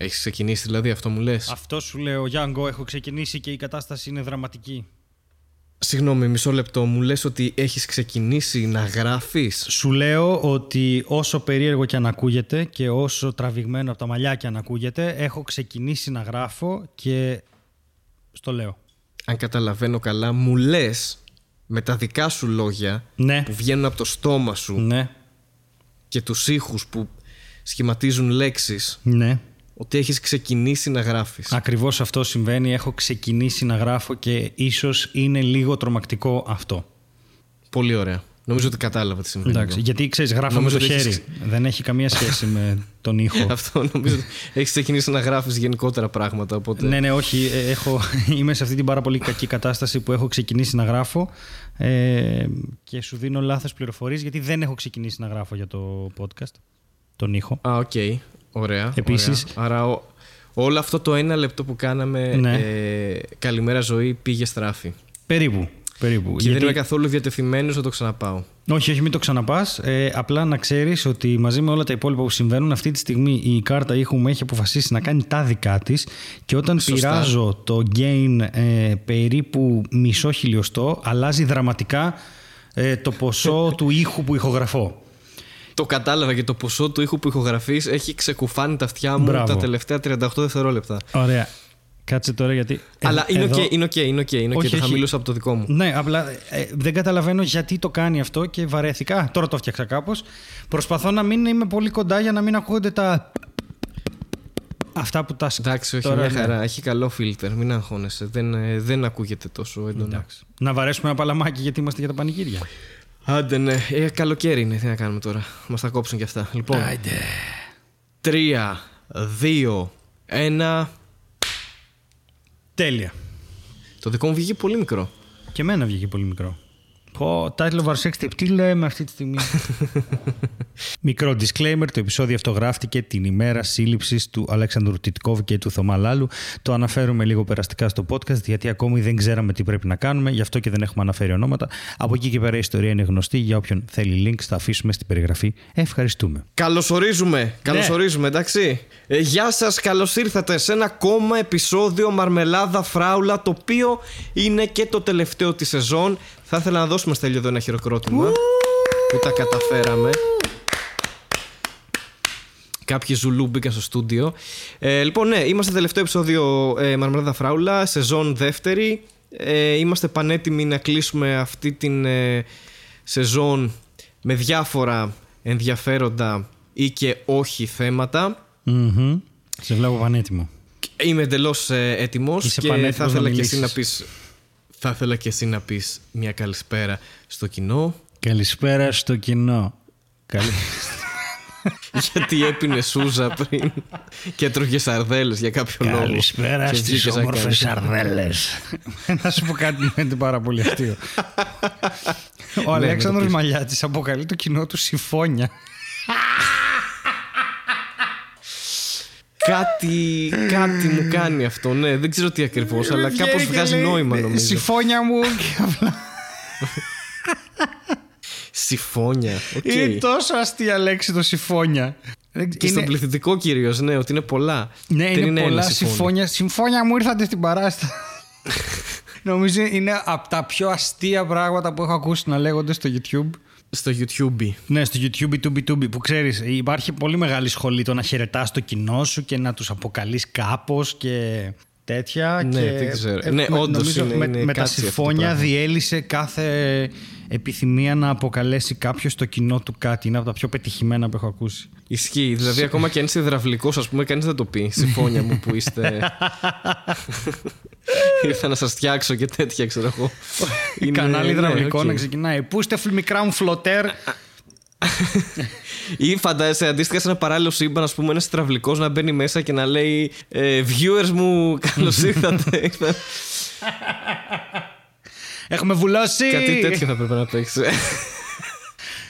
Έχεις ξεκινήσει δηλαδή, αυτό μου λες; Αυτό σου λέω, Γιάνγκο, έχω ξεκινήσει και η κατάσταση είναι δραματική. Συγγνώμη, μισό λεπτό. Μου λες ότι έχεις ξεκινήσει να γράφεις; Σου λέω ότι όσο περίεργο και αν ακούγεται και όσο τραβηγμένο από τα μαλλιά και αν ακούγεται, έχω ξεκινήσει να γράφω και στο λέω. Αν καταλαβαίνω καλά, μου λες με τα δικά σου λόγια Ναι. που βγαίνουν από το στόμα σου Ναι, και τους ήχους που σχηματίζουν λέξεις ναι. Ότι έχεις ξεκινήσει να γράφεις. Ακριβώς αυτό συμβαίνει. Έχω ξεκινήσει να γράφω και ίσως είναι λίγο τρομακτικό αυτό. Πολύ ωραία. Νομίζω ότι κατάλαβα τι συμβαίνει. Εντάξει, εδώ. γιατί ξέρεις, γράφω Νομίζω με το ότι χέρι. έχεις- Δεν έχει καμία σχέση με τον ήχο. Αυτό νομίζω ότι έχεις ξεκινήσει να γράφεις γενικότερα πράγματα. Οπότε... Ναι, ναι, όχι. ε, Έχω, είμαι σε αυτή την πάρα πολύ κακή κατάσταση που έχω ξεκινήσει να γράφω ε, και σου δίνω λάθος πληροφορίες γιατί δεν έχω ξεκινήσει να γράφω για το podcast, τον ήχο. Α, οκ. Ωραία. Επίσης- ωραία. Άρα ο- όλο αυτό το ένα λεπτό που κάναμε Ναι. ε, καλημέρα ζωή πήγε στράφι. Περίπου. περίπου. Και δεν είμαι καθόλου διατεθειμένος να το ξαναπάω. Όχι, όχι, μην το ξαναπάς. Ε, απλά να ξέρεις ότι μαζί με όλα τα υπόλοιπα που συμβαίνουν, αυτή τη στιγμή η κάρτα ήχου μου έχει αποφασίσει να κάνει τα δικά της και όταν Σωστά. πειράζω το gain ε, περίπου μισό χιλιοστό, αλλάζει δραματικά ε, το ποσό του ήχου που ηχογραφώ. Το κατάλαβα και το ποσό του ήχου που ηχογραφείς έχει ξεκουφάνει τα αυτιά μου Μπράβο. τα τελευταία 38 δευτερόλεπτα. Ωραία. Κάτσε τώρα γιατί. Αλλά είναι οκ, εδώ- είναι οκ, είναι οκ. Είναι οκ. Όχι, Το όχι. χαμήλωσα από το δικό μου. Ναι, απλά ε, δεν καταλαβαίνω γιατί το κάνει αυτό και βαρέθηκα. Α, Τώρα το φτιάξα κάπως. Προσπαθώ να μην είμαι πολύ κοντά για να μην ακούγονται τα. Αυτά που τα. Εντάξει, όχι, Τώρα, μια ναι. χαρά. Έχει καλό φίλτερ, μην αγχώνεσαι. Δεν, ε, δεν ακούγεται τόσο έντονα. Εντάξει. Να βαρέσουμε ένα παλαμάκι γιατί είμαστε για τα πανηγύρια. Άντε, ναι. Ε, καλοκαίρι είναι. Τι να κάνουμε τώρα; Μας τα κόψουν κι αυτά. Λοιπόν. Τρία, δύο, ένα. Τέλεια. Το δικό μου βγήκε πολύ μικρό. Και εμένα βγήκε πολύ μικρό. Πω, title of our sex tape, τι λέμε αυτή τη στιγμή; Μικρό disclaimer, το επεισόδιο αυτό γράφτηκε την ημέρα σύλληψης του Αλέξανδρου Τιτκόβ και του Θωμά Λάλου. Το αναφέρουμε λίγο περαστικά στο podcast γιατί ακόμη δεν ξέραμε τι πρέπει να κάνουμε, γι' αυτό και δεν έχουμε αναφέρει ονόματα. Από εκεί και πέρα η ιστορία είναι γνωστή, για όποιον θέλει links θα αφήσουμε στην περιγραφή. Ευχαριστούμε. Καλωσορίζουμε. Καλωσορίζουμε, εντάξει. Ε, γεια σας, καλώς ήρθατε σε ένα ακόμα επεισόδιο Μαρμελάδα Φράουλα, το οποίο είναι και το τελευταίο της σεζόν. Θα ήθελα να δώσουμε στο Στέλιο εδώ ένα χειροκρότημα που τα καταφέραμε. Κάποιοι ζουλού μπήκαν στο στούντιο. Ε, λοιπόν, ναι, είμαστε τελευταίο επεισόδιο ε, Μαρμελάδα Φράουλα, σεζόν δεύτερη. Ε, είμαστε πανέτοιμοι να κλείσουμε αυτή την ε, σεζόν με διάφορα ενδιαφέροντα ή και όχι θέματα. Μμμ. Σε βλέπω πανέτοιμο. Είμαι εντελώς έτοιμος Είσαι και θα πανέτοιμος να ήθελα και εσύ να μιλήσεις. πεις θα ήθελα και εσύ να πεις μια καλησπέρα στο κοινό Καλησπέρα στο κοινό. Καλή... γιατί έπινε σούζα πριν και τρώγε σαρδέλες για κάποιο λόγο. Καλησπέρα Και στις βγήκες να όμορφες κάνεις- σαρδέλες. να σου πω κάτι που είναι πάρα πολύ αστείο. Ο Ναι, να Αλέξανδρος το πεις. Μαλιάτης αποκαλεί το κοινό του σιφώνια. Κάτι, κάτι μου κάνει αυτό, ναι. Δεν ξέρω τι ακριβώς, αλλά κάπως Βγαίνει και βγάζει λέει, νόημα «Ναι, νομίζω. Σιφώνια μου και απλά. Σιφώνια. οκ. Είναι τόσο αστεία λέξη το συμφώνια. Δεν- Και είναι- στον πληθυντικό κυρίως, ναι, ότι είναι πολλά. Ναι, Δεν είναι, ένα πολλά συμφώνιο. συμφώνια. Συμφώνια μου ήρθατε στην παράσταση. Νομίζω είναι από τα πιο αστεία πράγματα που έχω ακούσει να λέγονται στο YouTube. Στο YouTube. Ναι, στο YouTube Tubi Tubi που ξέρεις υπάρχει πολύ μεγάλη σχολή το να χαιρετάς το κοινό σου και να τους αποκαλείς κάπως και τέτοια. Ναι, και, δεν ξέρω. ε, Ναι, με- όντως νομίζω είναι- με, είναι με τα κάτσι αυτό το συμφώνια πράγμα. διέλυσε κάθε επιθυμία να αποκαλέσει κάποιος το κοινό του κάτι. Είναι από τα πιο πετυχημένα που έχω ακούσει. Ισχύει. Δηλαδή, ακόμα και αν είσαι υδραυλικός, ας πούμε, κανείς δεν το πει. Σιφώνια μου που είστε. Ήρθα να σας φτιάξω και τέτοια, ξέρω εγώ. Είναι- Κανάλι ναι, υδραυλικό οκ. να ξεκινάει. Πού είστε μικρά μου φλοτέρ; Ή φαντάζεσαι αντίστοιχα σε ένα παράλληλο σύμπαν, ας πούμε, ένας υδραυλικός να μπαίνει μέσα και να λέει ε, Viewers μου, καλώς ήρθατε. Έχουμε βουλώσει. Κάτι τέτοιο θα πρέπει να παίξει.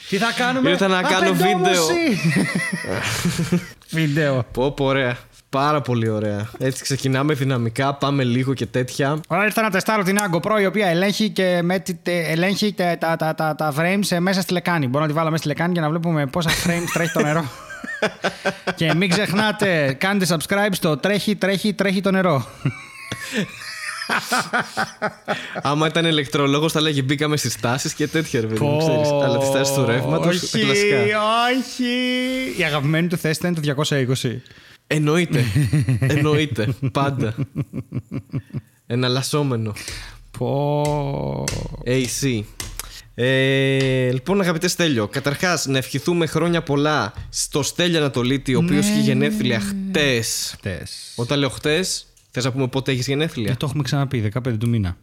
Τι θα κάνουμε; Ήρθα να κάνω Απεντόμωση. βίντεο. πω, πω, ωραία. Πάρα πολύ ωραία. Έτσι ξεκινάμε δυναμικά, πάμε λίγο και τέτοια. Ωραία, ήρθα να τεστάρω την Άγκο Pro η οποία ελέγχει, και με, τη- τε- ελέγχει τα, τα, τα, τα, τα frames ε, μέσα στη λεκάνη. Μπορώ να τη βάλω μέσα στη λεκάνη για να βλέπουμε πόσα frames τρέχει το νερό. και μην ξεχνάτε, κάντε subscribe στο τρέχει, τρέχει, τρέχει το νερό. Άμα ήταν ηλεκτρολόγος, θα λέγει μπήκαμε στις τάσεις και τέτοια ρε παιδί μου, ξέρεις. Αλλά τις τάσεις του ρεύματος. Όχι, όχι. Η αγαπημένη του θέση ήταν το 220. Εννοείται. Εννοείται. Πάντα. Εναλλασσόμενο. Πω. AC. Ε, λοιπόν, αγαπητές Στέλιο, καταρχάς να ευχηθούμε χρόνια πολλά στο Στέλιο Ανατολίτη, ο οποίος Ναι. είχε γενέθλια χτες. Χτες. Όταν λέω χτες, θες να πούμε πότε έχεις γενέθλια; Ε, το έχουμε ξαναπεί, 15 του μήνα.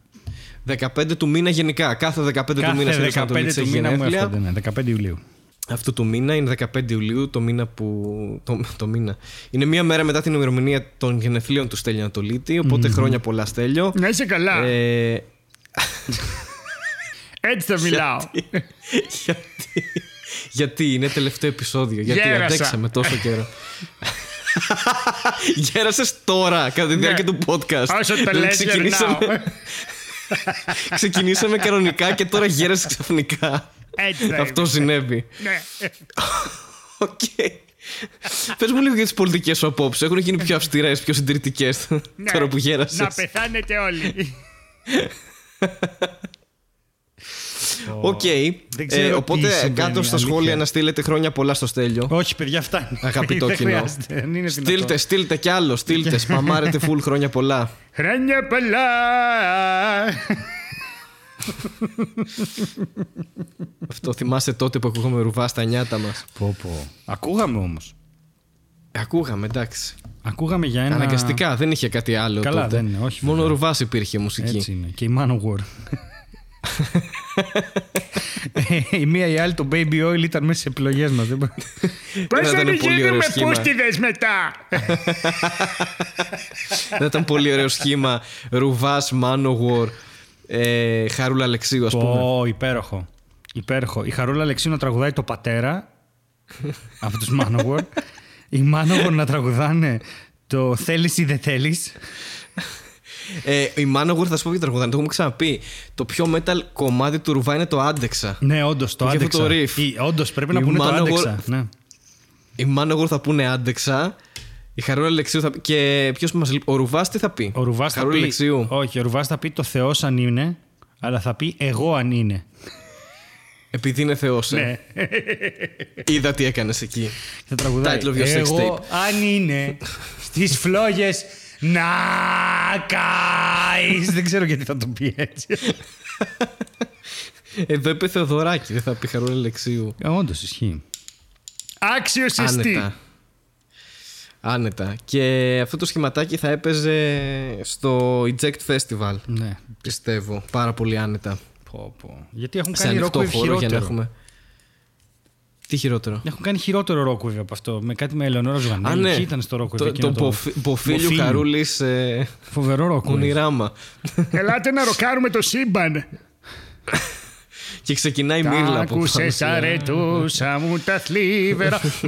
15 του μήνα γενικά. Κάθε 15 του μήνα Κάθε Στέλιος 15 Ανατολίτης του έχεις μήνα μου γενέθλια. έρχονται, ναι, 15 Ιουλίου. Αυτού του μήνα είναι 15 Ιουλίου, το μήνα που. Το, το μήνα. Είναι μία μέρα μετά την ημερομηνία των γενεθλίων του Στέλιο Ανατολίτη. Οπότε χρόνια πολλά, Στέλιο. Να είσαι καλά. Ε, Έτσι θα μιλάω. γιατί, γιατί είναι τελευταίο επεισόδιο. Γιατί Γέρασα. αντέξαμε τόσο καιρό. Γέρασες τώρα, κατά τη διάρκεια Ναι. του podcast. Όσο το Δηλαδή, λες, ξεκινήσαμε, γερνάω. ξεκινήσαμε κανονικά και τώρα γέρασε ξαφνικά. Έτσι θα Αυτό είμαι. συνέβη. Ναι. Οκ. Πες μου λίγο για τις πολιτικές σου απόψεις. Έχουν γίνει πιο αυστηρές, πιο συντηρητικές Ναι. τώρα που γέρασες. Να πεθάνετε όλοι. Οκ. Δεν ξέρω Ε, τι οπότε συμβαίνει, κάτω στα αλήθεια. σχόλια να στείλετε χρόνια πολλά στο Στέλιο. Όχι, παιδιά, φτάνει. Αγαπητό Δεν κοινό. χρειάζεται, δεν είναι δυνατόν. Στείλτε, στείλτε κι άλλο, στείλτε. Σπαμάρετε full χρόνια πολλά. Χρόνια πολλά. Αυτό θυμάστε τότε που ακούγαμε ρουβά στα νιάτα μας. Πω, πω. Ακούγαμε όμως. Ε, Ακούγαμε, εντάξει. Ακούγαμε για ένα... Αναγκαστικά, δεν είχε κάτι άλλο Καλά, τότε. δεν είναι, όχι, Μόνο βέβαια. ρουβάς υπήρχε μουσική. Έτσι είναι. Και η Manowar. Ε, η μία ή η άλλη το Baby Oil ήταν μέσα σε επιλογές μας. Δεν... Δεν θα ήταν πολύ ωραίο σχήμα. μετά; Δεν ήταν πολύ ωραίο σχήμα. Ρουβάς, Manowar, ε, Χαρούλα Αλεξίου, ας πούμε. Πω, υπέροχο. Υπέροχο. Η Χαρούλα Αλεξίου να τραγουδάει το πατέρα από τους Manowar. Οι Manowar να τραγουδάνε το θέλεις ή δεν θέλεις. Ε, η Manowar θα σου πω γιατί τραγουδάνε, το έχουμε ξαναπεί. Το πιο metal κομμάτι του Ρουβά είναι το Άντεξα. Ναι, όντως, το Και αυτό άντεξα. το riff. Ή, όντως, πρέπει να Η πούνε το Manowar- άντεξα. Ναι. Η Manowar θα πούνε Άντεξα. Η Χαρούλα Αλεξίου θα πει. Και ποιος μας λείπει; Ο Ρουβάς τι θα πει; Ο Ρουβάς θα Χαρούλα πει... Αλεξίου. Όχι, ο Ρουβάς θα πει το Θεός αν είναι, αλλά θα πει εγώ αν είναι. Επειδή είναι Θεός. Ναι. Είδα τι έκανες εκεί. Θα τραγουδάει. Title of your sex Εγώ αν είναι στις φλόγες να καείς. Δεν ξέρω γιατί θα το πει έτσι. Εδώ είπε Θεοδωράκη, δεν θα πει Χαρούλα Αλεξίου. Ε, Όντως ισχύει. Άξιος Άνετα. Άνετα. Και αυτό το σχηματάκι θα έπαιζε στο Eject Festival. Ναι. Πιστεύω. Πάρα πολύ άνετα. Πω, πω. Γιατί έχουν Σε κάνει ανοιχτό ρόκουιβ χώρο για να χειρότερο. έχουμε. Τι χειρότερο; Έχουν κάνει χειρότερο ρόκουιβ από αυτό. Με κάτι με Ελεονόρα Α, Ζουγανέλη. ναι. Ποιοι ήταν στο ρόκουιβ Το, εκείνο το, Μποφι- Μποφίλιου Μποφίλιου. Χαρούλη ε, Φοβερό ρόκουιβ. Μονιράμα. Ελάτε να ροκάρουμε το σύμπαν. Και ξεκινάει η Τα μύρλα από άκουσες πάνω. αρετούσα μου τα θλίβερα.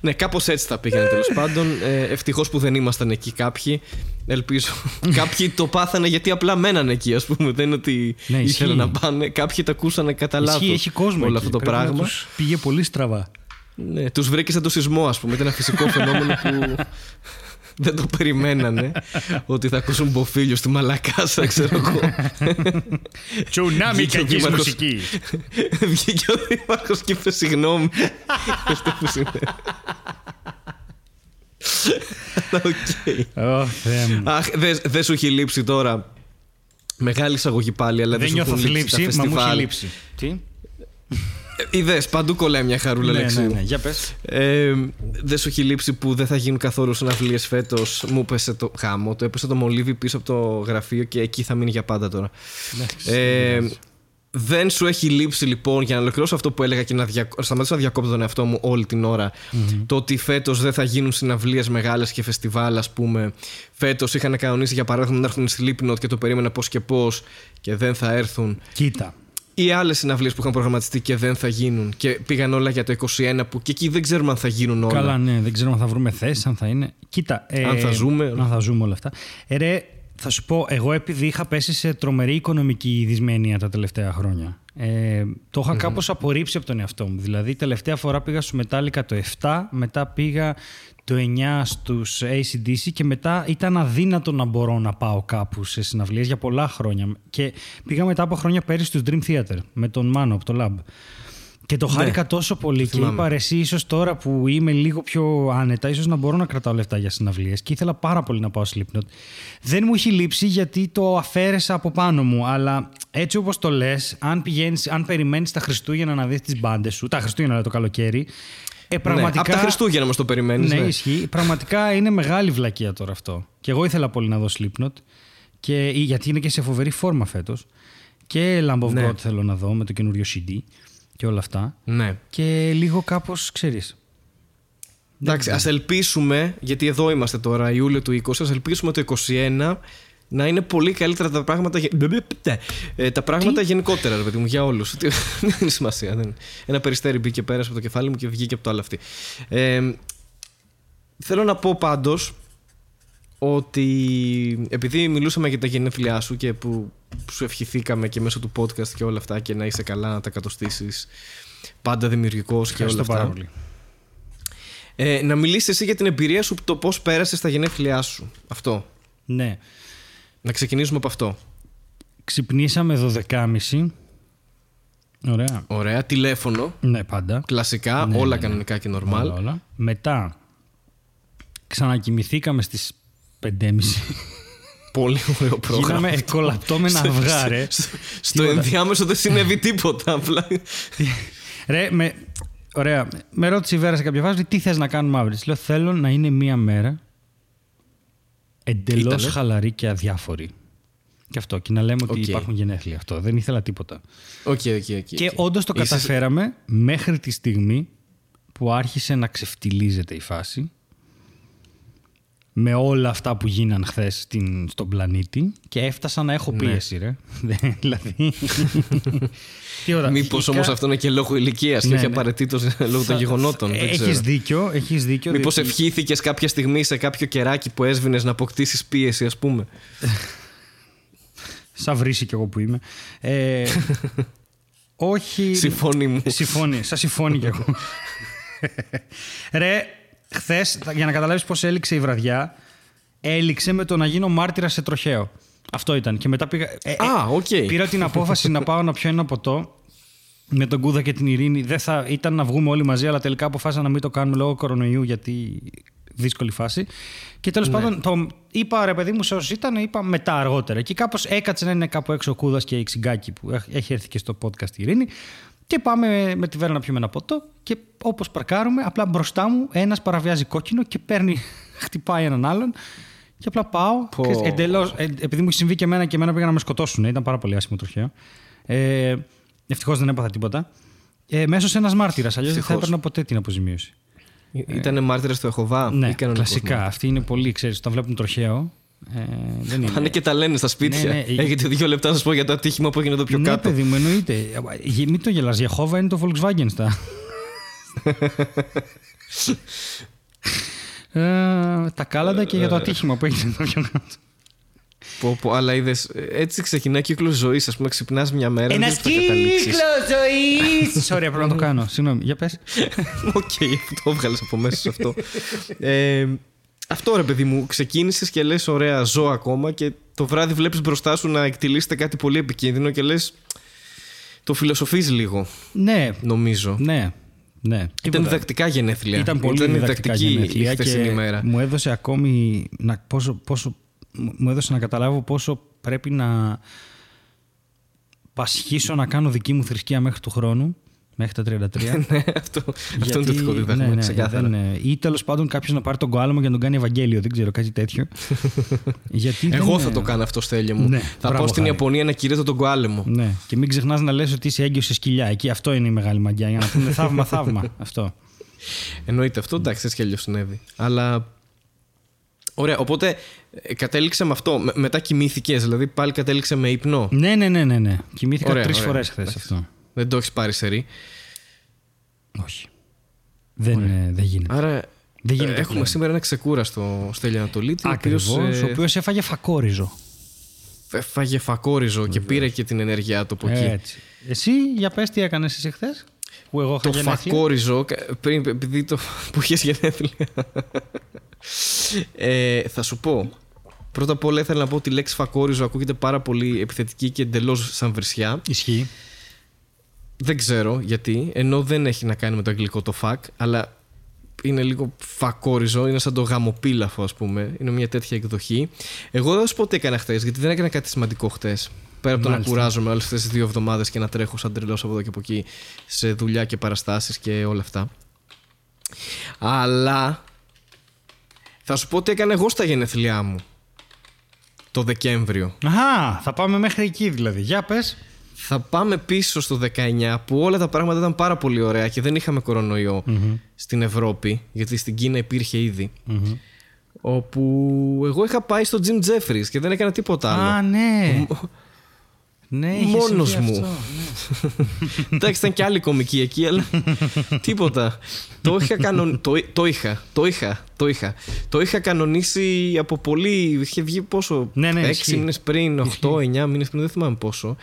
Ναι, κάπως έτσι θα πήγαινε τέλος πάντων. Ε, Ευτυχώς που δεν ήμασταν εκεί κάποιοι. Ελπίζω. κάποιοι το πάθανε γιατί απλά μένανε εκεί, ας πούμε. Δεν είναι ότι Ναι, ισχύει. ήθελαν να πάνε. Κάποιοι τα ακούσανε κατά λάθος. Ισχύει, έχει κόσμο όλο εκεί. αυτό το Πρέπει να πράγμα. τους Πήγε πολύ στραβά. Ναι, τους βρήκε σαν το σεισμό, ας πούμε. Ήταν ένα φυσικό φαινόμενο που δεν το περιμένανε. ότι θα ακούσουν μποφίλιο στη Μαλακάσα, ξέρω εγώ. Τσουνάμι Βγήκε ο κακής δήμαρχος. μουσικής. Βγήκε ο Δήμαρχος και είπε συγγνώμη. Αυτό που συνέβη. Αλλά οκ. Ω, Θεέ μου. Αχ, δεν δεν σου έχει λείψει τώρα. Μεγάλη εισαγωγή πάλι, αλλά δεν, Δεν σου νιώθω έχουν λείψει θλίψη, τα μα μου έχει φεστιβάλ. λείψει. Τι; Είδε, παντού κολλάει μια Χαρούλα Ναι, Αλεξίου. ναι, ναι. Για πες. Ε, δεν σου έχει λείψει που δεν θα γίνουν καθόλου συναυλίες φέτος; Μου έπεσε το χάμο, το έπεσε το μολύβι πίσω από το γραφείο και εκεί θα μείνει για πάντα τώρα. Ε, δεν σου έχει λείψει λοιπόν για να ολοκληρώσω αυτό που έλεγα και να δια... σταματήσω να διακόπτω τον εαυτό μου όλη την ωρα Το ότι φέτος δεν θα γίνουν συναυλίες μεγάλες και φεστιβάλ, ας πούμε. Φέτος είχαν κανονίσει για παράδειγμα να έρθουν οι Slipknot και το περίμενα πώς και πώς και δεν θα έρθουν. Κοίτα. Ή άλλες συναυλίες που είχαν προγραμματιστεί και δεν θα γίνουν. Και πήγαν όλα για το 21 που και εκεί δεν ξέρουμε αν θα γίνουν όλα. Καλά, ναι, δεν ξέρω αν θα βρούμε θέσει, αν θα είναι. Κοίτα. ε, Αν θα ζούμε. Αν θα ζούμε όλα αυτά. Ε, ρε, θα σου πω, εγώ επειδή είχα πέσει σε τρομερή οικονομική δυσμένεια τα τελευταία χρόνια. Ε, το είχα κάπως απορρίψει από τον εαυτό μου. Δηλαδή, τελευταία φορά πήγα στο Metallica το 7, μετά πήγα το 9 στους ACDC και μετά ήταν αδύνατο να μπορώ να πάω κάπου σε συναυλίες για πολλά χρόνια. Και πήγα μετά από χρόνια πέρυσι στους Dream Theater με τον Μάνο από το Lab. Και το χάρηκα τόσο πολύ και θυμάμαι. είπα ρε, εσύ ίσως τώρα που είμαι λίγο πιο άνετα, ίσως να μπορώ να κρατάω λεφτά για συναυλίες και ήθελα πάρα πολύ να πάω Slipknot. Δεν μου έχει λείψει γιατί το αφαίρεσα από πάνω μου, αλλά έτσι όπως το λες, αν, πηγαίνεις, αν περιμένεις τα Χριστούγεννα να δεις τις μπάντες σου, τα Χριστούγεννα λέει, το καλοκαίρι, ε, πραγματικά... Ναι, από τα Χριστούγεννα μας το περιμένεις. Ναι, ισχύει. Πραγματικά είναι μεγάλη βλακεία τώρα αυτό. Και εγώ ήθελα πολύ να δω Slipknot, και, γιατί είναι και σε φοβερή φόρμα φέτος. Και Lamb of Ναι. God θέλω να δω με το καινούριο CD και όλα αυτά. ναι. Και λίγο κάπως, ξέρεις, Εντάξει, ας ελπίσουμε, γιατί εδώ είμαστε τώρα, Ιούλιο του 20, ας ελπίσουμε το 21 να είναι πολύ καλύτερα τα πράγματα, γε- ε, τα πράγματα γενικότερα, ρε παιδί μου, για όλους. δεν έχει σημασία. Δεν. Ένα περιστέρι μπήκε πέρασε από το κεφάλι μου και βγήκε από το άλλο αυτή. Ε, θέλω να πω πάντως ότι επειδή μιλούσαμε για τα γενέθλιά σου και που σου ευχηθήκαμε και μέσω του podcast και όλα αυτά και να είσαι καλά, να τα κατοστήσεις πάντα δημιουργικός και όλα ευχαριστώ αυτά. πάρα πολύ. Ε, να μιλήσεις εσύ για την εμπειρία σου, το πώς πέρασες τα γενέθλιά σου. Αυτό. Ναι. Να ξεκινήσουμε από αυτό. Ξυπνήσαμε 12.30. Ωραία. Ωραία. Τηλέφωνο. Ναι, πάντα. Κλασικά. Ναι, όλα ναι, ναι. κανονικά και normal. Όλα, όλα. Μετά ξανακοιμηθήκαμε στις 5.30. Πολύ ωραίο πρόγραμμα. Γίναμε κολαπτώμενα αυγά, ρε. Στο, στο Τίποτα. ενδιάμεσο δεν συνέβη τίποτα. Απλά. Ρε, με, ωραία. Με ρώτησε η Βέρα σε κάποια φάση τι θες να κάνουμε αύριο; Της λέω θέλω να είναι μία μέρα εντελώς Ήτανε. χαλαρή και αδιάφορη. Και αυτό. Και να λέμε ότι Οκ. υπάρχουν γενέθλια. Αυτό. Δεν ήθελα τίποτα. Οκ, οκ, οκ. Και οκ. όντως το Είσαι- καταφέραμε μέχρι τη στιγμή που άρχισε να ξεφτιλίζεται η φάση με όλα αυτά που γίναν χθες στον πλανήτη και έφτασα να έχω Ναι. πίεση, ρε. Δεν- δηλαδή. Τίποτα. Μήπως Είχα- όμως αυτό είναι και λόγω ηλικίας και Ναι, όχι ναι. απαραίτητος λόγω των γεγονότων. δεν Έχεις ξέρω. δίκιο, έχεις δίκιο. Μήπως διότι- ευχήθηκες κάποια στιγμή σε κάποιο κεράκι που έσβηνες να αποκτήσεις πίεση, ας πούμε. Σαν βρύση κι εγώ που είμαι. Ε, όχι... Συμφώνη μου. Συμφώνει, σαν συμφώνει κι εγώ. Ρε, χθες, για να καταλάβεις πώς έληξε η βραδιά, έληξε με το να γίνω μάρτυρα σε τροχαίο. Αυτό ήταν. Και μετά πήγα... ε, ε, Α, οκ. Πήρα την απόφαση να πάω να πιω ένα ποτό με τον Κούδα και την Ειρήνη. Δεν θα, ήταν να βγούμε όλοι μαζί, αλλά τελικά αποφάσισα να μην το κάνουμε λόγω κορονοϊού, γιατί δύσκολη φάση. Και τέλος πάντων, το είπα ρε παιδί μου, σε όσους ήταν, είπα μετά αργότερα. Και κάπως έκατσε να είναι κάπου έξω ο Κούδας και η Ξυγκάκη που έχ- έχει έρθει και στο podcast η Ειρήνη. Και πάμε με τη Βέρα να πιούμε ένα ποτό. Και όπως παρκάρουμε, απλά μπροστά μου ένας παραβιάζει κόκκινο και παίρνει, χτυπάει έναν άλλον. Και απλά πάω. Πω. ξέρεις, εντελώς, ε, επειδή μου έχει συμβεί και εμένα και εμένα πήγαν να με σκοτώσουν. Ήταν πάρα πολύ άσχημο τροχαίο. Ε, Ευτυχώς δεν έπαθα τίποτα. Ε, μέσω ένας μάρτυρας. Αλλιώς δεν θα Ευτυχώς. έπαιρνα ποτέ την αποζημίωση. Ήταν μάρτυρας στο Εχοβά. Ναι, ή κανονικός κλασικά. Αυτοί είναι πολύ, ξέρεις, όταν βλέπουν τροχαίο. Ε, δεν είναι. Πάνε και τα λένε στα σπίτια. Ναι, ναι. Έχετε δύο λεπτά να σας πω για το ατύχημα που έγινε εδώ πιο ναι, κάτω. παιδί μου, εννοείται. Ε, Μην το γελάς, Γιεχόβα είναι το Volkswagen στα. Ε, τα κάλαντα και για το ατύχημα που έγινε εδώ πιο κάτω. Πω, πω, αλλά είδες, έτσι ξεκινάει κύκλος ζωής. Α πούμε, ξυπνάς μια μέρα. Ένα δεν ξέρεις που θα καταλήξεις. ζωής! Sorry, πρέπει να το κάνω. Συγγνώμη, για πες. Οκ, το έβγαλες από μέσα σου αυτό. ε, αυτό ρε παιδί μου, ξεκίνησες και λες: Ωραία, ζω ακόμα και το βράδυ βλέπεις μπροστά σου να εκτιλήσετε κάτι πολύ επικίνδυνο και λες. Το φιλοσοφείς λίγο, Ναι, νομίζω. ναι, ναι. Ήταν Τίποτα. διδακτικά γενέθλια. Ήταν πολύ διδακτικά γενέθλια η και χθεσινή μέρα. μου έδωσε ακόμη να, πόσο, πόσο, μου έδωσε να καταλάβω πόσο πρέπει να πασχίσω να κάνω δική μου θρησκεία μέχρι του χρόνου, μέχρι τα 33. ναι, αυτό, αυτό είναι το δικό δίδαγμα, ναι, ναι, ξεκάθαρα. δεν, ε, ή τέλος πάντων κάποιος να πάρει τον κοάλαμο για να τον κάνει Ευαγγέλιο, δεν ξέρω, κάτι τέτοιο. Γιατί Εγώ δεν, θα ε, το κάνω αυτό, Στέλιο μου. Ναι, θα μπράβο, πάω στην Χάρη. Ιαπωνία να κηρύττω τον κοάλεμο. Ναι, και μην ξεχνάς να λες ότι είσαι έγκυος σε σκυλιά. Εκεί αυτό είναι η μεγάλη μαγιά. Για να πούμε θαύμα, θαύμα. αυτό. Εννοείται αυτό, εντάξει, έτσι κι αλλιώς συνέβη. Αλλά. Ωραία, οπότε ε, κατέληξε με αυτό. Με- μετά κοιμήθηκες, δηλαδή πάλι κατέληξε με ύπνο. Ναι, ναι, ναι, ναι. ναι. Κοιμήθηκα Ωραία, τρεις ωραία. φορές χθες Εντάξει. αυτό. Δεν το έχεις πάρει σερή. Όχι. Δεν, ε, δεν γίνεται. Άρα Δεν γίνεται έχουμε πλέον. σήμερα ένα ξεκούραστο Στέλιο Ανατολίτη. ο Ακριβώς. οποίος, ε, Ο οποίος έφαγε φακόριζο. έφαγε φακόριζο και πήρε και την ενέργειά του από εκεί. Έτσι. Εσύ, για πες τι έκανες εσύ χθες, που εγώ είχα Το γενέθλια. φακόριζο, κα- πριν, επειδή το που είχες γενέθλια. ε, θα σου πω. Πρώτα απ' όλα ήθελα να πω ότι η λέξη φακόριζο ακούγεται πάρα πολύ επιθετική και εντελώς σαν βρισιά. Ισχύει. Δεν ξέρω γιατί, ενώ δεν έχει να κάνει με το αγγλικό το fuck, αλλά είναι λίγο φακόριζο, είναι σαν το γαμοπίλαφο, ας πούμε. Είναι μια τέτοια εκδοχή. Εγώ δεν θα σου πω τι έκανα χθες, γιατί δεν έκανα κάτι σημαντικό χθες. Πέρα από το να Μάλιστα. κουράζομαι όλες αυτές τις δύο εβδομάδες και να τρέχω σαν τρελός από εδώ και από εκεί σε δουλειά και παραστάσεις και όλα αυτά. Αλλά θα σου πω τι έκανα εγώ στα γενέθλιά μου το Δεκέμβριο. Αχα, θα πάμε μέχρι εκεί δηλαδή. Για πες. Θα πάμε πίσω στο 19 που όλα τα πράγματα ήταν πάρα πολύ ωραία και δεν είχαμε κορονοϊό στην Ευρώπη, γιατί στην Κίνα υπήρχε ήδη. Όπου εγώ είχα πάει στο Jim Jeffries και δεν έκανα τίποτα άλλο. Α, ναι. ναι, είχες Μόνος συμβεί μου. αυτό, ναι. Εντάξει, ήταν και άλλη κομική εκεί, αλλά τίποτα. το, είχα κανον... το, το είχα, το είχα, το είχα. Το είχα κανονίσει από πολύ. Είχε βγει πόσο. Ναι, ναι, 6 ισχύει. μήνες πριν, 8, 9 μήνες πριν, δεν θυμάμαι πόσο.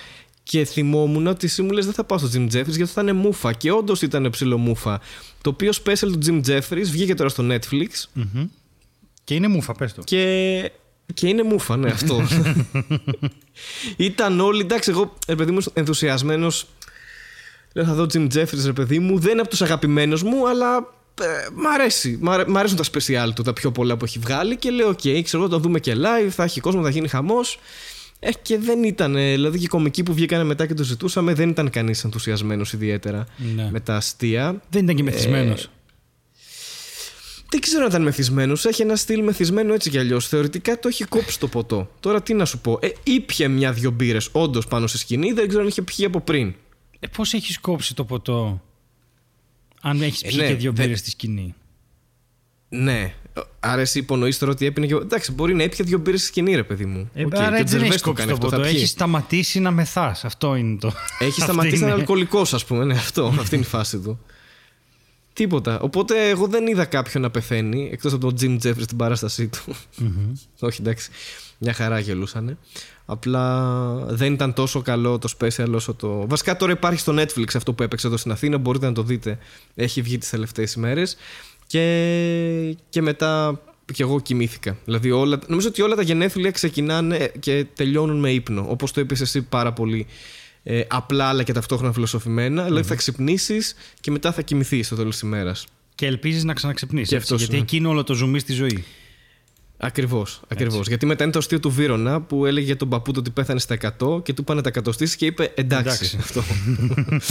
Και θυμόμουν ότι εσύ μου λες δεν θα πάω στο Jim Jeffries γιατί θα είναι μούφα. Και όντως ήταν ψηλό μούφα. Το οποίο special του Jim Jefferies βγήκε τώρα στο Netflix Μμμ. Και είναι μούφα, πες το. και, και είναι μούφα, ναι, αυτό. Ήταν όλοι, εντάξει, εγώ, ρε παιδί μου, ενθουσιασμένος. Λέω, θα δω Jim Jefferies, ρε παιδί μου. Δεν είναι από τους αγαπημένους μου, αλλά ε, μ' αρέσει. Μ' αρέ- μ' αρέσουν τα special του, τα πιο πολλά που έχει βγάλει. Και λέω, οκ, ξέρω εγώ, το δούμε και live, θα έχει κόσμο, θα γίνει χαμός. Ε, και δεν ήταν, ε, δηλαδή και οι κομικοί που βγήκανε μετά και το ζητούσαμε, δεν ήταν κανείς ενθουσιασμένος ιδιαίτερα Ναι. με τα αστεία. Δεν ήταν και μεθυσμένος. Δεν ξέρω αν ήταν μεθυσμένος. Έχει ένα στυλ μεθυσμένο έτσι κι αλλιώς. Θεωρητικά το έχει κόψει το ποτό. Τώρα τι να σου πω. Ε, ήπια μια-δυο μπύρες όντως πάνω στη σκηνή. Δεν ξέρω αν είχε πιει από πριν. Ε, πώς έχεις κόψει το ποτό αν έχεις Ε, πιει ναι, και δύο δεν- μπύρες στη σκηνή; Ναι. Άρα εσύ υπονοείς τώρα ότι έπινε και. Εντάξει, μπορεί να έπιε δύο μπύρες στη σκηνή, ρε παιδί μου. Ε, Οκ, άρα και έτσι δεν Gervais έχεις το κόψει κάνει το αυτό, θα ποτό. πιει. Έχεις σταματήσει να μεθάς. Αυτό είναι το. Έχεις Αυτή σταματήσει να είναι. είναι αλκοολικός, ας πούμε. Ναι, αυτό. Αυτή είναι η φάση του. Τίποτα. Οπότε εγώ δεν είδα κάποιον να πεθαίνει εκτός από τον Jim Jeffries στην παράστασή του. Όχι, εντάξει. Μια χαρά γελούσανε. Απλά δεν ήταν τόσο καλό το special όσο το. Βασικά τώρα υπάρχει στο Netflix αυτό που έπαιξε εδώ στην Αθήνα. Μπορείτε να το δείτε. Έχει βγει τις τελευταίες ημέρες. Και, και μετά και εγώ κοιμήθηκα. Δηλαδή όλα, νομίζω ότι όλα τα γενέθλια ξεκινάνε και τελειώνουν με ύπνο. Όπως το είπες εσύ πάρα πολύ ε, απλά αλλά και ταυτόχρονα φιλοσοφημένα. Δηλαδή θα ξυπνήσεις και μετά θα κοιμηθείς στο τέλος της ημέρας. Και ελπίζεις να ξαναξυπνήσεις. Και έτσι, αυτός γιατί είναι. εκεί είναι όλο το ζουμί στη ζωή. Ακριβώς. Ακριβώς. Γιατί μετά είναι το αστείο του Βίρονα που έλεγε για τον παππού του ότι πέθανε στα 100 και του πάνε τα εκατοστήσει και είπε εντάξει. Εντάξει. αυτό.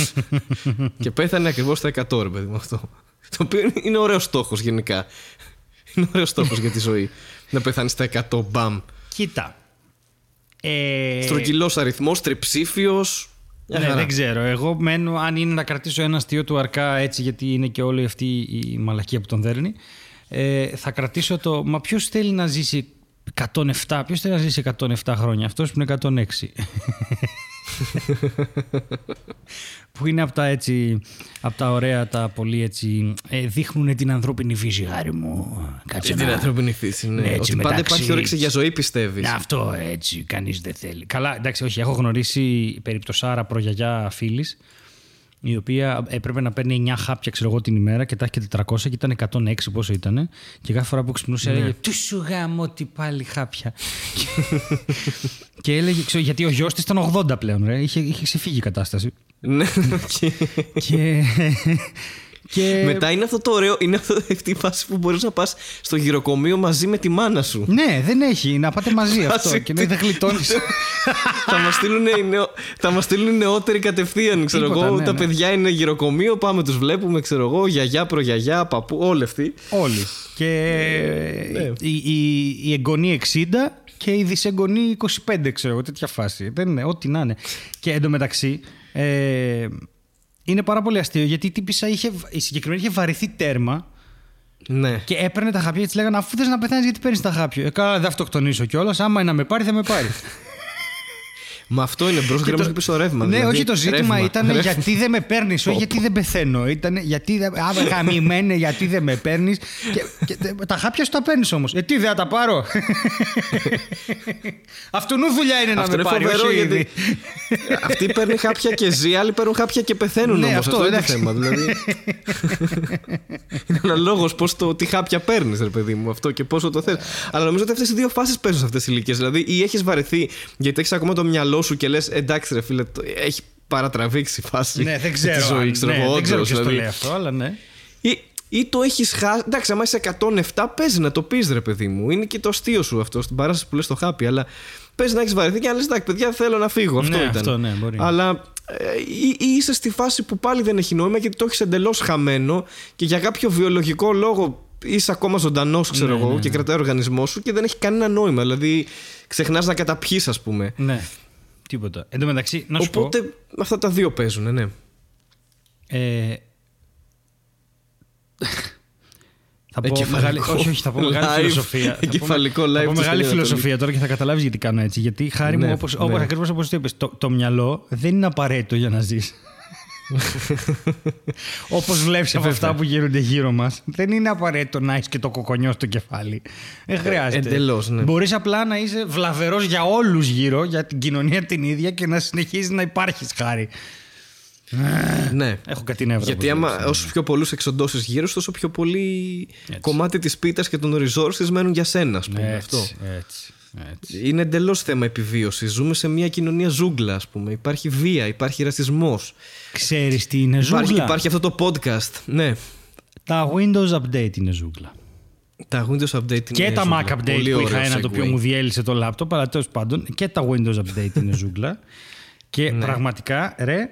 και πέθανε ακριβώς στα 100, ρε παιδί μου αυτό. Το οποίο είναι- είναι ωραίος στόχος γενικά. Είναι ωραίος στόχος για τη ζωή. Να πεθάνεις στα 100 μπαμ. Κοίτα. Ε, Στρογγυλός αριθμός, τριψήφιος. Ναι, δεν ξέρω. Εγώ μένω, αν είναι να κρατήσω ένα αστείο του Αρκά έτσι, γιατί είναι και όλη αυτή η μαλακία που τον δέρνει, ε, θα κρατήσω το. Μα ποιος θέλει να ζήσει 107, ποιος θέλει να ζήσει 107 χρόνια, αυτός που είναι 106. Που είναι από τα έτσι, από τα ωραία, τα πολύ έτσι, ε, δείχνουν την ανθρώπινη φύση, χάρη μου. Κάτσε την να- ανθρώπινη φύση, ναι. Ναι, έτσι, ότι πάντα μεταξύ- υπάρχει όρεξη για ζωή, πιστεύεις. ναι, αυτό έτσι, κανείς δεν θέλει. Καλά, εντάξει, όχι. Έχω γνωρίσει περιπτωσάρα προγιαγιά φίλης, η οποία έπρεπε να παίρνει 9 χάπια, ξέρω εγώ, την ημέρα και τα έχει και 400 και ήταν 106 πόσο ήταν. Και κάθε φορά που ξυπνούσε έλεγε Τι σου γάμο, τι πάλι χάπια. και, και έλεγε, ξέρω, γιατί ο γιος της ήταν 80 πλέον, ρε. Είχε, είχε ξεφύγει η κατάσταση. Ναι, και- και. και... Μετά είναι αυτό το ωραίο, είναι αυτό, αυτή η φάση που μπορείς να πας στο γυροκομείο μαζί με τη μάνα σου. Ναι, δεν έχει. Να πάτε μαζί αυτό. Φάση και ναι, δεν γλιτώνεις. θα μας στείλουν, οι νεο... θα μας στείλουν οι νεότεροι κατευθείαν. Ξέρω Τίποτα, εγώ. ναι, τα ναι. παιδιά είναι γυροκομείο, πάμε τους βλέπουμε, ξέρω εγώ, γιαγιά, προγιαγιά, παππού, όλοι αυτοί. Όλοι. Και Ναι. η, η, η εγγονή 60 και η δυσεγγονή 25, ξέρω εγώ, τέτοια φάση. Δεν είναι, ό,τι να είναι. Και εντωμεταξύ, ε, είναι πάρα πολύ αστείο γιατί η τύπησα είχε, η συγκεκριμένη είχε βαρυθεί τέρμα Ναι. και έπαιρνε τα χάπια και της λέγανε Αφού θες να πεθάνεις, γιατί παίρνεις τα χάπια; Ε, καλά, δεν αυτοκτονήσω κιόλας. Άμα είναι να με πάρει, θα με πάρει. Μα αυτό είναι μπρος γραμμή και πίσω ρεύμα. Ναι, δηλαδή, όχι το ζήτημα ρεύμα, ήταν ρεύμα. γιατί δεν με παίρνεις, όχι γιατί δεν πεθαίνω. Ήταν γιατί δεν. Α, γαμημένε, γιατί δεν με παίρνεις. Και, και, τα χάπια σου τα παίρνεις όμως. Ε, τι δεν θα τα πάρω; Αυτού νου δουλειά είναι να Αυτό με είναι πάρει. φοβερό όχι γιατί. ήδη. Αυτοί παίρνουν χάπια και ζει, άλλοι παίρνουν χάπια και πεθαίνουν Ναι, όμως. αυτό, Αυτό, είναι το εντάξει. θέμα. Δηλαδή. είναι αναλόγως πώς το τι χάπια παίρνεις, ρε παιδί μου, αυτό και πόσο το θες. Αλλά νομίζω ότι αυτές οι δύο φάσεις παίζουν σε αυτές τις ηλικίες. Δηλαδή, ή έχεις βαρεθεί γιατί έχεις ακόμα το μυαλό σου και λες εντάξει, ρε φίλε, το- έχει παρατραβήξει η φάση. Ναι, δεν τη ξέρω. ζωή, αν- ξέρω ναι, εγώ, δεν ξέρω όντως, ποιος το δηλαδή. λέει αυτό, αλλά ναι. Ή, ή το έχεις χάσει. Εντάξει, άμα είσαι 107, παίζει να το πεις, ρε παιδί μου. Είναι και το αστείο σου αυτό στην παράσταση που λες το χάπι. Αλλά παίζει να έχεις βαρεθεί και να λες: Εντάξει, παιδιά, θέλω να φύγω. Αυτό Ναι, ήταν. αυτό, ναι, μπορεί. Αλλά ε, ή, ή είσαι στη φάση που πάλι δεν έχει νόημα γιατί το έχεις εντελώς χαμένο και για κάποιο βιολογικό λόγο είσαι ακόμα ζωντανός, ξέρω Ναι, εγώ, ναι, και ναι. κρατάει ο οργανισμός σου και δεν έχει κανένα νόημα. Δηλαδή, ξεχνάς να καταπιείς, ας πούμε. Ναι. Τίποτα. Εν τω μεταξύ, να σου Οπότε αυτά τα δύο παίζουν, ναι. πω. Ε, θα πω Εγκεφαλικό. μεγάλη, όχι, όχι, θα πω μεγάλη Live. φιλοσοφία. Θα πω- Εγκεφαλικό θα live πω της μεγάλη Ελληνικής φιλοσοφία τώρα και θα καταλάβεις γιατί κάνω έτσι. Γιατί χάρη Ναι, μου, όπως, ναι. όπως, ακριβώς όπως το είπες, το, το μυαλό δεν είναι απαραίτητο για να ζεις. Όπως βλέπεις από βέβαια. αυτά που γίνονται γύρω μας δεν είναι απαραίτητο να έχεις και το κοκονιό στο κεφάλι. Δεν χρειάζεται. εντελώς, ναι. Μπορείς απλά να είσαι βλαβερός για όλους γύρω, για την κοινωνία την ίδια και να συνεχίζεις να υπάρχεις χάρη. ναι. Έχω κάτι νεύρα. Γιατί όπως άμα βλέπεις. όσο πιο πολλούς εξοντώσεις γύρω, σου, τόσο πιο πολύ κομμάτι της πίτας και των resources μένουν για σένα, ας πούμε. Έτσι, Αυτό. έτσι, έτσι. Είναι εντελώς θέμα επιβίωσης. Ζούμε σε μια κοινωνία ζούγκλα, ας πούμε. Υπάρχει βία, υπάρχει ρατσισμό. Ξέρεις τι είναι ζούγκλα; Υπάρχει, υπάρχει αυτό το podcast. Ναι. Τα Windows Update είναι ζούγκλα. Τα Windows Update είναι Και τα ζούγκλα. Mac Update Πολύ που ωραίο είχα ένα το οποίο segue. μου διέλυσε το λάπτοπ, αλλά τέλος πάντων και τα Windows Update είναι ζούγκλα. Και Ναι. πραγματικά, ρε,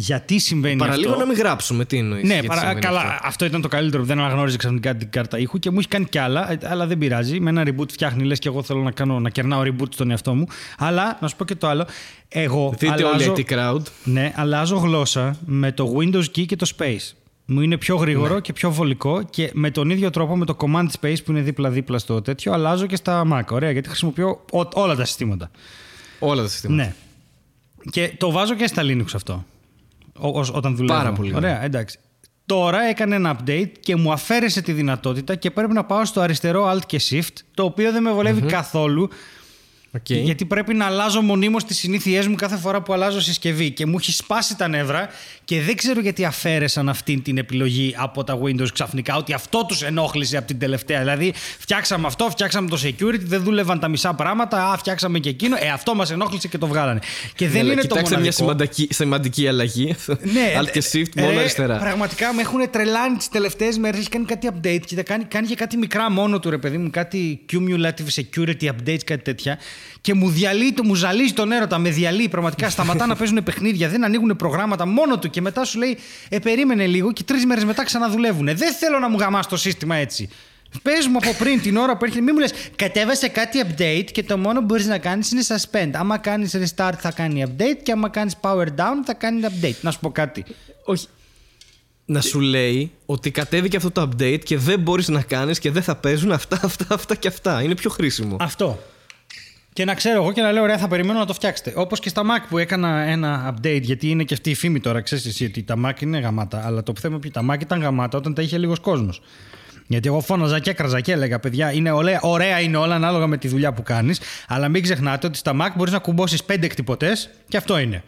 γιατί συμβαίνει Παραλίγο αυτό. να μην γράψουμε, τι εννοείς. Ναι, παρα... καλά, αυτό; ήταν το καλύτερο που δεν αναγνώριζε ξαφνικά την κάρτα ήχου και μου έχει κάνει κι άλλα, ε, αλλά δεν πειράζει. Με ένα reboot φτιάχνει, λες και εγώ θέλω να, κάνω, να κερνάω reboot στον εαυτό μου. Αλλά να σου πω και το άλλο. Εγώ Δείτε αλλάζω, όλοι IT crowd. ναι, αλλάζω γλώσσα με το Windows Key και το Space. Μου είναι πιο γρήγορο Ναι. και πιο βολικό και με τον ίδιο τρόπο με το Command Space που είναι δίπλα-δίπλα στο τέτοιο, αλλάζω και στα Mac. Ωραία, γιατί χρησιμοποιώ ό- όλα τα συστήματα. Όλα τα συστήματα. Ναι. Και το βάζω και στα Linux αυτό. Ό- ως- όταν δουλεύω. Πάρα πολύ Ωραία, εντάξει. Τώρα έκανε ένα update και μου αφαίρεσε τη δυνατότητα και πρέπει να πάω στο αριστερό Alt και Shift, το οποίο δεν με βολεύει καθόλου. Οκ. Γιατί πρέπει να αλλάζω μονίμως τις συνήθειές μου κάθε φορά που αλλάζω συσκευή και μου έχει σπάσει τα νεύρα και δεν ξέρω γιατί αφαίρεσαν αυτή την επιλογή από τα Windows ξαφνικά, ότι αυτό τους ενόχλησε από την τελευταία. Δηλαδή, φτιάξαμε αυτό, φτιάξαμε το security, δεν δούλευαν τα μισά πράγματα, α, φτιάξαμε και εκείνο, ε, αυτό μας ενόχλησε και το βγάλανε. Και δεν Ναι, είναι το κοιτάξτε μια μοναδικό. σημαντική, σημαντική αλλαγή. Ναι, Alt και Shift, ε, μόνο ρε, αριστερά. Πραγματικά με έχουν τρελάνει τις τελευταίες μέρες. Έχει κάνει κάτι update και τα κάνει, κάνει και κάτι μικρά μόνο του, ρε παιδί μου. Κάτι cumulative security updates, κάτι τέτοια. Και μου διαλύει το, μου ζαλίζει τον έρωτα. Με διαλύει πραγματικά. Σταματά να παίζουν παιχνίδια, δεν ανοίγουν προγράμματα μόνο του. Και μετά σου λέει, Ε, περίμενε λίγο και τρεις μέρες μετά ξαναδουλεύουν. Δεν θέλω να μου γαμάς το σύστημα έτσι. Πες μου από πριν την ώρα που έρχεται, μην μου λες: Κατέβασε κάτι update και το μόνο που μπορείς να κάνεις είναι suspend. Άμα κάνεις restart θα κάνει update και άμα κάνεις power down θα κάνει update. Να σου πω κάτι. Όχι. Να σου λέει ότι κατέβηκε αυτό το update και δεν μπορείς να κάνεις και δεν θα παίζουν αυτά, αυτά, αυτά και αυτά. Είναι πιο χρήσιμο. Αυτό. Και να ξέρω εγώ και να λέω: Ωραία, θα περιμένω να το φτιάξετε. Όπως και στα Mac που έκανα ένα update, γιατί είναι και αυτή η φήμη τώρα. Ξέρεις εσύ ότι τα Mac είναι γαμάτα. Αλλά το θέμα είναι ότι τα Mac ήταν γαμάτα όταν τα είχε λίγος κόσμος. Γιατί εγώ φώναζα και έκραζα και έλεγα: Παιδιά, είναι ωραία, ωραία είναι όλα ανάλογα με τη δουλειά που κάνεις. Αλλά μην ξεχνάτε ότι στα Mac μπορείς να κουμπώσεις πέντε εκτυπωτές και αυτό είναι.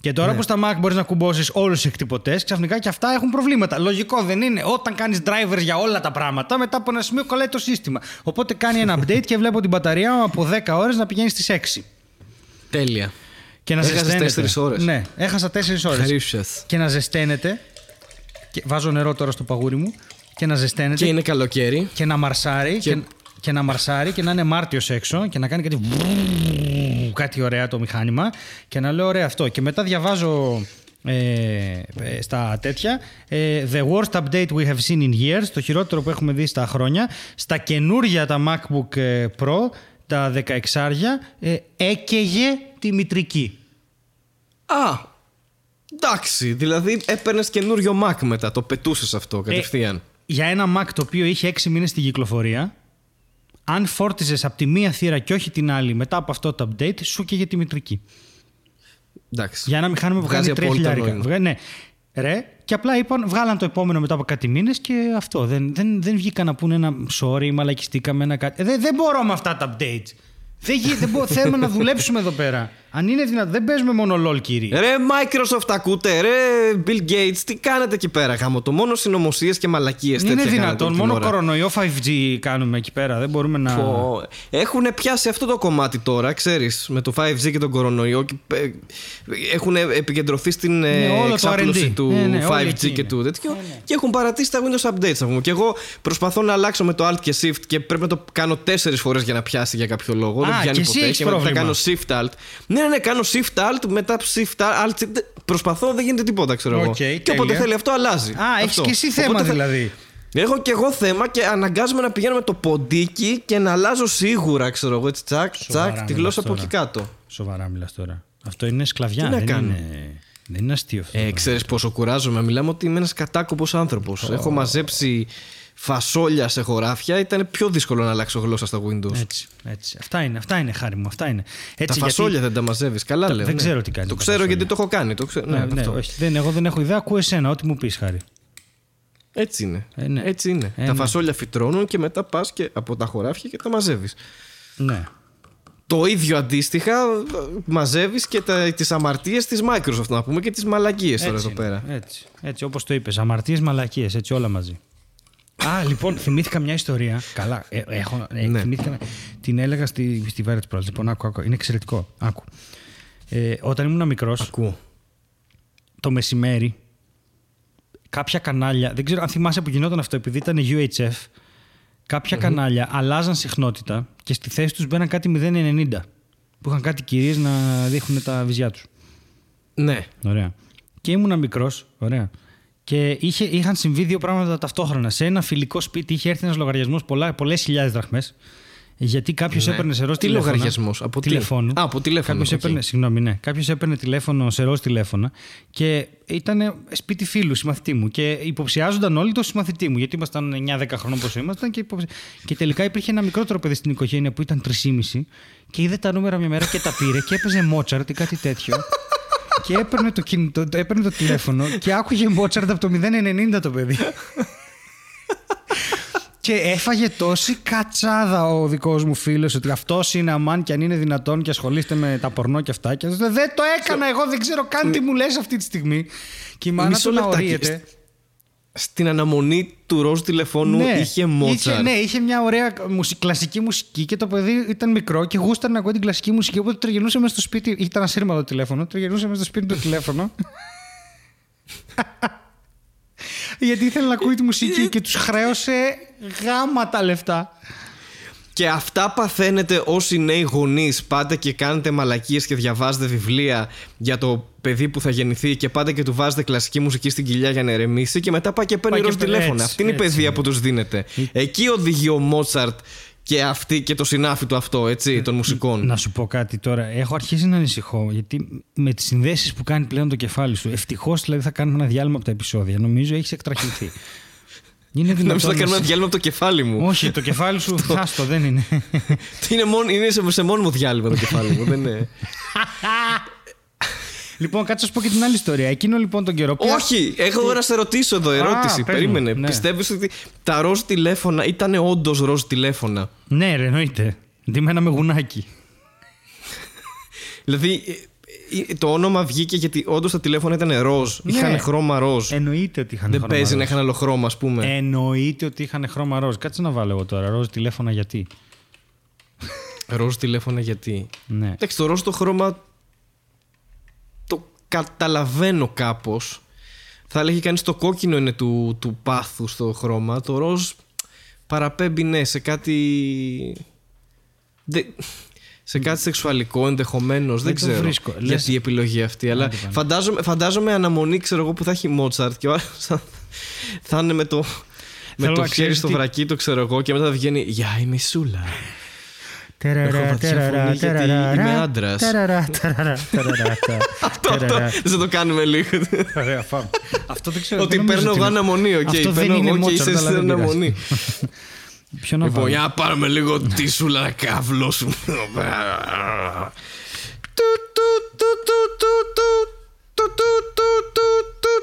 Και τώρα που στα Mac μπορείς να κουμπώσεις όλους τους εκτυπωτές, ξαφνικά και αυτά έχουν προβλήματα. Λογικό δεν είναι. Όταν κάνεις drivers για όλα τα πράγματα, μετά από ένα σημείο κολλάει το σύστημα. Οπότε κάνει ένα update και βλέπω την μπαταρία μου από 10 ώρες να πηγαίνει στις 6. Τέλεια. Και να Έχασες ζεσταίνεται. τέσσερις ώρες. Ναι, έχασα 4 ώρες. Χρήσιας. Και να ζεσταίνεται. Και βάζω νερό τώρα στο παγούρι μου. Και να ζεσταίνεται. Και είναι καλοκαίρι. και να μαρσάρει και... Και, να μαρσάρει και να είναι Μάρτιος έξω και να κάνει κάτι. βρρρρ, κάτι ωραία το μηχάνημα και να λέω ωραία αυτό. Και μετά διαβάζω ε, ε, στα τέτοια. ε, the worst update we have seen in years, το χειρότερο που έχουμε δει στα χρόνια. Στα καινούργια τα MacBook ε, Pro, τα 16 ε, έκαιγε τη μητρική. Α! Εντάξει. Δηλαδή έπαιρνες καινούριο Mac μετά. Το πετούσες αυτό κατευθείαν. Ε, για ένα Mac το οποίο είχε 6 μήνες στην κυκλοφορία, αν φόρτιζες από τη μία θύρα και όχι την άλλη μετά από αυτό το update, σου και για τη μητρική. Εντάξει. Για να μην χάνουμε που Βγάζει κάνει τρία απόλυτα χιλιάρικα. νόημα. Βγα- Ναι. Ρε, και απλά είπαν, βγάλαν το επόμενο μετά από κάτι μήνες και αυτό. Δεν, δεν, δεν βγήκαν να πούνε ένα sorry, μαλακιστήκαμε ένα κάτι. Ε, δεν, δεν μπορώ με αυτά τα updates. Δεν, γι- δεν μπορώ, θέλουμε να δουλέψουμε εδώ πέρα. Αν είναι δυνατόν, δεν παίζουμε μόνο LOL, κύριε. Ρε Microsoft ακούτε, ρε Bill Gates, τι κάνετε εκεί πέρα γάμο το μόνο συνωμοσίες και μαλακίες Δεν είναι δυνατόν. Μόνο κορονοϊό 5G κάνουμε εκεί πέρα. Δεν μπορούμε να. Έχουν πιάσει αυτό το κομμάτι τώρα, ξέρεις, με το 5G και τον κορονοϊό. Έχουν επικεντρωθεί στην ε, Ναι, όλο το εξάπλωση R&D. του Ναι, ναι, όλοι 5G εκεί και είναι. του τέτοιου. Ναι, ναι. Και έχουν παρατήσει τα Windows updates, να πούμε. Και εγώ προσπαθώ να αλλάξω με το Alt και Shift και πρέπει να το κάνω τέσσερις φορές για να πιάσει για κάποιο λόγο. Α, Δεν πιάνει και εσύ ποτέ. έχεις Και μετά πρόβλημα. κάνω Shift Alt. Ναι, ναι, ναι, κάνω Shift Alt, μετά Shift Alt. Shift- Προσπαθώ, δεν γίνεται τίποτα, ξέρω εγώ. Οκ, και τέλεια. όποτε θέλει αυτό, αλλάζει. Α, έχεις Αυτό. και εσύ θέμα Οπότε θα- δηλαδή. Έχω και εγώ θέμα και αναγκάζομαι να πηγαίνω με το ποντίκι και να αλλάζω σίγουρα, ξέρω εγώ, έτσι τσακ, Σοβαρά τσακ, τη μιλάς γλώσσα από τώρα. εκεί κάτω. Σοβαρά μιλάς τώρα. Αυτό είναι σκλαβιά. Τι να δεν, κάνω; είναι, δεν είναι αστείο αυτό. Ε, ξέρεις πόσο κουράζομαι. Μιλάμε ότι είμαι ένας κατάκοπος άνθρωπος. Έχω μαζέψει φασόλια σε χωράφια. Ήταν πιο δύσκολο να αλλάξω γλώσσα στα Windows. Έτσι, έτσι. Αυτά είναι, αυτά είναι χάρη μου. Αυτά είναι. τα Έτσι, φασόλια δεν τα μαζεύεις. Καλά λέω. δεν ναι. ξέρω τι κάνει Το τα ξέρω φασόλια. γιατί το έχω κάνει. Το ξέρω. Ναι, ναι, ναι, αυτό. όχι, δεν, εγώ δεν έχω ιδέα. Ακούω εσένα, ό,τι μου πεις χάρη. Έτσι είναι. Ε, ναι. Έτσι είναι. Ε, τα ναι. φασόλια φυτρώνουν και μετά πας και από τα χωράφια και τα μαζεύεις. Ναι. Το ίδιο αντίστοιχα μαζεύεις και τα, τις αμαρτίες της Microsoft να πούμε και τις μαλακίες τώρα Έτσι εδώ είναι. πέρα. Έτσι, έτσι όπως το είπες. Αμαρτίες, μαλακίες, έτσι όλα μαζί. Α, λοιπόν, θυμήθηκα μια ιστορία. Καλά, ε, έχω, ε, Ναι. θυμήθηκα, την έλεγα στη, στη Virtus Pro. Λοιπόν, άκου, άκου, είναι εξαιρετικό. Άκου. Ε, όταν ήμουν μικρός, Ακούω. το μεσημέρι, κάποια κανάλια, δεν ξέρω αν θυμάσαι που γινόταν αυτό, επειδή ήταν UHF, καποια κανάλια αλλάζαν συχνότητα και στη θέση τους μπαίναν κάτι 090, που είχαν κάτι κυρίες να δείχνουν τα βυζιά τους. Ναι. Ωραία. Και ήμουνα μικρός, ωραία. Και είχε, είχαν συμβεί δύο πράγματα ταυτόχρονα. Σε ένα φιλικό σπίτι είχε έρθει ένας λογαριασμός πολλές χιλιάδες δραχμές Γιατί κάποιος Ναι. έπαιρνε σε ροζ Τι τηλέφωνα. λογαριασμός, από τι; τηλεφώνου. Α, από τηλέφωνο, Κάποιος οκ. έπαιρνε, συγγνώμη, ναι. Κάποιος έπαιρνε τηλέφωνο σε ροζ τηλέφωνα και ήταν σπίτι φίλου, συμμαθητή μου. Και υποψιάζονταν όλοι το συμμαθητή μου. Γιατί ήμασταν 9-10 χρόνων πόσο ήμασταν. Και, υποψι... και τελικά υπήρχε ένα μικρότερο παιδί στην οικογένεια που ήταν 3,5 και είδε τα νούμερα μια μέρα και τα πήρε και έπαιζε Μότσαρτ ή κάτι τέτοιο. και έπαιρνε το, κινητό, έπαιρνε το τηλέφωνο και άκουγε Μότσαρτ από το 090 το παιδί. Και έφαγε τόση κατσάδα ο δικός μου φίλος ότι αυτός είναι αμάν και αν είναι δυνατόν και ασχολείστε με τα πορνό και αυτά. Και δεν το έκανα εγώ, δεν ξέρω καν τι μου λες αυτή τη στιγμή. Και η μάνα Μισό του να λεπτάκι. ορίεται. Στην αναμονή του ροζ τηλεφώνου είχε Μότσαρτ. ναι, είχε μια ωραία μουσι- κλασική μουσική και το παιδί ήταν μικρό και γούσταρε να ακούει την κλασική μουσική. Οπότε τριγυρνούσε μέσα στο σπίτι. Ήταν ασύρματο το τηλέφωνο. Τριγυρνούσε μέσα στο σπίτι το τηλέφωνο. Γιατί ήθελε να ακούει τη μουσική και τους χρέωσε γάμα τα λεφτά. Και αυτά παθαίνετε όσοι νέοι γονείς. Πάτε και κάνετε μαλακίες και διαβάζετε βιβλία για το παιδί που θα γεννηθεί και πάτε και του βάζετε κλασική μουσική στην κοιλιά για να ηρεμήσει και μετά πάει και παίρνει Πάει και ροζ παίρνει- τηλέφωνα. έτσι, Αυτή είναι η έτσι παιδεία είναι. που τους δίνετε. Εκεί οδηγεί ο Μότσαρτ και αυτή και το συνάφι του αυτό, έτσι, των μουσικών. Να σου πω κάτι τώρα. Έχω αρχίσει να ανησυχώ γιατί με τις συνδέσεις που κάνει πλέον το κεφάλι σου. Ευτυχώς δηλαδή θα κάνουμε ένα διάλειμμα από τα επεισόδια. Νομίζω έχεις εκτραχυνθεί. Είναι Να μην δυνατόν. θα κάνουμε να- ένα διάλειμμα από το κεφάλι μου. Όχι, το κεφάλι σου. Άστο, δεν είναι. Τι είναι, μόνο, είναι σε, σε μόνιμο διάλειμμα το κεφάλι μου. δεν είναι. λοιπόν, κάτσε να σου πω και την άλλη ιστορία. Εκείνο λοιπόν τον καιρό. πια- Όχι, έχω να σε ρωτήσω εδώ ερώτηση. πες μου, Περίμενε. ναι. Πιστεύεις ότι τα ροζ τηλέφωνα ήταν όντως ροζ τηλέφωνα; Ναι, ρε, εννοείται. Ντυμένα με γουνάκι. Δηλαδή, ε, ε, το όνομα βγήκε γιατί όντως τα τηλέφωνα ήταν ροζ. Ναι. Είχαν χρώμα ροζ. Εννοείται ότι είχαν Δεν χρώμα παίζει να ροζ. είχαν άλλο χρώμα, ας πούμε. Εννοείται ότι είχαν χρώμα ροζ. Κάτσε να βάλω εγώ τώρα. Ροζ τηλέφωνα γιατί; Ροζ τηλέφωνα γιατί; Ναι. Εντάξει, το ροζ το χρώμα το καταλαβαίνω κάπως. Θα έλεγε κανείς το κόκκινο είναι του, του πάθου στο χρώμα. Το ροζ παραπέμπει ναι σε κάτι. Δεν- Σε κάτι σεξουαλικό ενδεχομένως. Δεν, Δεν το ξέρω βρίσκω. Λες- γιατί η επιλογή αυτή. Αλλά Άντε, πάνε. φαντάζομαι, φαντάζομαι αναμονή ξέρω εγώ, που θα έχει Μότσαρτ και ο άλλος θα, θα είναι με το, με Θέλω το να χέρι ξέρεις στο τι- βρακί, το ξέρω εγώ, και μετά θα βγαίνει Γεια, είμαι η Σούλα. Είμαι άντρας. Αυτό δεν το κάνουμε λίγο. Αυτό δεν ξέρω. Ότι παίρνω εγώ αναμονή. Αυτό δεν είναι μότσο. αναμονή. Ποιο να Λοιπόν, για να πάρουμε λίγο τίσουλα να καβλώσουμε.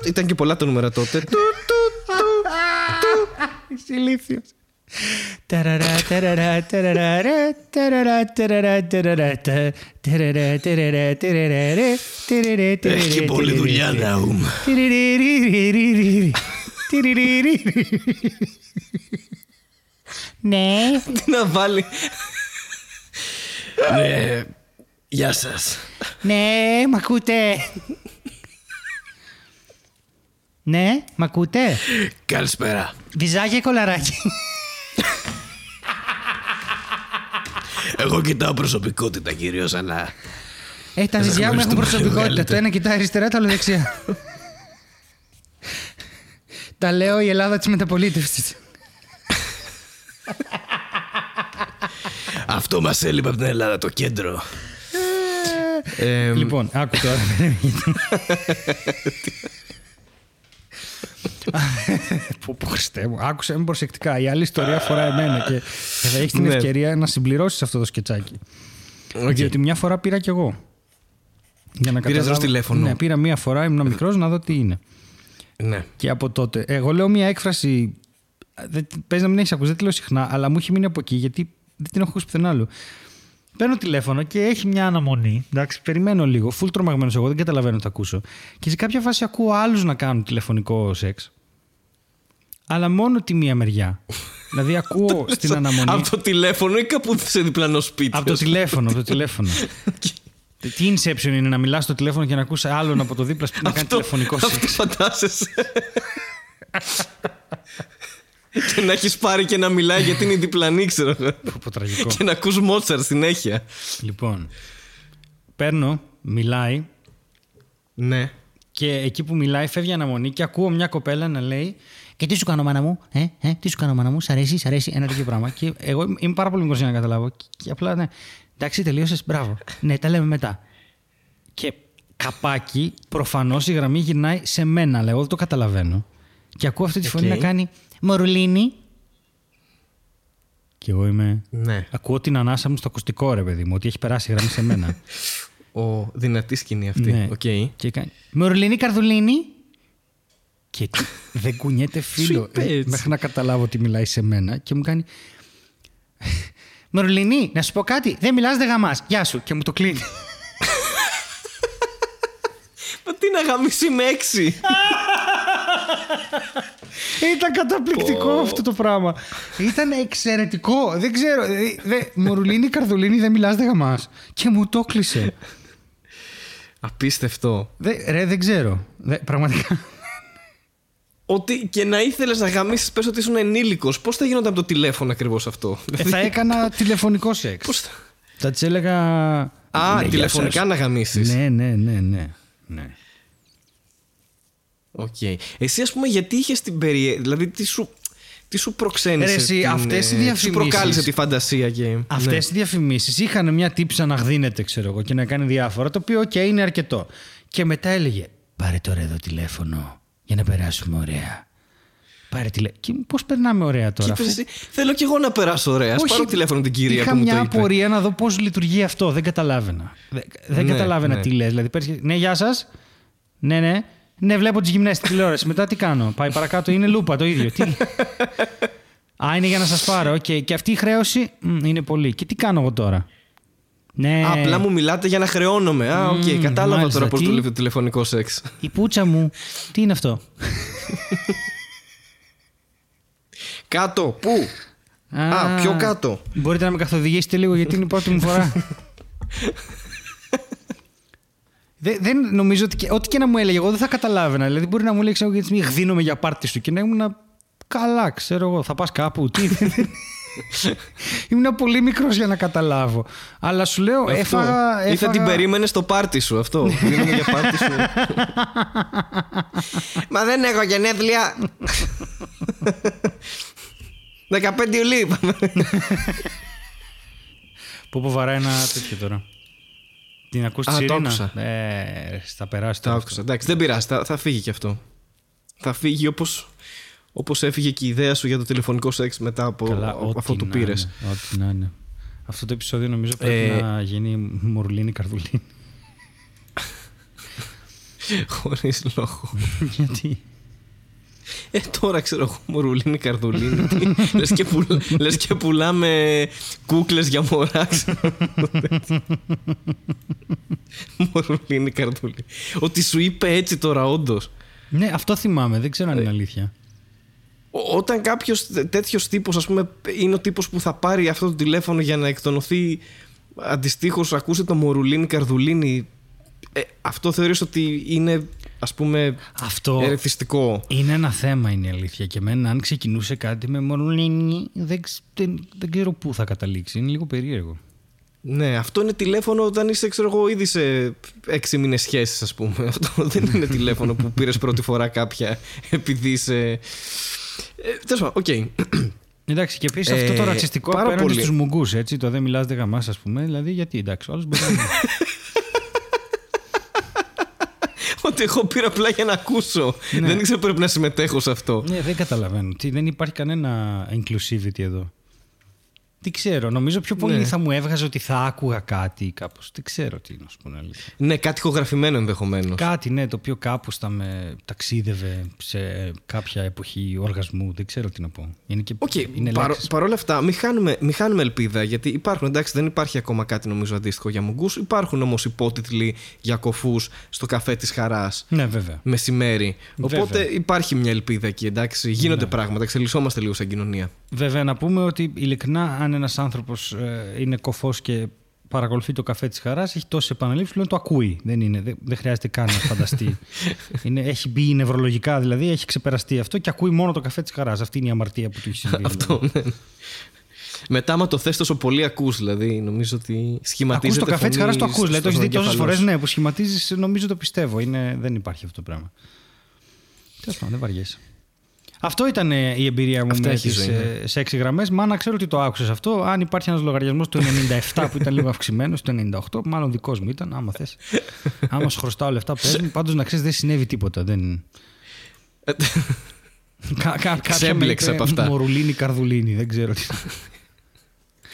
Ήταν και πολλά τα νούμερα τότε. Είσαι ηλίθιος. Έχει πολύ δουλειά να Ναι. Τι να βάλει. Ναι. Γεια σας. Ναι, μ' ακούτε. Ναι, μ' ακούτε. Καλησπέρα. Βυζάκια κολαράκι. Εγώ κοιτάω προσωπικότητα κυρίως, αλλά... Ε, τα Σας βυζιά μου έχουν ευχαριστούμε προσωπικότητα. μεγαλύτερα. Το ένα κοιτάει αριστερά, το άλλο δεξιά. τα λέω η Ελλάδα της μεταπολίτευσης. Αυτό μας έλειπε από την Ελλάδα, το κέντρο. Ε, Λοιπόν, άκου τώρα. Πω πω Χριστέ μου, άκουσε με προσεκτικά. Η άλλη ιστορία αφορά εμένα και θα έχεις την Ναι. ευκαιρία να συμπληρώσεις αυτό το σκετσάκι. οκ. Διότι μια φορά πήρα κι εγώ. Για να Πήρες ροζ τηλέφωνο. Ναι, πήρα μια φορά, ήμουν μικρός να δω τι είναι. Ναι. Και από τότε. Εγώ λέω μια έκφραση. Δεν, παίζει να μην έχεις ακούσει, δεν τη λέω συχνά, αλλά μου έχει μείνει από εκεί γιατί δεν την έχω ακούσει πουθενά άλλου. Παίρνω τηλέφωνο και έχει μια αναμονή. Εντάξει, περιμένω λίγο. Φουλ τρομαγμένος εγώ, δεν καταλαβαίνω τι θα ακούσω. Και σε κάποια φάση ακούω άλλους να κάνουν τηλεφωνικό σεξ. Αλλά μόνο τη μία μεριά. δηλαδή ακούω στην αναμονή. Από το τηλέφωνο ή κάπου σε διπλανό σπίτι. από το ας πούμε. τηλέφωνο, από το τηλέφωνο. Τι inception είναι να μιλάς στο τηλέφωνο και να ακούσει άλλον από το δίπλα σπίτι να κάνει Αυτό- τηλεφωνικό Αυτό σεξ; φαντάζεσαι. και να έχεις πάρει και να μιλάει γιατί είναι διπλανή, ξέρω εγώ. Πω, τραγικό. και να ακούς Μότσαρ συνέχεια. Λοιπόν, παίρνω, μιλάει Ναι. και εκεί που μιλάει φεύγει αναμονή και ακούω μια κοπέλα να λέει και τι σου κάνω μάνα μου, ε, ε, τι σου κάνω μάνα μου, σ' αρέσει, σ' αρέσει, ένα τέτοιο πράγμα. Και εγώ είμαι πάρα πολύ μικρός για να καταλάβω και απλά ναι, εντάξει τελείωσες, μπράβο, ναι τα λέμε μετά. Και καπάκι, προφανώς η γραμμή γυρνάει σε μένα, αλλά εγώ δεν το καταλαβαίνω. Και ακούω αυτή τη φωνή Οκ. να κάνει Μωρουλίνι. Και εγώ είμαι. Ναι. Ακούω την ανάσα μου στο ακουστικό, ρε παιδί μου, ότι έχει περάσει η γραμμή σε μένα. Ω δυνατή σκηνή αυτή. Ναι. Οκ. Και κάνει. Μωρουλίνι Καρδουλίνι. Και δεν κουνιέται φίλο. Σου είπε ε, έτσι. μέχρι να καταλάβω ότι μιλάει σε μένα. Και μου κάνει. Μωρουλίνι, να σου πω κάτι. Δεν μιλάς, δεν γαμάς. Γεια σου. Και μου το κλείνει. Μα τι να γαμήσει με έξι. Ήταν καταπληκτικό αυτό το πράγμα. Ήταν εξαιρετικό. Δεν ξέρω. ε, δε, Μωρουλίνι, Καρδουλίνι, δεν μιλάς, δεν γαμάς. Και μου το κλείσε. Απίστευτο. Δε, ρε, δεν ξέρω. Δε, πραγματικά. Ότι και να ήθελες να γαμήσεις, πες ότι ήσουν ενήλικος. Πώς θα γινόταν από το τηλέφωνο ακριβώς αυτό; Ε, θα έκανα τηλεφωνικό σεξ. Πώς θα... Θα της έλεγα. Α, Ναι, γεια τηλεφωνικά σας. να γαμήσεις. Ναι, ναι, ναι, ναι. ναι. Οκ. Εσύ, ας πούμε, γιατί είχες την περιέργεια. Δηλαδή, τι σου, τι σου προξένησε. Ρε, εσύ, την, αυτές οι ε, τι Σου διαφημίσεις- προκάλεσε τη φαντασία και. Αυτές ναι. οι διαφημίσεις είχαν μια τύπισσα να γδύνεται, ξέρω εγώ, και να κάνει διάφορα, το οποίο, οκ, είναι αρκετό. Και μετά έλεγε: Πάρε τώρα εδώ τηλέφωνο για να περάσουμε ωραία. Πάρε τηλέφωνο. Και πώς περνάμε ωραία Και τώρα; είπες αφού- εσύ, θέλω κι εγώ να περάσω ωραία. Α Όχι, πάρω τηλέφωνο την κυρία είχα που μου μια το είπε. απορία να δω πώς λειτουργεί αυτό. Δεν καταλάβαινα. Δεν, δεν Ναι, καταλάβαινα ναι. τι λες. Δηλαδή, παίρνεις και- ναι, γεια σας. Ναι, ναι. Ναι, βλέπω τις γυμνές στην τηλεόραση. Μετά τι κάνω; Πάει παρακάτω, είναι λούπα το ίδιο. Τι... Α, είναι για να σας πάρω. Οκ. Και αυτή η χρέωση μ, είναι πολύ. Και τι κάνω εγώ τώρα; Ναι. Α, Απλά μου μιλάτε για να χρεώνομαι. Α, οκ, Μμμ, κατάλαβα μάλιστα. τώρα πώ Τι; δουλεύει το τηλεφωνικό σεξ. Η πούτσα μου. Τι είναι αυτό; Κάτω, πού; Α, πιο κάτω. Μπορείτε να με καθοδηγήσετε λίγο γιατί είναι η πρώτη μου φορά. Δεν, δεν νομίζω ότι. και- Ό,τι και να μου έλεγε, εγώ δεν θα καταλάβαινα. Δηλαδή, μπορεί να μου λέει, ξέρω εγώ, γιατί γδύνομαι για πάρτι σου και να ήμουν καλά, ξέρω εγώ, θα πας κάπου. Τι. ήμουν πολύ μικρός για να καταλάβω. Αλλά σου λέω, Αυτό. έφαγα. Ή θα την έφαγα- περίμενες στο πάρτι σου αυτό. Δίνουμε για πάρτι σου. Μα δεν έχω γενέθλια. 15 Ιουλίου είπαμε. Πού που βαράει ένα τέτοιο τώρα. Την ακούς τη Α, το Σιρήνα. άκουσα. Ε, θα περάσει Τα τώρα άκουσα. Εντάξει, δεν πειράζει. Θα, θα φύγει και αυτό. Θα φύγει όπως, Όπως έφυγε και η ιδέα σου για το τηλεφωνικό σεξ μετά από Καλά, από ό,τι αυτό που να πήρες. είναι, Ό,τι να είναι. Αυτό το επεισόδιο νομίζω πρέπει Ε, να γίνει μουρλίνη καρδουλίνη. Χωρίς λόγο. Γιατί; Ε, τώρα ξέρω εγώ, μωρουλίνη, καρδουλίνη. τι, λες, και πουλα, λες και πουλάμε κούκλες για μωρά. ξέρω. μωρουλίνη, καρδουλίνη. Ότι σου είπε έτσι τώρα, όντως. Ναι, αυτό θυμάμαι. Δεν ξέρω αν είναι αλήθεια. Όταν κάποιος τέτοιος τύπος, ας πούμε, είναι ο τύπος που θα πάρει αυτό το τηλέφωνο για να εκτονωθεί αντιστοίχως, ακούσει το μωρουλίνη, καρδουλίνη. Ε, αυτό θεωρείς ότι είναι, ας πούμε, Αυτό ερεθιστικό; είναι ένα θέμα, είναι η αλήθεια. Και εμένα, αν ξεκινούσε κάτι με μορλίνη, δεν, ξ- δεν, δεν ξέρω πού θα καταλήξει. Είναι λίγο περίεργο. Ναι, αυτό είναι τηλέφωνο όταν είσαι, ξέρω εγώ, ήδη σε έξι μήνες σχέσεις, ας πούμε. Αυτό δεν είναι τηλέφωνο που πήρες πρώτη φορά κάποια επειδή είσαι. Ε, Τέλος πάντων, οκ. Εντάξει, και επίσης Ε, αυτό το ρατσιστικό πάρα απέναντι πολύ. στους μουγκούς, έτσι. Το δεν μιλάς, δεν γαμάς, ας πούμε. Δηλαδή, γιατί εντάξει, ο άλλος μπορεί να. Ότι εγώ πήρα απλά για να ακούσω. Ναι. Δεν ήξερα πρέπει να συμμετέχω σε αυτό. ναι, δεν καταλαβαίνω. Τι, δεν υπάρχει κανένα inclusivity εδώ. Τι ξέρω, νομίζω πιο πολύ Ναι. θα μου έβγαζε ότι θα άκουγα κάτι κάπως. Δεν ξέρω τι να σου πω την αλήθεια. Ναι, κάτι ηχογραφημένο ενδεχομένως. Κάτι, ναι, το οποίο κάπως θα με ταξίδευε σε κάποια εποχή οργασμού. Δεν ξέρω τι να πω. Είναι και Οκ, είναι παρό, λέξεις. παρόλα αυτά, μην χάνουμε, μην χάνουμε ελπίδα γιατί υπάρχουν, εντάξει, δεν υπάρχει ακόμα κάτι νομίζω αντίστοιχο για μουγκούς. Υπάρχουν όμως υπότιτλοι για κωφούς στο καφέ της Χαράς Ναι, βέβαια. μεσημέρι. Οπότε Βέβαια. υπάρχει μια ελπίδα εκεί, εντάξει. Γίνονται Ναι. πράγματα, εξελισσόμαστε λίγο σαν κοινωνία. Βέβαια, να πούμε ότι ειλικρινά, αν ένας άνθρωπος είναι κοφός και παρακολουθεί το καφέ της χαράς, έχει τόσες επαναλήψεις που το ακούει. Δεν, είναι, δεν, δεν χρειάζεται καν να φανταστεί. είναι, έχει μπει νευρολογικά δηλαδή, έχει ξεπεραστεί αυτό και ακούει μόνο το καφέ της χαράς. Αυτή είναι η αμαρτία που του έχει συμβεί. δηλαδή. Αυτό, ναι. Μετά, άμα το θες τόσο πολύ, ακούς. Δηλαδή, νομίζω ότι Ακούς σχηματίζεται. το καφέ της φωνή χαράς, το ακούς. Δηλαδή, το στον έχεις δει τόσες εγκέφαλό φορές. σου. Ναι, που σχηματίζεις, νομίζω το πιστεύω. Είναι, δεν υπάρχει αυτό το πράγμα. Τέλος πάντων, δεν βαριέσαι. Αυτό ήταν ε, η εμπειρία μου Αυτά με έχει η τις, ζωή, ναι. ε, σε έξι γραμμές. Μα να ξέρω ότι το άκουσες αυτό. Αν υπάρχει ένας λογαριασμός του 97 που ήταν λίγο αυξημένος, το 98, μάλλον δικός μου ήταν, άμα θες. άμα σου χρωστάω λεφτά, πες μου. Πάντως να ξέρεις, δεν συνέβη τίποτα. Δεν... Κα, κα, κάποια Ξέμπλεξε με είπε από αυτά. Μορουλίνη, καρδουλίνη, δεν ξέρω τι.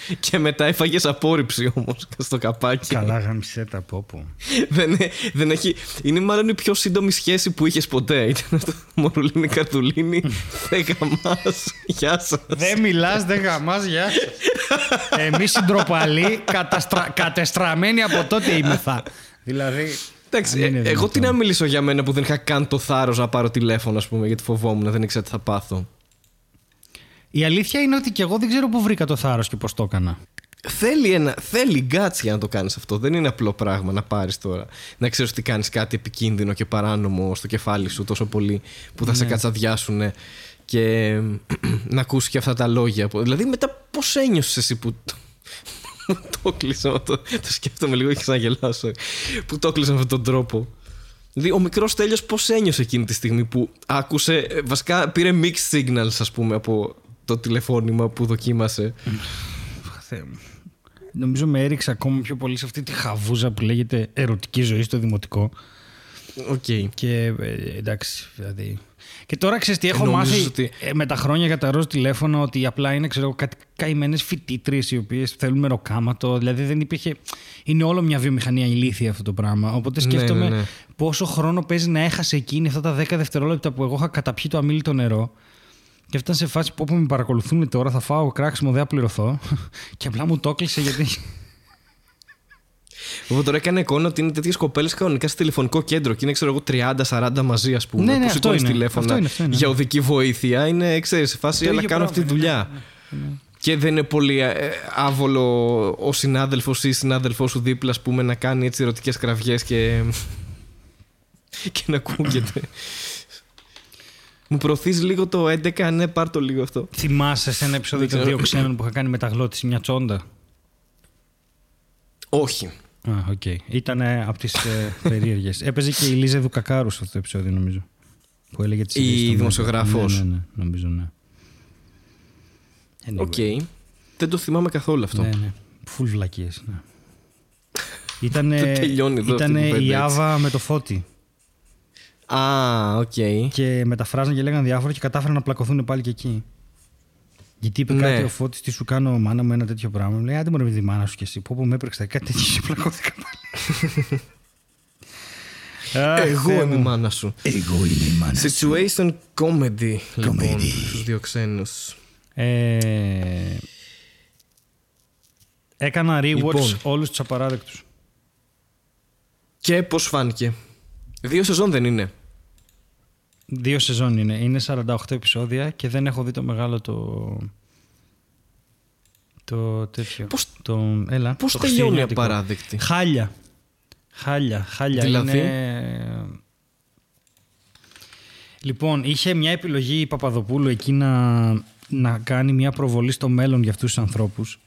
Και μετά έφαγες απόρριψη όμως στο καπάκι. Καλά, γάμισε τα πόπο. δεν, δεν έχει, είναι μάλλον η πιο σύντομη σχέση που είχες ποτέ. Ήταν αυτό. Μωρουλίνη Καρτουλίνη. Δεν γαμάς. Γεια σας. Δεν μιλάς, δεν γαμάς, γεια σας. Εμείς οι ντροπαλοί καταστρα... κατεστραμμένοι από τότε είμεθα. Δηλαδή. Εντάξει, αν είναι ε, εγώ δυνατόν. τι να μιλήσω για μένα που δεν είχα καν το θάρρος να πάρω τηλέφωνο, ας πούμε, γιατί φοβόμουν, δεν ήξερα τι θα πάθω. Η αλήθεια είναι ότι και εγώ δεν ξέρω πού βρήκα το θάρρος και πώς το έκανα. Θέλει, ένα, θέλει guts για να το κάνεις αυτό. Δεν είναι απλό πράγμα να πάρεις τώρα. Να ξέρεις ότι κάνεις κάτι επικίνδυνο και παράνομο στο κεφάλι σου τόσο πολύ που θα σε Ναι. κατσαδιάσουν και να ακούσεις και αυτά τα λόγια. Δηλαδή, μετά πώς ένιωσες εσύ που. το- που το κλείσα. Το, το σκέφτομαι λίγο και ξαναγελάσω. Που το κλείσα με αυτόν τον τρόπο. Δηλαδή, ο μικρός τέλειος πώς ένιωσε εκείνη τη στιγμή που άκουσε. ε, Βασικά πήρε mixed signals, ας πούμε, από το τηλεφώνημα που δοκίμασε. Θεέ μου. Νομίζω με έριξε ακόμα πιο πολύ σε αυτή τη χαβούζα που λέγεται ερωτική ζωή στο δημοτικό. Οκ. Και ε, εντάξει, δηλαδή. Και τώρα ξέρεις τι έχω Νόμιζες μάθει ότι- ε, με τα χρόνια για τα ροζ τηλέφωνα ότι απλά είναι ξέρω, κάτι καημένες φοιτήτριες οι οποίες θέλουν μεροκάματο. Δηλαδή δεν υπήρχε. Είναι όλο μια βιομηχανία ηλίθια αυτό το πράγμα. Οπότε Ναι, σκέφτομαι ναι, ναι. πόσο χρόνο παίζει να έχασε εκείνη αυτά τα 10 δευτερόλεπτα που εγώ είχα καταπιεί το αμίλητο νερό. Και έφτανε σε φάση που όπου με παρακολουθούν τώρα θα φάω κράξιμο, δεν θα πληρωθώ. και απλά μου το έκλεισε γιατί. Εγώ τώρα έκανα εικόνα ότι είναι τέτοιες κοπέλες κανονικά σε τηλεφωνικό κέντρο και είναι, ξέρω εγώ, 30-40 μαζί, ας πούμε. Ναι, ναι, που αυτό σηκώνεις είναι. τηλέφωνα Αυτό είναι, αυτό είναι, για ναι. οδική βοήθεια. Είναι, ξέρεις, σε φάση, Το αλλά ίδιο κάνω πράγμα αυτή τη είναι, δουλειά. Και δεν είναι πολύ ε, άβολο ο συνάδελφος ή η συνάδελφός σου δίπλα, ας πούμε, να κάνει έτσι ερωτικές κραυγές και. και να ακούγεται. Μου προωθείς λίγο το 11, ναι, πάρ το λίγο αυτό. Θυμάσαι σε ένα επεισόδιο Δεν των ξέρω. δύο ξένων που είχα κάνει μεταγλώττιση μια τσόντα; Όχι. Α, οκ. Ήταν από τις ε, περίεργες. Έπαιζε και η Λίζα Δουκακάρου σε αυτό το επεισόδιο, νομίζω. Που έλεγε τις Η ειδήσεις στο δημοσιογράφος. Ναι, ναι, ναι, νομίζω, ναι. Anyway. Οκ. Δεν το θυμάμαι καθόλου αυτό. Ναι, ναι. Φουλ βλακείες, ναι. Ήταν, Δεν τελειώνει εδώ αυτή η ήτανε κουβέντα η έτσι. Άβα με το Φώτη. Α, οκ. Και μεταφράζαν και λέγανε διάφορα και κατάφεραν να πλακωθούν πάλι και εκεί. Γιατί είπε Ναι. κάτι ο Φώτης, τι σου κάνω μάνα μου ένα τέτοιο πράγμα. Μου λέει, άντε μπορεί με τη μάνα σου κι εσύ. Πω πω με έμπλεξε κάτι τέτοιο και πλακώθηκα πάλι. Αχ, Εγώ Θεέ είμαι η μου. μάνα σου. Εγώ είμαι η μάνα σου. Situation comedy, λοιπόν, Comedy. στους δύο ξένους. Ε, έκανα rewatch Λοιπόν. όλους τους απαράδεκτους. Και πώς φάνηκε. Δύο σεζόν δεν είναι. Δύο σεζόν είναι. Είναι 48 επεισόδια και δεν έχω δει το μεγάλο το... Το τέτοιο. Πώς- το, έλα, Πώς το τελειώνει χριστουγεννιάτικο. απαράδεκτη; Χάλια. Χάλια. Χάλια. Δηλαδή; Είναι... Λοιπόν, είχε μια επιλογή η Παπαδοπούλου εκεί να, να κάνει μια προβολή στο μέλλον για αυτούς τους ανθρώπους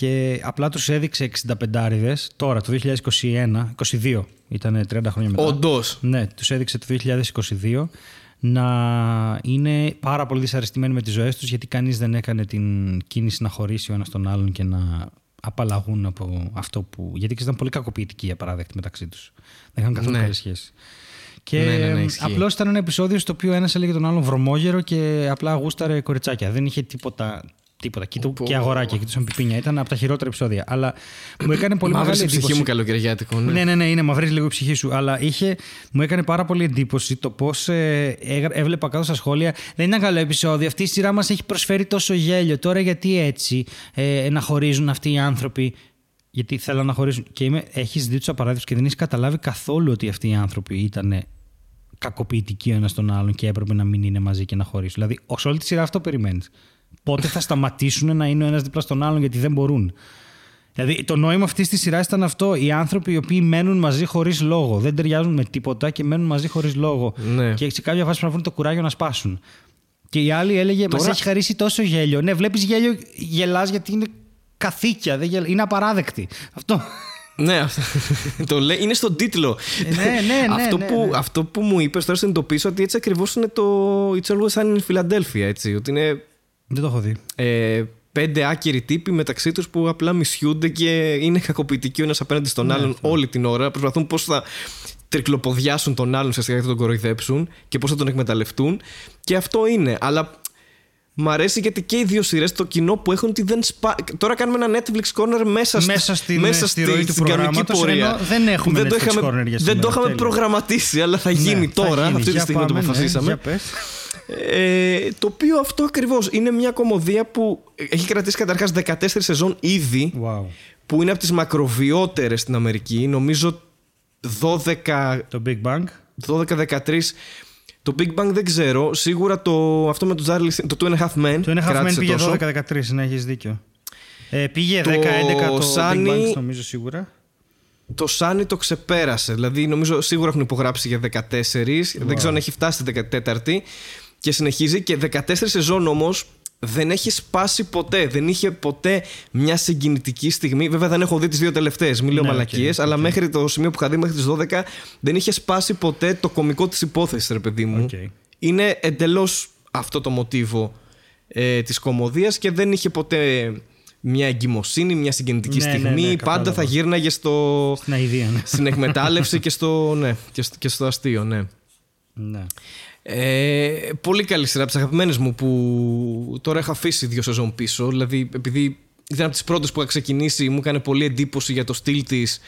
και απλά τους έδειξε 65 τώρα το 2021, 22 ήταν 30 χρόνια μετά. Όντως. Ναι, τους έδειξε το 2022 να είναι πάρα πολύ δυσαρεστημένοι με τις ζωές τους γιατί κανείς δεν έκανε την κίνηση να χωρίσει ο ένας τον άλλον και να απαλλαγούν από αυτό που... Γιατί ήταν πολύ κακοποιητικοί οι απαράδεκτοι μεταξύ τους. Δεν είχαν καθόλου Ναι. καλή σχέση. Και Ναι, ναι, ναι, ισχύει. απλώς ήταν ένα επεισόδιο στο οποίο ένας έλεγε τον άλλον βρωμόγερο και απλά γούσταρε κοριτσάκια. Δεν είχε τίποτα, τίποτα. Και, το- Πω. και αγοράκια, κοιτούσαν πιπίνια. Ήταν από τα χειρότερα επεισόδια. Αλλά μου έκανε πολύ Μαύρης μεγάλη η ψυχή εντύπωση. μου καλοκαιριάτικο. Ναι. Ναι, ναι, ναι, είναι μαυρίζει λίγο η ψυχή σου. Αλλά είχε, μου έκανε πάρα πολύ εντύπωση το πώς έβλεπα κάτω στα σχόλια. Δεν ήταν καλό επεισόδιο. Αυτή η σειρά μας έχει προσφέρει τόσο γέλιο. Τώρα γιατί έτσι ε, να χωρίζουν αυτοί οι άνθρωποι; Γιατί θέλουν να χωρίσουν. Και είμαι, έχεις δει τους απαράδεκτους και δεν έχεις καταλάβει καθόλου ότι αυτοί οι άνθρωποι ήταν κακοποιητικοί ο ένας τον άλλον και έπρεπε να μην είναι μαζί και να χωρίσουν. Δηλαδή, ως όλη τη σειρά αυτό περιμένεις. Πότε θα σταματήσουν να είναι ο ένας δίπλα στον άλλον γιατί δεν μπορούν. Δηλαδή, το νόημα αυτής της σειράς ήταν αυτό. Οι άνθρωποι οι οποίοι μένουν μαζί χωρίς λόγο. Δεν ταιριάζουν με τίποτα και μένουν μαζί χωρίς λόγο. Ναι. Και σε κάποια φάση πρέπει να βρουν το κουράγιο να σπάσουν. Και η άλλη έλεγε: Τώρα- Μα έχει χαρίσει τόσο γέλιο. Ναι, βλέπεις γέλιο, γελάς γιατί είναι καθήκια. Δεν γελ... Είναι απαράδεκτη. Αυτό. Ναι, αυτό- το λέει, είναι στον τίτλο. Ε, ναι, ναι, ναι, αυτό, ναι, που, ναι. αυτό που μου είπες τώρα συνειδητοποίησα ότι έτσι ακριβώς είναι το It's Always Sunny in Philadelphia. Έτσι, ότι είναι Δεν το έχω δει. ε, πέντε άκυροι τύποι μεταξύ τους που απλά μισιούνται και είναι κακοποιητικοί ο ένας απέναντι στον Ναι, άλλον όλη την ώρα. Προσπαθούν πώς θα τρικλοποδιάσουν τον άλλον ουσιαστικά και θα τον κοροϊδέψουν και πώς θα τον εκμεταλλευτούν. Και αυτό είναι. Αλλά Μ' αρέσει γιατί και οι δύο σειρές το κοινό που έχουν ότι δεν σπά... Τώρα κάνουμε ένα Netflix corner μέσα, στη- Μέσα στην- μέσα στη ροή του στην κανονική προγράμματος, πορεία. ενώ δεν έχουμε Που δεν το Netflix είχαμε, corner για δεν σήμερα. το είχαμε Τέλεια. προγραμματίσει, αλλά θα γίνει Ναι, θα τώρα, γίνει. αυτή τη Για στιγμή το πάμε, ναι, αποφασίσαμε. Για πες. Ε, το οποίο αυτό ακριβώς είναι μια κομμωδία που έχει κρατήσει καταρχάς 14 σεζόν ήδη, Wow. που είναι από τις μακροβιότερες στην Αμερική. Νομίζω 12 Το Big Bang. 12-13. Το Big Bang δεν ξέρω. Σίγουρα το, αυτό με το Charlie, το Two and a Half Men. Το ένα half κράτησε πήγε τόσο. 12-13, ναι, έχεις δίκιο. Ε, πήγε Το 10-11 το Sunny- Big Bang, νομίζω σίγουρα. Το Sunny το ξεπέρασε. Δηλαδή, νομίζω σίγουρα έχουν υπογράψει για 14. Δεν ξέρω αν έχει φτάσει την 14η. Και συνεχίζει. Και 14 σεζόν όμως δεν έχει σπάσει ποτέ. Δεν είχε ποτέ μια συγκινητική στιγμή. Βέβαια, δεν έχω δει τις δύο τελευταίες. Μην λέω Ναι, οκ, μαλακίες. Αλλά οκ. μέχρι το σημείο που είχα δει, μέχρι τις 12, δεν είχε σπάσει ποτέ το κωμικό της υπόθεσης, ρε παιδί μου. Οκ. Είναι εντελώς αυτό το μοτίβο ε, της κωμωδίας και δεν είχε ποτέ μια εγκυμοσύνη, μια συγκινητική Ναι, ναι, στιγμή. ναι, Πάντα κατάλαβα. θα γύρναγε στο, Στην αηδία, ναι. στην εκμετάλλευση και στο, ναι, και στο, και στο αστείο, ναι. ναι. Ε, πολύ καλή σειρά από τις αγαπημένες μου που τώρα έχω αφήσει δύο σεζόν πίσω. Δηλαδή, επειδή ήταν από τις πρώτες που είχα ξεκινήσει, μου έκανε πολύ εντύπωση για το στυλ της.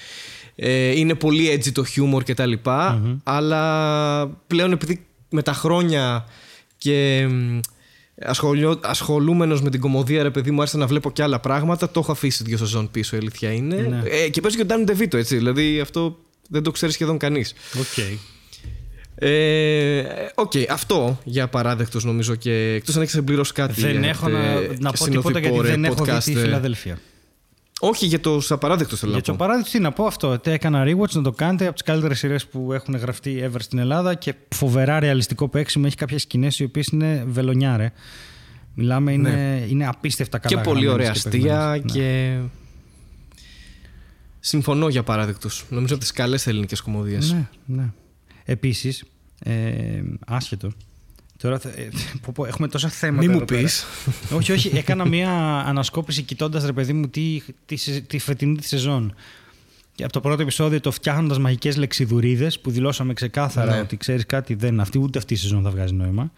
Ε, είναι πολύ edgy το χιούμορ και τα λοιπα Αλλά πλέον επειδή με τα χρόνια και μ, ασχολιό, ασχολούμενος με την κομμωδία ρε παιδί μου άρχισα να βλέπω και άλλα πράγματα το έχω αφήσει δύο σεζόν πίσω η αλήθεια είναι Ναι. ε, και παίζει και ο Ντάνι Ντεβίτο έτσι δηλαδή αυτό δεν το ξέρει σχεδόν κανείς Οκ. ε, Οκ, αυτό για απαράδεκτους νομίζω και εκτός αν έχεις συμπληρώσει κάτι Δεν για, έχω ε, να, να πω τίποτα γιατί συνοδοιπόρε, δεν έχω δει τη podcast, ε. Φιλαδέλφια. Όχι για τους απαράδεκτους θέλω Για να του πω απαράδεκτου, τι να πω αυτό. Τι έκανα rewatch να το κάνετε από τις καλύτερες σειρές που έχουν γραφτεί ever στην Ελλάδα και φοβερά ρεαλιστικό παίξιμο. Έχει κάποιες σκηνές οι οποίες είναι βελονιάρες. Μιλάμε, είναι, είναι απίστευτα καλά. Ναι. και πολύ ωραία γραμμένες και αστεία παιγμένες. Ναι. και συμφωνώ για παράδεκτους νομίζω από τις καλές ελληνικές κομμωδίες Ναι, ναι. Επίσης, ε, άσχετο. Τώρα θα- ε, πω, πω, έχουμε τόσα θέματα. Μη μου εδώ πέρα. πεις. όχι, όχι. Έκανα μία ανασκόπηση κοιτώντας ρε παιδί μου τι, τη, τη φετινή τη σεζόν. Και από το πρώτο επεισόδιο το φτιάχνοντας μαγικές λεξιδουρίδες που δηλώσαμε ξεκάθαρα Ναι. ότι ξέρεις κάτι, δεν, αυτή, ούτε αυτή η σεζόν θα βγάζει νόημα.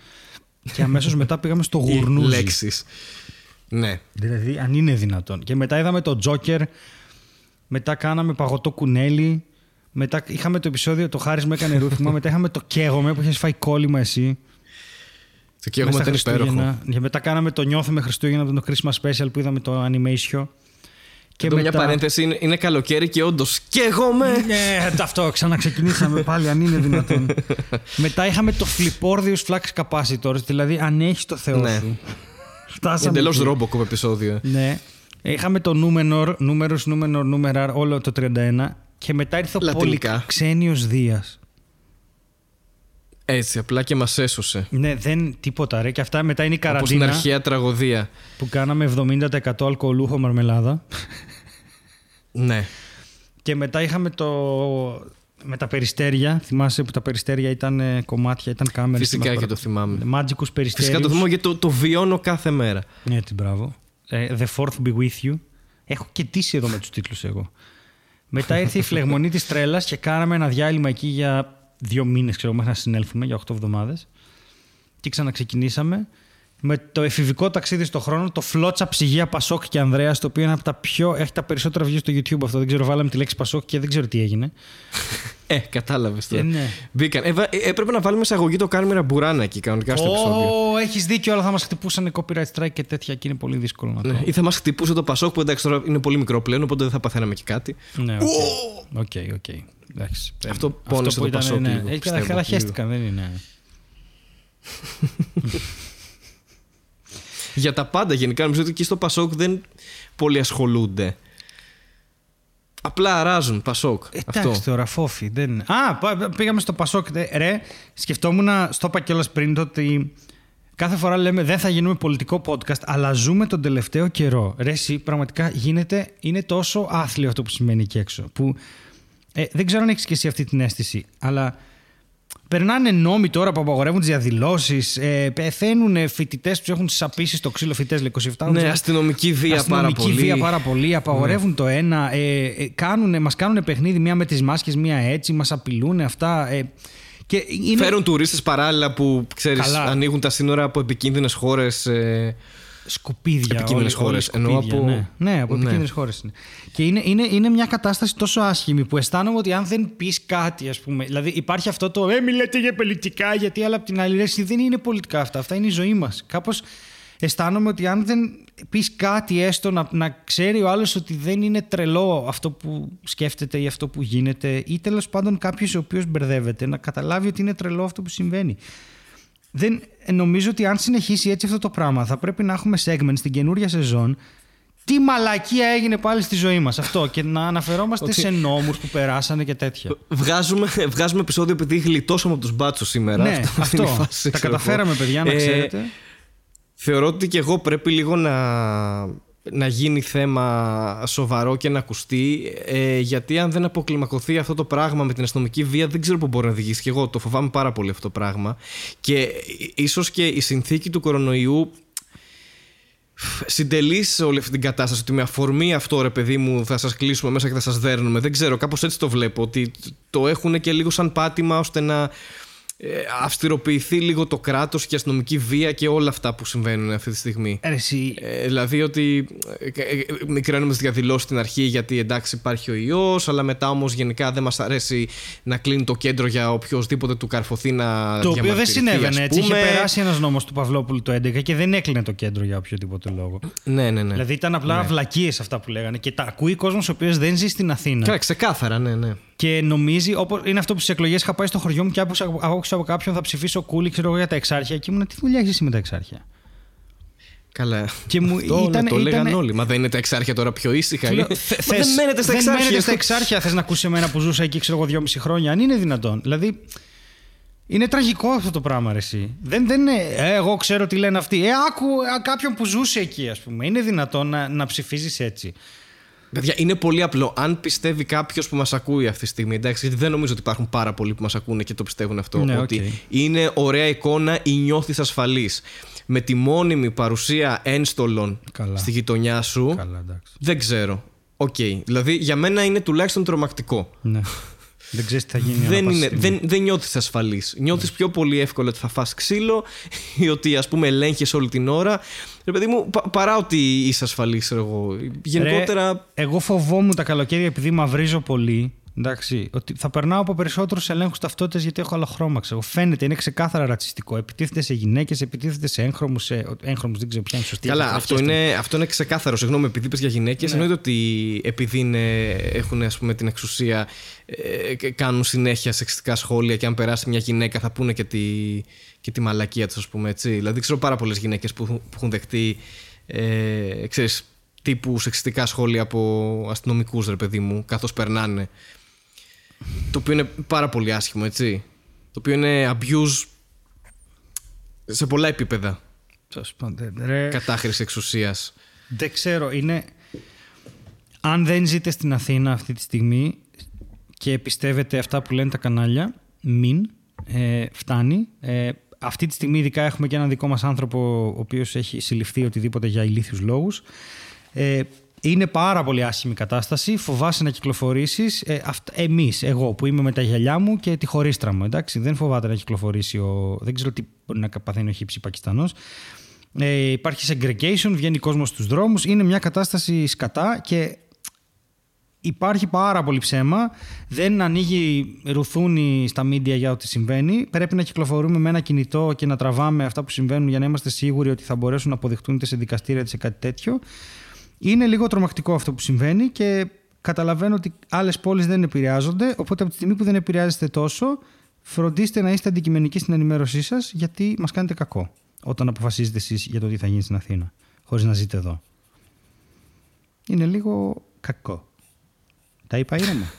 Και αμέσως μετά πήγαμε στο γουρνούζι. Λέξεις. Ναι. Δηλαδή, αν είναι δυνατόν. Και μετά είδαμε το Τζόκερ. Μετά κάναμε παγωτό κουνέλι. Μετά είχαμε το επεισόδιο Το Χάρης με έκανε ρούχημα. μετά είχαμε το Καίγομαι που είχες φάει κόλλημα εσύ. Το και έχουμε Μες ήταν στα υπέροχο. Χριστούγεννα. Και μετά κάναμε το Νιώθουμε Χριστούγεννα από το Christmas Special που είδαμε το animation. Και Εδώ μια παρένθεση είναι, είναι καλοκαίρι και όντως καίγομαι. Ναι, αυτό, ξαναξεκινήσαμε πάλι, αν είναι δυνατόν. Μετά είχαμε το Flipordius Flux Capacitor, δηλαδή αν έχεις το Θεό Ναι. σου. Φτάσαμε. Εντελώς εκεί. ρόμποκοπ επεισόδιο. Ναι. Είχαμε το Numenor, νούμερος, Numenor, Numerar, όλο το 31. Και μετά ήρθε ο Λατινικά. Πολυξένιος Δίας. Έτσι, απλά και μας έσωσε. Ναι, δεν τίποτα ρε. Και αυτά μετά είναι η Όπως στην καραντίνα αρχαία τραγωδία. που κάναμε 70% αλκοολούχο μαρμελάδα. Ναι. Και μετά είχαμε το... Με τα περιστέρια. Θυμάσαι που τα περιστέρια ήταν ε, κομμάτια, ήταν κάμερες. Φυσικά και το θυμάμαι. Μάτζικους περιστέριους. Φυσικά το θυμάμαι γιατί το, το βιώνω κάθε μέρα. Έτσι, μπράβο. Ε, The fourth be with you. Έχω και τύσει εδώ με τους τίτλους εγώ. Μετά ήρθε η φλεγμονή της τρέλας και κάναμε ένα διάλειμμα εκεί για δύο μήνες, ξέρω, μέχρι να συνέλθουμε, για οχτώ εβδομάδες. Και ξαναξεκινήσαμε με το εφηβικό ταξίδι στον χρόνο, το Φλότσα Ψυγεία Πασόκ και Ανδρέας, το οποίο είναι από τα πιο. έχει τα περισσότερα views στο YouTube αυτό. Δεν ξέρω, βάλαμε τη λέξη Πασόκ και δεν ξέρω τι έγινε. Ε, κατάλαβες Ε, τώρα. ναι. Μπήκαν. Ε, βα- ε, έπρεπε να βάλουμε εισαγωγή το Κάρμιρα Μπουράνα εκεί κανονικά στο επεισόδιο. Ω, έχεις δίκιο, αλλά θα μας χτυπούσαν copyright strike και τέτοια και είναι πολύ δύσκολο να το. Ναι. Ή θα μας χτυπούσε το Πασόκ που εντάξει τώρα είναι πολύ μικρό πλέον, οπότε δεν θα παθαίναμε και κάτι. Ναι, οκ. Οκ, οκ. Εντάξει. Αυτό πόνεσε που το ήταν, Πασόκ ναι. λίγο, Ε, πιστεύω, καλά, χέστηκαν, δεν είναι. Για τα πάντα γενικά νομίζω ότι και στο Πασόκ δεν πολύ ασχολούνται. Απλά αράζουν Πασόκ. Εντάξει Αυτό. τώρα, Φώφη. Δεν... Α, πά- πήγαμε στο Πασόκ. Ε, Ρε, σκεφτόμουν, στο είπα κιόλας πριν, το ότι κάθε φορά λέμε δεν θα γίνουμε πολιτικό podcast, αλλά ζούμε τον τελευταίο καιρό. Ρε, εσύ, πραγματικά γίνεται, είναι τόσο άθλιο αυτό που σημαίνει εκεί έξω. Που, ε, δεν ξέρω αν έχεις και εσύ αυτή την αίσθηση, αλλά περνάνε νόμοι τώρα που απαγορεύουν τις διαδηλώσεις, ε, πεθαίνουν φοιτητές που τους έχουν σαπίσει στο ξύλο φοιτητές 27 Ναι, αστυνομική βία πάρα αστυνομική πολύ. βία πάρα πολύ, απαγορεύουν το ένα, ε, ε, κάνουνε, μας κάνουν παιχνίδι μία με τις μάσκες, μία έτσι, μας απειλούν αυτά. Ε, και είναι Φέρουν τουρίστες παράλληλα που ξέρεις, Καλά. ανοίγουν τα σύνορα από επικίνδυνες χώρες. Ε, σκουπίδια. Επικίνδυνες όλοι- όλοι χώρες, εννοώ σκουπίδια, από- Ναι, ναι από Ναι. επικίνδυνες χώρες είναι. Και είναι, είναι, είναι μια κατάσταση τόσο άσχημη που αισθάνομαι ότι αν δεν πεις κάτι, ας πούμε. Δηλαδή υπάρχει αυτό το Ε, μιλάτε για πολιτικά, γιατί αλλά από την άλλη ρε, εσύ, δεν είναι πολιτικά αυτά. Αυτά είναι η ζωή μας. Κάπως αισθάνομαι ότι αν δεν πεις κάτι, έστω να, να ξέρει ο άλλος ότι δεν είναι τρελό αυτό που σκέφτεται ή αυτό που γίνεται, ή τέλος πάντων κάποιος ο οποίος μπερδεύεται, να καταλάβει ότι είναι τρελό αυτό που συμβαίνει. Δεν, ε, νομίζω ότι αν συνεχίσει έτσι αυτό το πράγμα θα πρέπει να έχουμε segment στην καινούρια σεζόν τι μαλακία έγινε πάλι στη ζωή μας αυτό και να αναφερόμαστε Ότι- σε νόμους που περάσανε και τέτοια. βγάζουμε, βγάζουμε επεισόδιο επειδή γλιτώσαμε από τους μπάτσους σήμερα. ναι, είναι η αυτό. φάση, Τα ξέρω καταφέραμε εγώ. παιδιά να Ε, ξέρετε. Θεωρώ ότι και εγώ πρέπει λίγο να, να γίνει θέμα σοβαρό και να ακουστεί ε, γιατί αν δεν αποκλιμακωθεί αυτό το πράγμα με την αστυνομική βία δεν ξέρω πού μπορεί να οδηγήσει και εγώ. Το φοβάμαι πάρα πολύ αυτό το πράγμα. Και ε, ίσως και η συνθήκη του κορονοϊού συντελείς σε όλη αυτή την κατάσταση ότι με αφορμή αυτό ρε παιδί μου θα σας κλείσουμε μέσα και θα σας δέρνουμε. Δεν ξέρω κάπως έτσι το βλέπω ότι το έχουν και λίγο σαν πάτημα ώστε να ε, αυστηροποιηθεί λίγο το κράτος και η αστυνομική βία και όλα αυτά που συμβαίνουν αυτή τη στιγμή. Ρε, εσύ, Ε, δηλαδή ότι ε, ε, ε, μικραίνουμε τι διαδηλώσεις στην αρχή γιατί εντάξει υπάρχει ο ιός, αλλά μετά όμως γενικά δεν μας αρέσει να κλείνει το κέντρο για οποιοδήποτε του καρφωθεί να το οποίο δεν διαμαρτυρηθεί, συνέβαινε ας έτσι. Είχε πούμε. περάσει ένας νόμος του Παυλόπουλου το 11 και δεν έκλεινε το κέντρο για οποιοδήποτε λόγο. Ναι, ναι, ναι. Δηλαδή ήταν απλά Ναι. βλακίες αυτά που λέγανε και τα ακούει κόσμος ο οποίος δεν ζει στην Αθήνα. Καλά, ξεκάθαρα, ναι, ναι. Και νομίζει, όπως είναι αυτό που στις εκλογές είχα πάει στο χωριό μου και άκουσα, άκουσα από κάποιον θα ψηφίσω κούλι, ξέρω εγώ για τα εξάρχεια. Και ήμουν, τι δουλειά έχεις εσύ με τα εξάρχεια; Καλά. Και μου Αυτό, ναι, ήταν- το λέγαν ήταν- όλοι. Μα δεν είναι τα εξάρχεια τώρα πιο ήσυχα. Του λέω, Μα «Θε- δεν θες- μένετε στα δεν εξάρχεια. μένετε στα Εξάρχεια. Θες να ακούσει εμένα που ζούσα εκεί, ξέρω εγώ, δυόμιση χρόνια. Αν είναι δυνατόν. Δηλαδή. Είναι τραγικό αυτό το πράγμα, ρε, εσύ. Δεν, δεν είναι. «Ε, εγώ ξέρω τι λένε αυτοί. Ε, άκου α, κάποιον που ζούσε εκεί, ας πούμε. Είναι δυνατόν να, να ψηφίζεις έτσι. Παιδιά, είναι πολύ απλό. Αν πιστεύει κάποιος που μας ακούει αυτή τη στιγμή, εντάξει, γιατί δεν νομίζω ότι υπάρχουν πάρα πολλοί που μας ακούνε και το πιστεύουν αυτό, Ναι, ότι οκ. είναι ωραία εικόνα ή νιώθεις ασφαλής. Με τη μόνιμη παρουσία ένστολων Καλά. στη γειτονιά σου, Καλά, εντάξει. δεν ξέρω. Οκ. Δηλαδή για μένα είναι τουλάχιστον τρομακτικό. Ναι. δεν ξέρεις τι θα γίνει. δεν, ανά πάσα είναι, στιγμή. δεν, δεν νιώθεις ασφαλής. Νιώθεις πιο πολύ εύκολα ότι θα φας ξύλο ή ότι ας πούμε ελέγχεις όλη την ώρα. Ρε παιδί μου, πα- παρά ότι είσαι ασφαλής, εγώ. Γενικότερα. Ρε, εγώ φοβόμουν τα καλοκαίρια επειδή μαυρίζω πολύ. Εντάξει, ότι θα περνάω από περισσότερους ελέγχους ταυτότητας γιατί έχω άλλο χρώμα. Ξέρω. Φαίνεται, είναι ξεκάθαρα ρατσιστικό. Επιτίθεται σε γυναίκες, επιτίθεται σε έγχρωμους. Σε... Έγχρωμους, δεν ξέρω ποια είναι η σωστή. Καλά, εκφράση. αυτό είναι, αυτό είναι ξεκάθαρο. Συγγνώμη, επειδή είπες για γυναίκες, Ναι. εννοείται ότι επειδή είναι, έχουν ας πούμε, την εξουσία, ε, και κάνουν συνέχεια σεξιστικά σχόλια και αν περάσει μια γυναίκα θα πούνε και τη, και τη μαλακία τους, ας πούμε έτσι. Δηλαδή, ξέρω πάρα πολλές γυναίκες που, που έχουν δεχτεί ε, ξέρεις, τύπους σεξιστικά σχόλια από αστυνομικούς, ρε παιδί μου, καθώς περνάνε. Το οποίο είναι πάρα πολύ άσχημο, έτσι. Το οποίο είναι abuse σε πολλά επίπεδα. Τέλος πάντων, ρε, Κατάχρηση εξουσίας. Δεν ξέρω, είναι. Αν δεν ζείτε στην Αθήνα αυτή τη στιγμή και πιστεύετε αυτά που λένε τα κανάλια, μην. Ε, φτάνει. Ε, αυτή τη στιγμή ειδικά έχουμε και έναν δικό μας άνθρωπο ο οποίος έχει συλληφθεί οτιδήποτε για ηλίθιους λόγους. Ε, είναι πάρα πολύ άσχημη η κατάσταση. Φοβάσαι να κυκλοφορήσεις. Ε, Εμείς, εγώ που είμαι με τα γυαλιά μου και τη χωρίστρα μου. Εντάξει, δεν φοβάται να κυκλοφορήσει ο. Δεν ξέρω τι μπορεί να παθαίνει ο χύψης Πακιστανός. Ε, υπάρχει segregation, βγαίνει κόσμος στους δρόμους. Είναι μια κατάσταση σκατά και υπάρχει πάρα πολύ ψέμα. Δεν ανοίγει ρουθούνη στα μίντια για ό,τι συμβαίνει. Πρέπει να κυκλοφορούμε με ένα κινητό και να τραβάμε αυτά που συμβαίνουν για να είμαστε σίγουροι ότι θα μπορέσουν να αποδειχτούν είτε σε δικαστήρια είτε σε κάτι τέτοιο. Είναι λίγο τρομακτικό αυτό που συμβαίνει και καταλαβαίνω ότι άλλες πόλεις δεν επηρεάζονται. Οπότε από τη στιγμή που δεν επηρεάζεστε τόσο, φροντίστε να είστε αντικειμενικοί στην ενημέρωσή σας, γιατί μας κάνετε κακό όταν αποφασίζετε εσείς για το τι θα γίνει στην Αθήνα, χωρίς να ζείτε εδώ. Είναι λίγο κακό. Τα είπα ήρεμα.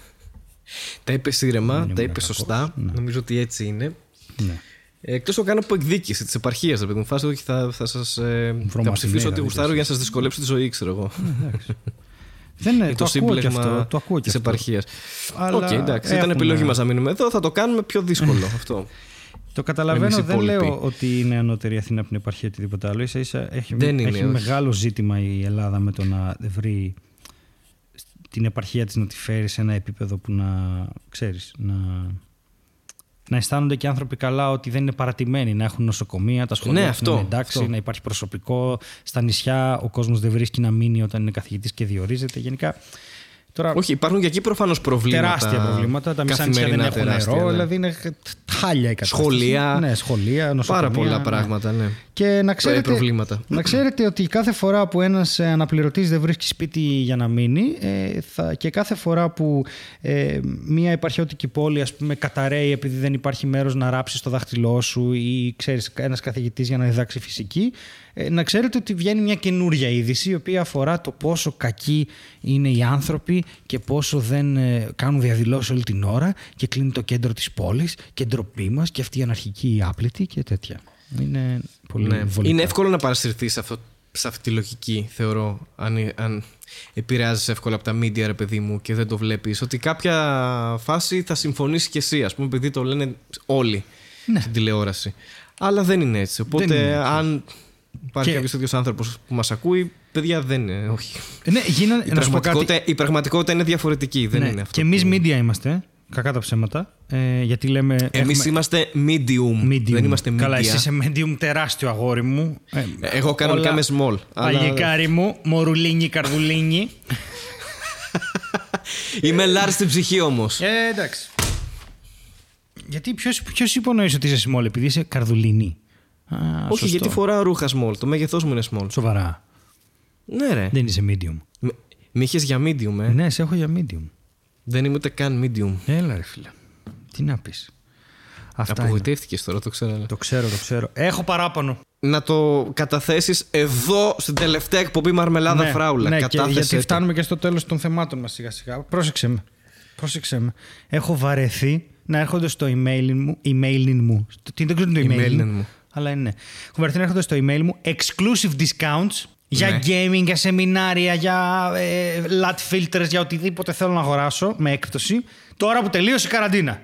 Τα είπες ήρεμα, Δεν τα ήμουν είπες κακός. σωστά. Ναι. Νομίζω ότι έτσι είναι. ναι. Εκτός το κάνω από εκδίκηση της επαρχίας, ρε παιδί μου. Φάστε ότι θα, θα σας ε, θα Βρωμαθηναία, ψηφίσω ό,τι δηλαδή, γουστάρω για να εσείς. σας δυσκολέψω τη ζωή, ξέρω εγώ. Δεν είναι, Είναι το, το ακούω και σύμπλεγμα αυτό. Το ακούω και της αυτό. επαρχίας. Αλλά Οκ, εντάξει. Ήταν έχουμε- επιλογή μας να μείνουμε εδώ, θα το κάνουμε πιο δύσκολο αυτό. Το καταλαβαίνω, Εμείς οι δεν υπόλοιποι. λέω ότι είναι ανώτερη η Αθήνα από την επαρχία ή οτιδήποτε άλλο. Ίσα ίσα έχει, Δεν είναι, έχει όχι. μεγάλο ζήτημα η Ελλάδα με το να βρει την επαρχία της να τη φέρει σε ένα επίπεδο που να ξέρεις, να, να αισθάνονται και οι άνθρωποι καλά ότι δεν είναι παρατημένοι, να έχουν νοσοκομεία, τα σχολεία Ναι, να αυτό, είναι εντάξει, αυτό. να υπάρχει προσωπικό. Στα νησιά ο κόσμος δεν βρίσκει να μείνει όταν είναι καθηγητής και διορίζεται. Γενικά, τώρα Όχι, υπάρχουν και εκεί προφανώς προβλήματα. τεράστια προβλήματα. Τα μισά νησιά δεν καθημερινά έχουν τεράστια, νερό, ναι. δηλαδή είναι χάλια η κατάσταση. Σχολεία. Ναι, σχολεία, νοσοκομεία. Πάρα πολλά ναι. πράγματα, ναι. Και να ξέρετε, προβλήματα. να ξέρετε ότι κάθε φορά που ένας ε, αναπληρωτής δεν βρίσκει σπίτι για να μείνει ε, θα, και κάθε φορά που ε, μια επαρχιώτικη πόλη ας πούμε καταραίει επειδή δεν υπάρχει μέρος να ράψει το δάχτυλό σου ή ξέρεις ένας καθηγητής για να διδάξει φυσική ε, να ξέρετε ότι βγαίνει μια καινούρια είδηση η οποία αφορά το πόσο κακοί είναι οι άνθρωποι και πόσο δεν ε, κάνουν διαδηλώσεις όλη την ώρα και κλείνει το κέντρο της πόλης και ντροπή μας και αυτή η αναρχική άπλητη και τέτοια. Είναι πολύ Ναι. βολικά. Είναι εύκολο να παρασυρθεί σε, αυτό, σε αυτή τη λογική, θεωρώ, αν, αν επηρεάζει εύκολα από τα media, ρε παιδί μου, και δεν το βλέπεις. Ότι κάποια φάση θα συμφωνήσεις κι εσύ, ας πούμε, επειδή το λένε όλοι Ναι. στην τηλεόραση. Αλλά δεν είναι έτσι. Οπότε, Δεν είναι έτσι. αν υπάρχει Και- κάποιος τέτοιο άνθρωπος που μας ακούει, παιδιά δεν είναι. Όχι. Ναι, γίνανε, Η να σου πω κάτι. πραγματικότητα, η πραγματικότητα είναι διαφορετική. Δεν Ναι, είναι αυτό. Και εμείς που- media είμαστε. Κακά τα ψέματα. Ε, γιατί λέμε. Εμείς έχουμε- είμαστε medium, medium. Δεν είμαστε media. Καλά, εσύ είσαι medium τεράστιο αγόρι μου. Ε, Εγώ κανονικά όλα- είμαι small. αλλά- Παλικάρι μου, μορουλίνι, καρδουλίνι. Είμαι large στην ψυχή όμως. ε, εντάξει. Γιατί ποιος, ποιος υπονοείς ότι είσαι small, επειδή είσαι καρδουλίνι; Α, Όχι, σωστό. γιατί φοράω ρούχα small. Το μέγεθός μου είναι small. Σοβαρά. Ναι, ρε. Δεν είσαι medium. Με, με είχες για medium, ε; Ναι, σε έχω για medium. Δεν είμαι ούτε καν medium. Έλα ρε φίλε. Τι να πεις. Αυτά είναι. Απογοητεύτηκες τώρα, το ξέρω. αλλά. Το ξέρω, το ξέρω. Έχω παράπονο. Να το καταθέσεις εδώ στην τελευταία εκπομπή Μαρμελάδα Φράουλα. ναι, και Κατάθεσέ γιατί το. φτάνουμε και στο τέλος των θεμάτων μας σιγά σιγά. Πρόσεξε με. Πρόσεξε με. Έχω βαρεθεί να έρχονται στο email μου. Email μου. Στο- Τι δεν ξέρω τι είναι το email, Email μου. Μου. Αλλά είναι. Έχω βαρεθεί να έρχονται στο email μου exclusive discounts για Ναι. gaming, για σεμινάρια, για ε, lat filters, για οτιδήποτε θέλω να αγοράσω με έκπτωση. Τώρα που τελείωσε η καραντίνα.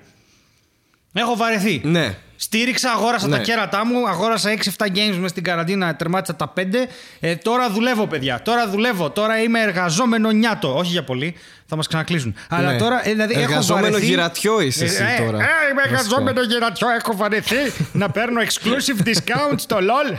Έχω βαρεθεί. Ναι. Στήριξα, αγόρασα Ναι. τα κέρατά μου, αγόρασα 6-7 games μες στην καραντίνα, τερμάτισα τα 5. Ε, τώρα δουλεύω, παιδιά. Τώρα δουλεύω. Τώρα είμαι εργαζόμενο νιάτο. Όχι για πολύ, θα μας ξανακλείσουν. Αλλά Ναι. τώρα ε, δηλαδή έχω Εργαζόμενο βαρεθεί. γυρατιό είσαι εσύ ε, τώρα. Ε, είμαι Βασικά. εργαζόμενο γυρατιό, έχω βαρεθεί να παίρνω exclusive discount στο LOL.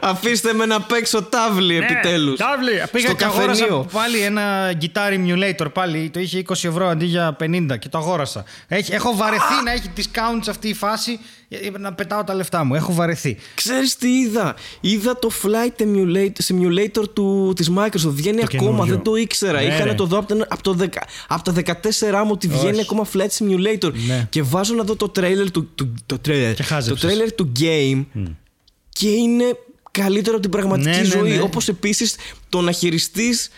Αφήστε με να παίξω τάβλη επιτέλους. Ναι, τάβλη. Πήγα Στο και αγόρασα καφενείο. πάλι ένα guitar emulator πάλι. Το είχε 20 ευρώ αντί για 50 και το αγόρασα. Έχει, έχω βαρεθεί να έχει discounts αυτή η φάση ε, να πετάω τα λεφτά μου. Έχω βαρεθεί. Ξέρεις τι είδα; Είδα το Flight Emulator, Simulator του, της Microsoft. Βγαίνει Το ακόμα, καινούριο. δεν το ήξερα. Ναι, Είχαν ρε. το δω από, τα- από, το δεκα- από τα 14 μου ότι βγαίνει Όχι. ακόμα Flight Simulator. Ναι. Και βάζω να δω το trailer του, του, το trailer, Και το χάζεψες. trailer του game και είναι καλύτερο από την πραγματική Ναι, ναι, ζωή. ναι. Όπως επίσης το να χειριστείς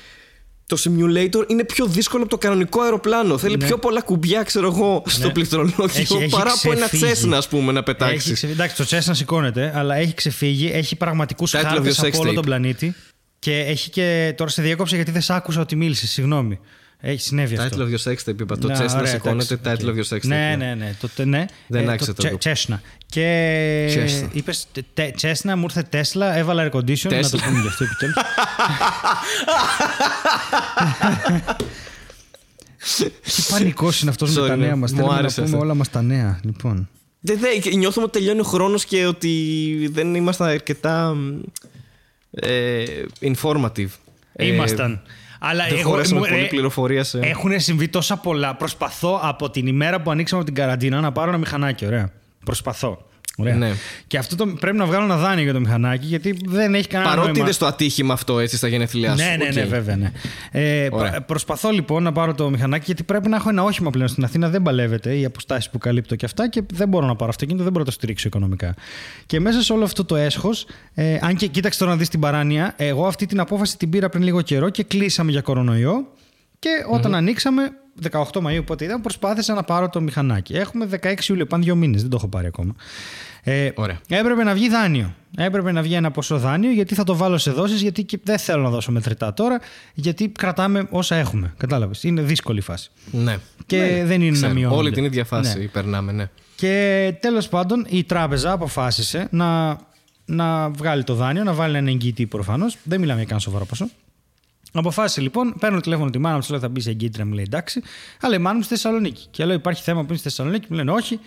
το simulator είναι πιο δύσκολο από το κανονικό αεροπλάνο. Θέλει Ναι. πιο πολλά κουμπιά, ξέρω εγώ, στο Ναι. πληκτρολόγιο Έχει- έχει παρά από ένα ξεφύγει. Cessna, ας πούμε, να Έχει πετάξεις. ξεφύγει. Εντάξει, το Cessna σηκώνεται, αλλά έχει ξεφύγει. Έχει πραγματικούς Title of χάρτες your sex από όλο tape. τον πλανήτη. Και έχει και. Τώρα σε διέκοψε γιατί δεν σ' άκουσα ότι μίλησες. Συγγνώμη. Έχει συνέβη αυτό. Title of your sex tape, είπα. Το Να, Cessna ωραία, σηκώνεται, εντάξει, title οκ. of your sex tape. Ναι, ναι, ναι. Το, τε- ναι. Δεν το άκουσα το τσε- εδώ. Τσέσνα. Και Τσέσνα. είπες Τσέσνα, μου ήρθε Τέσλα, έβαλα air condition. Να το Τέσλα. πούμε γι' αυτό επιτέλους. Τι πανικός είναι αυτός με Sorry, τα νέα ναι. μας. Μου Θέλουμε να άρεσε πούμε αυτό. όλα μας τα νέα. Λοιπόν. Δεν, δεν, νιώθουμε ότι τελειώνει ο χρόνος και ότι δεν ήμασταν αρκετά ε, informative. Ε, Ήμασταν. Αλλά δεν εγώ, χωρέσαμε μου- πολύ ε, πληροφορία σε. Έχουν συμβεί τόσα πολλά. Προσπαθώ από την ημέρα που ανοίξαμε από την καραντίνα να πάρω ένα μηχανάκι. Ωραία. Προσπαθώ. Ωραία. Ναι. Και αυτό το, πρέπει να βγάλω ένα δάνειο για το μηχανάκι γιατί δεν έχει κανένα Παρότι νόημα. είδες το ατύχημα αυτό έτσι στα γενέθλιά σου. Ναι, ναι, Οκ. ναι, βέβαια. Ναι. Ε, Ωραία. προ- προσπαθώ λοιπόν να πάρω το μηχανάκι γιατί πρέπει να έχω ένα όχημα πλέον στην Αθήνα. Δεν παλεύεται οι αποστάσεις που καλύπτω και αυτά και δεν μπορώ να πάρω αυτοκίνητο, δεν μπορώ να το στηρίξω οικονομικά. Και μέσα σε όλο αυτό το έσχος, ε, αν και κοίταξε τώρα να δεις την παράνοια, εγώ αυτή την απόφαση την πήρα πριν λίγο καιρό και κλείσαμε για κορονοϊό. Και όταν ανοίξαμε, 18 Μαΐου πότε ήταν, προσπάθησα να πάρω το μηχανάκι. Έχουμε 16 Ιούλιο, πάνε δύο μήνες, δεν το έχω πάρει ακόμα. Ε, Ωραία. Έπρεπε να βγει δάνειο. Έπρεπε να βγει ένα ποσό δάνειο γιατί θα το βάλω σε δόσεις, γιατί και δεν θέλω να δώσω μετρητά τώρα, γιατί κρατάμε όσα έχουμε. Κατάλαβες. Είναι δύσκολη η φάση. Ναι. Και Ναι, ναι. δεν είναι να Ξέρω. μειώνονται. Όλη την ίδια φάση Ναι. περνάμε, ναι. Και τέλος πάντων η τράπεζα αποφάσισε να, να βγάλει το δάνειο, να βάλει ένα εγγυητή προφανώς. Δεν μιλάμε για κανένα σοβαρό ποσό. Αποφάσισε λοιπόν, παίρνω τηλέφωνο τη μάνα μου, της λέω θα μπεις σε εγγύητρια, μου λέει εντάξει. Αλλά η μάνα μου στη Θεσσαλονίκη. Και λέω υπάρχει θέμα που είναι στη Θεσσαλονίκη, μου λένε όχι.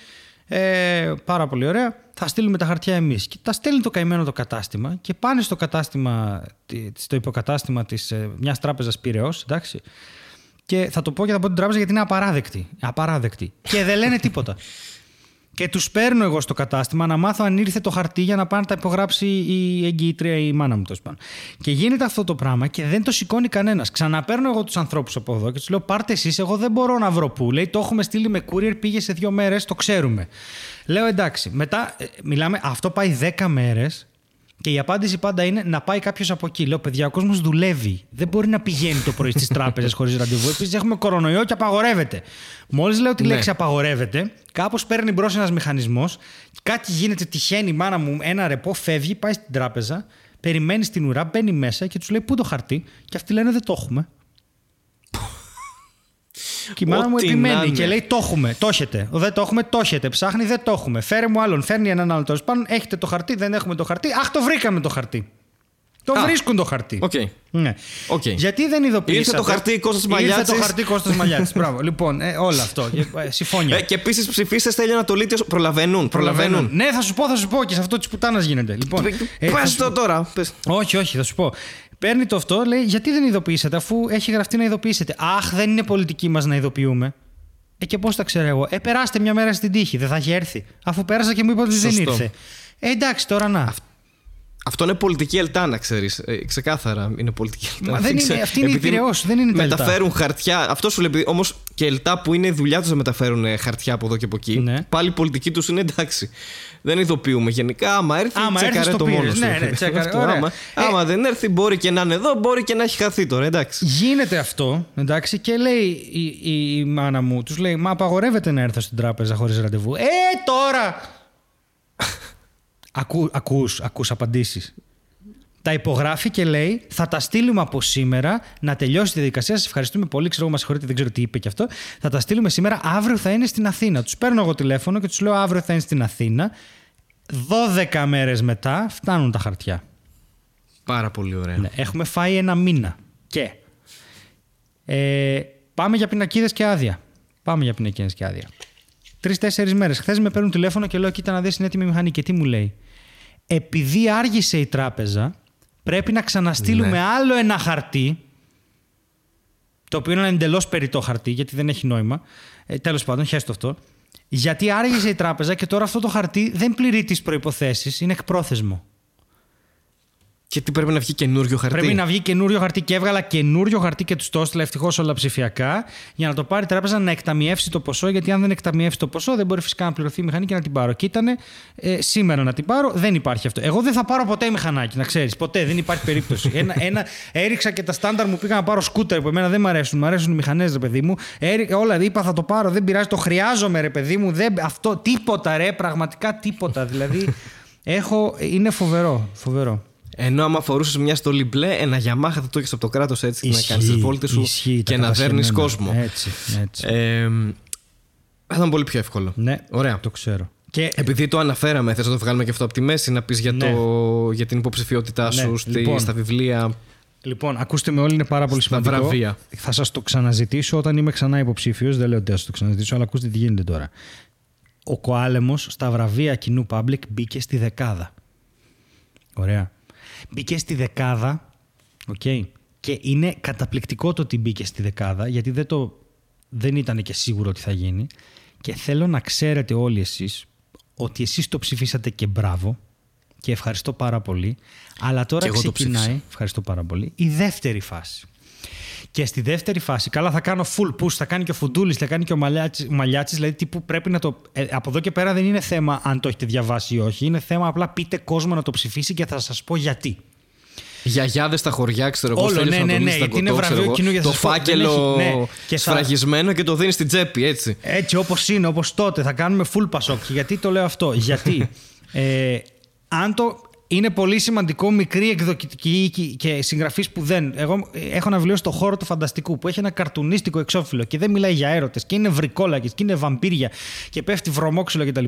Ε, πάρα πολύ ωραία. Θα στείλουμε τα χαρτιά εμείς. Και τα στέλνει το καημένο το κατάστημα και πάνε στο κατάστημα, τι- στο υποκατάστημα της μιας τράπεζας Πυραιός, εντάξει. Και θα το πω και θα πω την τράπεζα γιατί είναι απαράδεκτη. Απαράδεκτη. Και δεν λένε τίποτα. Και τους παίρνω εγώ στο κατάστημα να μάθω αν ήρθε το χαρτί για να πάνε να τα υπογράψει η εγγυήτρια ή η μάνα μου τέλος πάντων. Και γίνεται αυτό το πράγμα και δεν το σηκώνει κανένας. Ξαναπαίρνω εγώ τους ανθρώπους από εδώ και τους λέω: Πάρτε εσείς, εγώ δεν μπορώ να βρω πού. Λέει: Το έχουμε στείλει με courier, πήγε σε δύο μέρες, το ξέρουμε. Λέω: Εντάξει. Μετά ε, μιλάμε, αυτό πάει 10 μέρες και η απάντηση πάντα είναι να πάει κάποιος από εκεί. Λέω: Παιδιά, ο κόσμος δουλεύει. Δεν μπορεί να πηγαίνει το πρωί στις τράπεζες χωρίς ραντεβού. Επίσης, έχουμε κορονοϊό και απαγορεύεται. Μόλις λέω τη Ναι. λέξη απαγορεύεται, κάπως παίρνει μπρος ένας μηχανισμός, κάτι γίνεται, τυχαίνει η μάνα μου, ένα ρεπό φεύγει, πάει στην τράπεζα, περιμένει στην ουρά, μπαίνει μέσα και τους λέει: Πού το χαρτί, και αυτοί λένε: Δεν το έχουμε. Και η μάνα μου Ό,τι να επιμένει είναι. και λέει: Το έχουμε, το έχετε. Δεν το έχουμε, το έχετε. Ψάχνει, δεν το έχουμε. Φέρε μου άλλον, φέρνει έναν άλλον τέλος πάντων. Έχετε το χαρτί, δεν έχουμε το χαρτί. Αχ, το βρήκαμε το χαρτί. Το Α, βρίσκουν το χαρτί. Οκ. Ναι. Οκ. Γιατί δεν ειδοποιήσατε. Ήρθε το χαρτί Κώστας Ήρθε Μαλιάτσης. το χαρτί Κώστας Μαλιάτσης. Μπράβο. Λοιπόν, ε, όλο αυτό. Ε, συμφώνια. Ε, και επίσης ψηφίστε Στέλιο Ανατολίτη. όσο- Προλαβαίνουν. Προλαβαίνουν. Ναι, θα σου πω, θα σου πω και σε αυτό της πουτάνας γίνεται. Λοιπόν, ε, θα Πε σου το τώρα. Πες. όχι, όχι, θα σου πω. Παίρνει το αυτό, λέει, γιατί δεν ειδοποιήσατε, αφού έχει γραφτεί να ειδοποιήσετε. Αχ, δεν είναι πολιτική μας να ειδοποιούμε. Ε, και πώς τα ξέρω εγώ. Ε, περάστε μια μέρα στην τύχη, δεν θα έχει έρθει. Αφού πέρασα και μου είπατε ότι δεν Σωστό. ήρθε. Ε, εντάξει, τώρα να. Αυτό είναι πολιτική ελτάνα, ξέρεις. Ε, ξεκάθαρα είναι πολιτική ελτάνα. Μα δεν Δεν είναι- ξέρω. αυτή είναι η Επειδή Πειραιώς, δεν είναι τα ελτά. Μεταφέρουν χαρτιά. Αυτό σου λέει. Όμως και ελτά που είναι η δουλειά τους να μεταφέρουν ε, χαρτιά από εδώ και από εκεί. Ναι. Πάλι η πολιτική τους είναι εντάξει. Δεν ειδοποιούμε γενικά. Άμα έρθει, Άμα έρθεις, τσεκάρε το το πήρες. μόνο σου. Ναι, ναι, τσεκάρε. Αυτό, Ωραία. άμα, Ε, άμα δεν έρθει, μπορεί και να είναι εδώ, μπορεί και να έχει χαθεί τώρα. Εντάξει. Γίνεται αυτό, εντάξει, και λέει η, η, η μάνα μου, τους λέει: Μα απαγορεύεται να έρθω στην τράπεζα χωρίς ραντεβού. Ε, τώρα! Ακού, ακούς, ακούς απαντήσεις. Τα υπογράφει και λέει: Θα τα στείλουμε από σήμερα να τελειώσει τη διαδικασία. Σας ευχαριστούμε πολύ. Ξέρω, μας συγχωρείτε, δεν ξέρω τι είπε και αυτό. Θα τα στείλουμε σήμερα. Αύριο θα είναι στην Αθήνα. Τους παίρνω εγώ τηλέφωνο και τους λέω: Αύριο θα είναι στην Αθήνα. 12 μέρες μετά φτάνουν τα χαρτιά. Πάρα πολύ ωραία. Ναι, έχουμε φάει ένα μήνα. Και ε, πάμε για πινακίδες και άδεια. Πάμε για πινακίδες και άδεια. Τρει-τέσσερι μέρες. Χθες με παίρνουν τηλέφωνο και λέω: Κοίτα να δεις είναι έτοιμη μηχανή. Και τι μου λέει. Επειδή άργησε η τράπεζα, πρέπει να ξαναστείλουμε Ναι. άλλο ένα χαρτί. Το οποίο είναι ένα εντελώς περιττό χαρτί, γιατί δεν έχει νόημα. Ε, Τέλος πάντων, χέστο αυτό. Γιατί άργησε η τράπεζα και τώρα αυτό το χαρτί δεν πληρεί τις προποθέσει, είναι εκπρόθεσμο. Και τι πρέπει να βγει καινούριο χαρτί; Πρέπει να βγει καινούριο χαρτί και έβγαλα καινούριο χαρτί και τους το έστειλα ευτυχώς όλα ψηφιακά για να το πάρει η τράπεζα να εκταμιεύσει το ποσό. Γιατί αν δεν εκταμιεύσει το ποσό, δεν μπορεί φυσικά να πληρωθεί η μηχανή και να την πάρω. Και ήταν ε, σήμερα να την πάρω, δεν υπάρχει αυτό. Εγώ δεν θα πάρω ποτέ μηχανάκι, να ξέρεις. Ποτέ, δεν υπάρχει περίπτωση. ένα, ένα, έριξα και τα στάνταρ μου, πήγα να πάρω σκούτερ που εμένα δεν μου αρέσουν. Μου αρέσουν οι μηχανές, ρε παιδί μου. Έρι, όλα είπα θα το πάρω, δεν πειράζει, το χρειάζομαι, ρε παιδί μου. Δεν, αυτό, τίποτα, ρε, πραγματικά τίποτα. δηλαδή, έχω, είναι φοβερό. φοβερό. Ενώ άμα φορούσες μια στολή μπλε, ένα Yamaha θα το έχεις από το κράτος έτσι να κάνεις τι βόλτε σου ισχύει, τα και να δέρνεις κατασκευμένα. κόσμο. Έτσι, έτσι. Ε, θα ήταν πολύ πιο εύκολο. ναι, Ωραία. το ξέρω. Και Επειδή το αναφέραμε, θες να το βγάλουμε και αυτό από τη μέση, να πεις για, Ναι. το, για την υποψηφιότητά σου Ναι, στη, λοιπόν. στα βιβλία. Λοιπόν, ακούστε με όλοι, είναι πάρα πολύ Στα σημαντικό. βραβεία. Θα σας το ξαναζητήσω όταν είμαι ξανά υποψήφιος. Δεν λέω ότι θα σας το ξαναζητήσω, αλλά ακούστε τι γίνεται τώρα. Ο Κοάλεμος στα βραβεία κοινού Public μπήκε στη δεκάδα. Ωραία. Μπήκε στη δεκάδα. Οκ. Και είναι καταπληκτικό το ότι μπήκε στη δεκάδα, γιατί δεν, το, δεν ήταν και σίγουρο ότι θα γίνει. Και θέλω να ξέρετε όλοι εσείς ότι εσείς το ψηφίσατε και μπράβο και ευχαριστώ πάρα πολύ. Αλλά τώρα Και εγώ το ξεκινάει, ψήφισα. ευχαριστώ πάρα πολύ, η δεύτερη φάση. Και στη δεύτερη φάση, καλά, θα κάνω full push, θα κάνει και ο Φουντούλης, θα κάνει και ο Μαλιάτσης- ο Μαλιάτσης. Δηλαδή, τύπου πρέπει να το. ε, από εδώ και πέρα δεν είναι θέμα αν το έχετε διαβάσει ή όχι. Είναι θέμα απλά πείτε κόσμο να το ψηφίσει και θα σας πω γιατί. Γιαγιάδες στα χωριά, ξέρω εγώ, Όλο, στέλνεις ναι, ναι, Ανατολή ναι, στα γιατί είναι κοτό, ξέρω βραβείο εγώ, κοινού για Το θα σας πω, δεν φάκελο έχει- ναι. Και θα- σφραγισμένο και το δίνει στην τσέπη, έτσι. Έτσι όπως είναι, όπως τότε. Θα κάνουμε full πασόκ. Και γιατί το λέω αυτό. γιατί ε, αν το. Είναι πολύ σημαντικό μικρή εκδοκητική και συγγραφή που δεν. Εγώ έχω ένα βιβλίο στο χώρο του φανταστικού που έχει ένα καρτουνίστικο εξώφυλλο και δεν μιλάει για έρωτες και είναι βρικόλακες και είναι βαμπύρια και πέφτει βρωμόξυλο κτλ.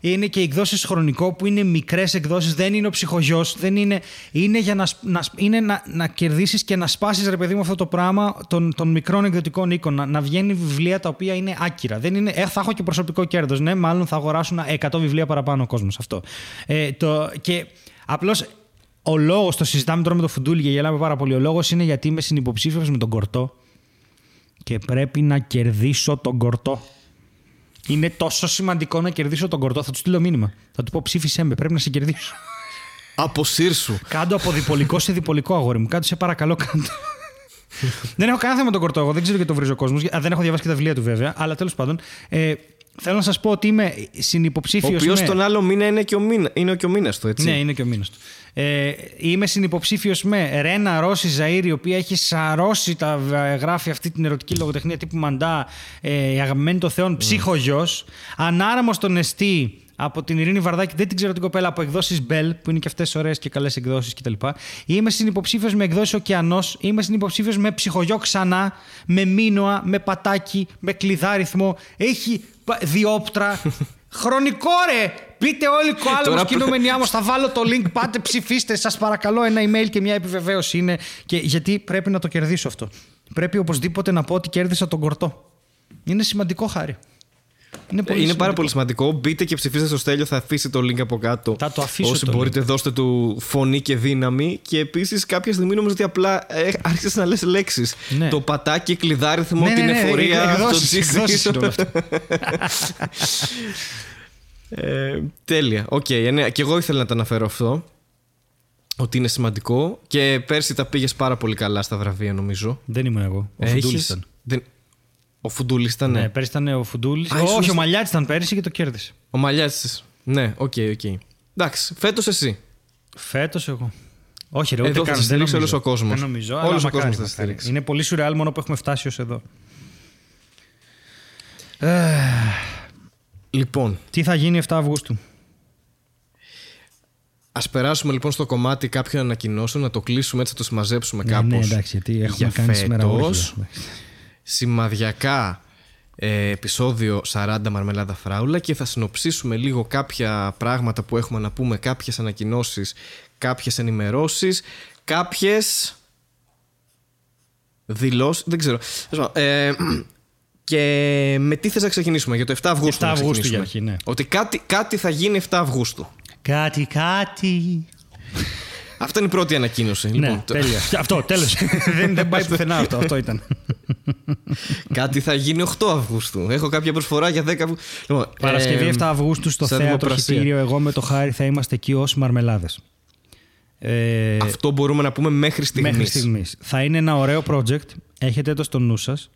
Είναι και εκδόσεις χρονικό που είναι μικρές εκδόσεις, δεν είναι ο ψυχογειό, δεν είναι. Είναι για να, σ- να, σ- είναι να, να κερδίσεις και να σπάσεις, ρε παιδί μου, αυτό το πράγμα των, των μικρών εκδοτικών οίκων. Να, να βγαίνει βιβλία τα οποία είναι άκυρα. Δεν είναι, ε, θα έχω και προσωπικό κέρδος. Ναι, μάλλον θα αγοράσουν 100 βιβλία παραπάνω ο κόσμος. Αυτό. Ε, το, και απλώς ο λόγος, το συζητάμε τώρα με το Φουντούλη και γελάμε πάρα πολύ. Ο λόγος είναι γιατί είμαι συνυποψήφιος με τον Κορτό και πρέπει να κερδίσω τον Κορτό. Είναι τόσο σημαντικό να κερδίσω τον Κορτό. Θα του στείλω μήνυμα. Θα του πω ψήφισέ με, πρέπει να σε κερδίσω. Αποσύρσου. Κάντο από διπολικό σε διπολικό αγόρι μου. Κάντο σε παρακαλώ, κάντο. δεν έχω κανένα θέμα με τον Κορτό. Εγώ δεν ξέρω γιατί το βρίζει ο κόσμος. Δεν έχω διαβάσει και τα βιβλία του βέβαια. Αλλά τέλος πάντων. Ε, θέλω να σας πω ότι είμαι Ο συνυποψήφιο. οποίος με... τον άλλο μήνα είναι και ο μήνα, είναι και ο μήνας του, έτσι. Ναι, είναι και ο μήνας του. Ε, είμαι συνυποψήφιος με Ρένα Ρώση Ζαήρη, η οποία έχει σαρώσει τα ε, γράφει αυτή την ερωτική λογοτεχνία τύπου Μαντά, ε, η αγαπημένη των Θεών, ψύχογιο. Ανάραμο τον Εστί από την Ειρήνη Βαρδάκη, δεν την ξέρω την κοπέλα, από εκδόσεις Μπέλ, που είναι και αυτές ωραίες και καλές εκδόσεις κτλ. Είμαι συνυποψήφιος με εκδόσει Ωκεανός. Είμαι συνυποψήφιος με ψυχογειό ξανά, με μήνωα, με πατάκι, με κλειδάριθμο. Έχει πα- διόπτρα. Χρονικό ρε! Πείτε όλοι κοάλαμος Τώρα κινούμενοι άμμος. Θα βάλω το link, πάτε ψηφίστε. Σας παρακαλώ ένα email και μια επιβεβαίωση είναι. Και γιατί πρέπει να το κερδίσω αυτό. Πρέπει οπωσδήποτε να πω ότι κέρδισα τον κορτό. Είναι σημαντικό χάρη. Είναι, πολύ Είναι πάρα σημαντικό. πολύ σημαντικό. Μπείτε και ψηφίστε στο Στέλιο, θα αφήσει το link από κάτω. Θα το αφήσω Όσοι το μπορείτε, δώστε του φωνή και δύναμη. Και επίσης κάποια στιγμή νομίζω ότι απλά ε, άρχισες να λες λέξεις. Ναι. Το πατάκι, κλειδάριθμο, Ναι, την ναι, ναι, εφορία, το εκδόσεις, εκδόσεις είναι όλο GC. αυτό. Ε, τέλεια. Οκ, ε, ναι, και εγώ ήθελα να το αναφέρω αυτό. Ότι είναι σημαντικό. Και πέρσι τα πήγες πάρα πολύ καλά στα βραβεία, νομίζω. Δεν ήμουν εγώ. Ο Έχεις- Φουντούλης ήταν. Δεν... Ο Φουντούλης ήταν. Ναι, Ναι. πέρυσι ήταν ο Φουντούλης. Α, ήσουν Όχι, στο- ο Μαλιάτης ήταν πέρυσι και το κέρδισε. Ο Μαλιάτση. Ναι, οκ, οκ. Εντάξει, φέτος εσύ. Φέτος εγώ. Όχι, ρε, ούτε Εδώ θα καν. σε δεν στηρίξει νομίζω. όλος ο κόσμος. Δεν νομίζω. Όλος αλλά ο μακάρι, κόσμος θα σε μακάρι. στηρίξει. Είναι πολύ σουρεάλ μόνο που έχουμε φτάσει ως εδώ. Λοιπόν, Τι θα γίνει 7 Αυγούστου; ας περάσουμε λοιπόν στο κομμάτι κάποιων ανακοινώσεων, να το κλείσουμε έτσι, να το συμμαζέψουμε Ναι, κάπως. ναι, εντάξει, γιατί έχουμε για κάνει σήμερα φέτος. όρκια. Σημαδιακά ε, επεισόδιο 40 Μαρμελάδα Φράουλα και θα συνοψίσουμε λίγο κάποια πράγματα που έχουμε να πούμε, κάποιες ανακοινώσεις, κάποιες ενημερώσεις, κάποιες δηλώσεις, δεν ξέρω. Τέλος πάντων, Ε, και με τι θες να ξεκινήσουμε, για το 7 Αυγούστου 7 να Αυγούστου ξεκινήσουμε. για αρχή, ναι. Ότι κάτι, κάτι θα γίνει 7 Αυγούστου. Κάτι, κάτι. Αυτή είναι η πρώτη ανακοίνωση. Ναι, Λοιπόν, το- τέλεια. αυτό, τέλος. δεν, δεν πάει πουθενά αυτό. Αυτό ήταν. κάτι θα γίνει 8 Αυγούστου. Έχω κάποια προσφορά για 10 Αυγούστου. Λοιπόν, Παρασκευή ε, 7 Αυγούστου στο στα θέατρο δημοπρασία. Χιτήριο. Εγώ με το Χάρη θα είμαστε εκεί ως μαρμελάδες. Ε, Αυτό μπορούμε να πούμε μέχρι στιγμής. Μέχρι στιγμής. Θα είναι ένα ωραίο project. Έχετε το στο νου σας.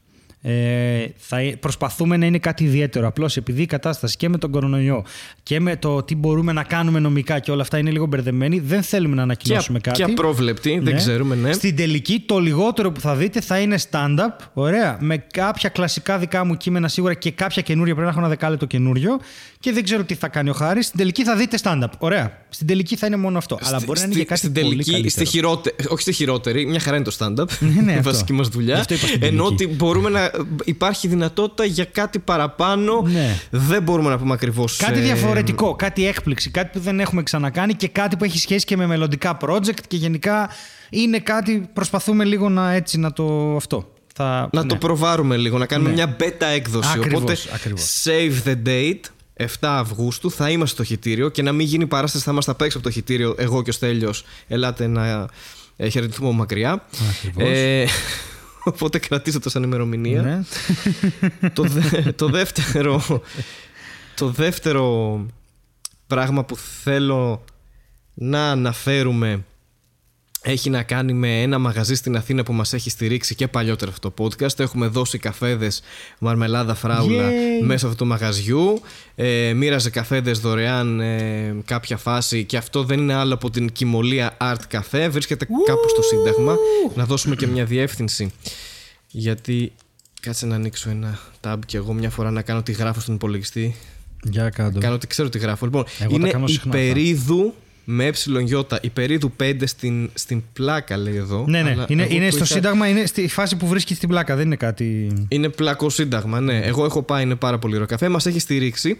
Ε, θα, ε- προσπαθούμε να είναι κάτι ιδιαίτερο. Απλώς επειδή η κατάσταση και με τον κορονοϊό και με το τι μπορούμε να κάνουμε νομικά και όλα αυτά είναι λίγο μπερδεμένοι, δεν θέλουμε να Και, ανακοινώσουμε κάτι. και απρόβλεπτη, δεν Ναι. ξέρουμε, ναι. Στην τελική, το λιγότερο που θα δείτε θα είναι stand-up. Ωραία. Με κάποια κλασικά δικά μου κείμενα σίγουρα και κάποια καινούρια. Πρέπει να έχω ένα δεκάλεπτο καινούριο. Και δεν ξέρω τι θα κάνει ο Χάρης. Στην τελική θα δείτε stand-up. Ωραία. Στην τελική θα είναι μόνο αυτό. Αλλά Στη- μπορεί να είναι στη- και κάτι στην πολύ τελική, καλύτερο. στη χειρότερη, όχι στη χειρότερη, μια χαρά είναι το stand-up. Ναι, ναι, η αυτό. βασική μας Γι' δουλειά. αυτό είπα στην Ενώ τελική. ότι μπορούμε να. Υπάρχει δυνατότητα για κάτι παραπάνω. Ναι. Δεν μπορούμε να πούμε ε, ακριβώς. Κάτι διαφορετικό, κάτι έκπληξη, κάτι που δεν έχουμε ξανακάνει και κάτι που έχει σχέση και με μελλοντικά project και γενικά είναι κάτι προσπαθούμε λίγο να έτσι να το αυτό. Θα, Να ναι. το προβάρουμε λίγο, να κάνουμε Ναι. μια beta έκδοση. Ακριβώς, Οπότε, ακριβώς. save the date. 7 Αυγούστου θα είμαστε στο χιτήριο και να μην γίνει παράσταση, θα είμαστε απ' έξω από το χιτήριο. Εγώ και ο Στέλιος ελάτε να ε, χαιρετηθούμε από μακριά. Ακριβώς. Ε, οπότε κρατήστε το σαν ημερομηνία. Ναι. το, δε- το δεύτερο το δεύτερο πράγμα που θέλω να αναφέρουμε έχει να κάνει με ένα μαγαζί στην Αθήνα που μας έχει στηρίξει και παλιότερα αυτό το podcast. Έχουμε δώσει καφέδες μαρμελάδα φράουλα Yay! μέσα αυτού του μαγαζιού. Ε, μοίραζε καφέδες δωρεάν ε, κάποια φάση και αυτό δεν είναι άλλο από την Κιμολία Art Cafe. Βρίσκεται κάπου στο Σύνταγμα. Να δώσουμε και μια διεύθυνση. Γιατί κάτσε να ανοίξω ένα tab και εγώ μια φορά να κάνω τι γράφω στον υπολογιστή. Για κάτω. Κάνω ότι ξέρω τι γράφω. Λοιπόν, Εγώ τα είναι κάνω συχνά αυτά. υπερίδου με ει, υπερίδου 5 στην, στην πλάκα λέει εδώ. Ναι, ναι. Αλλά είναι εγώ είναι που στο είχα- Σύνταγμα, είναι στη φάση που βρίσκεις στην πλάκα. Δεν είναι κάτι. Είναι πλακό σύνταγμα, ναι. Εγώ έχω πάει, είναι πάρα πολύ ωραίο καφέ. Μας έχει στηρίξει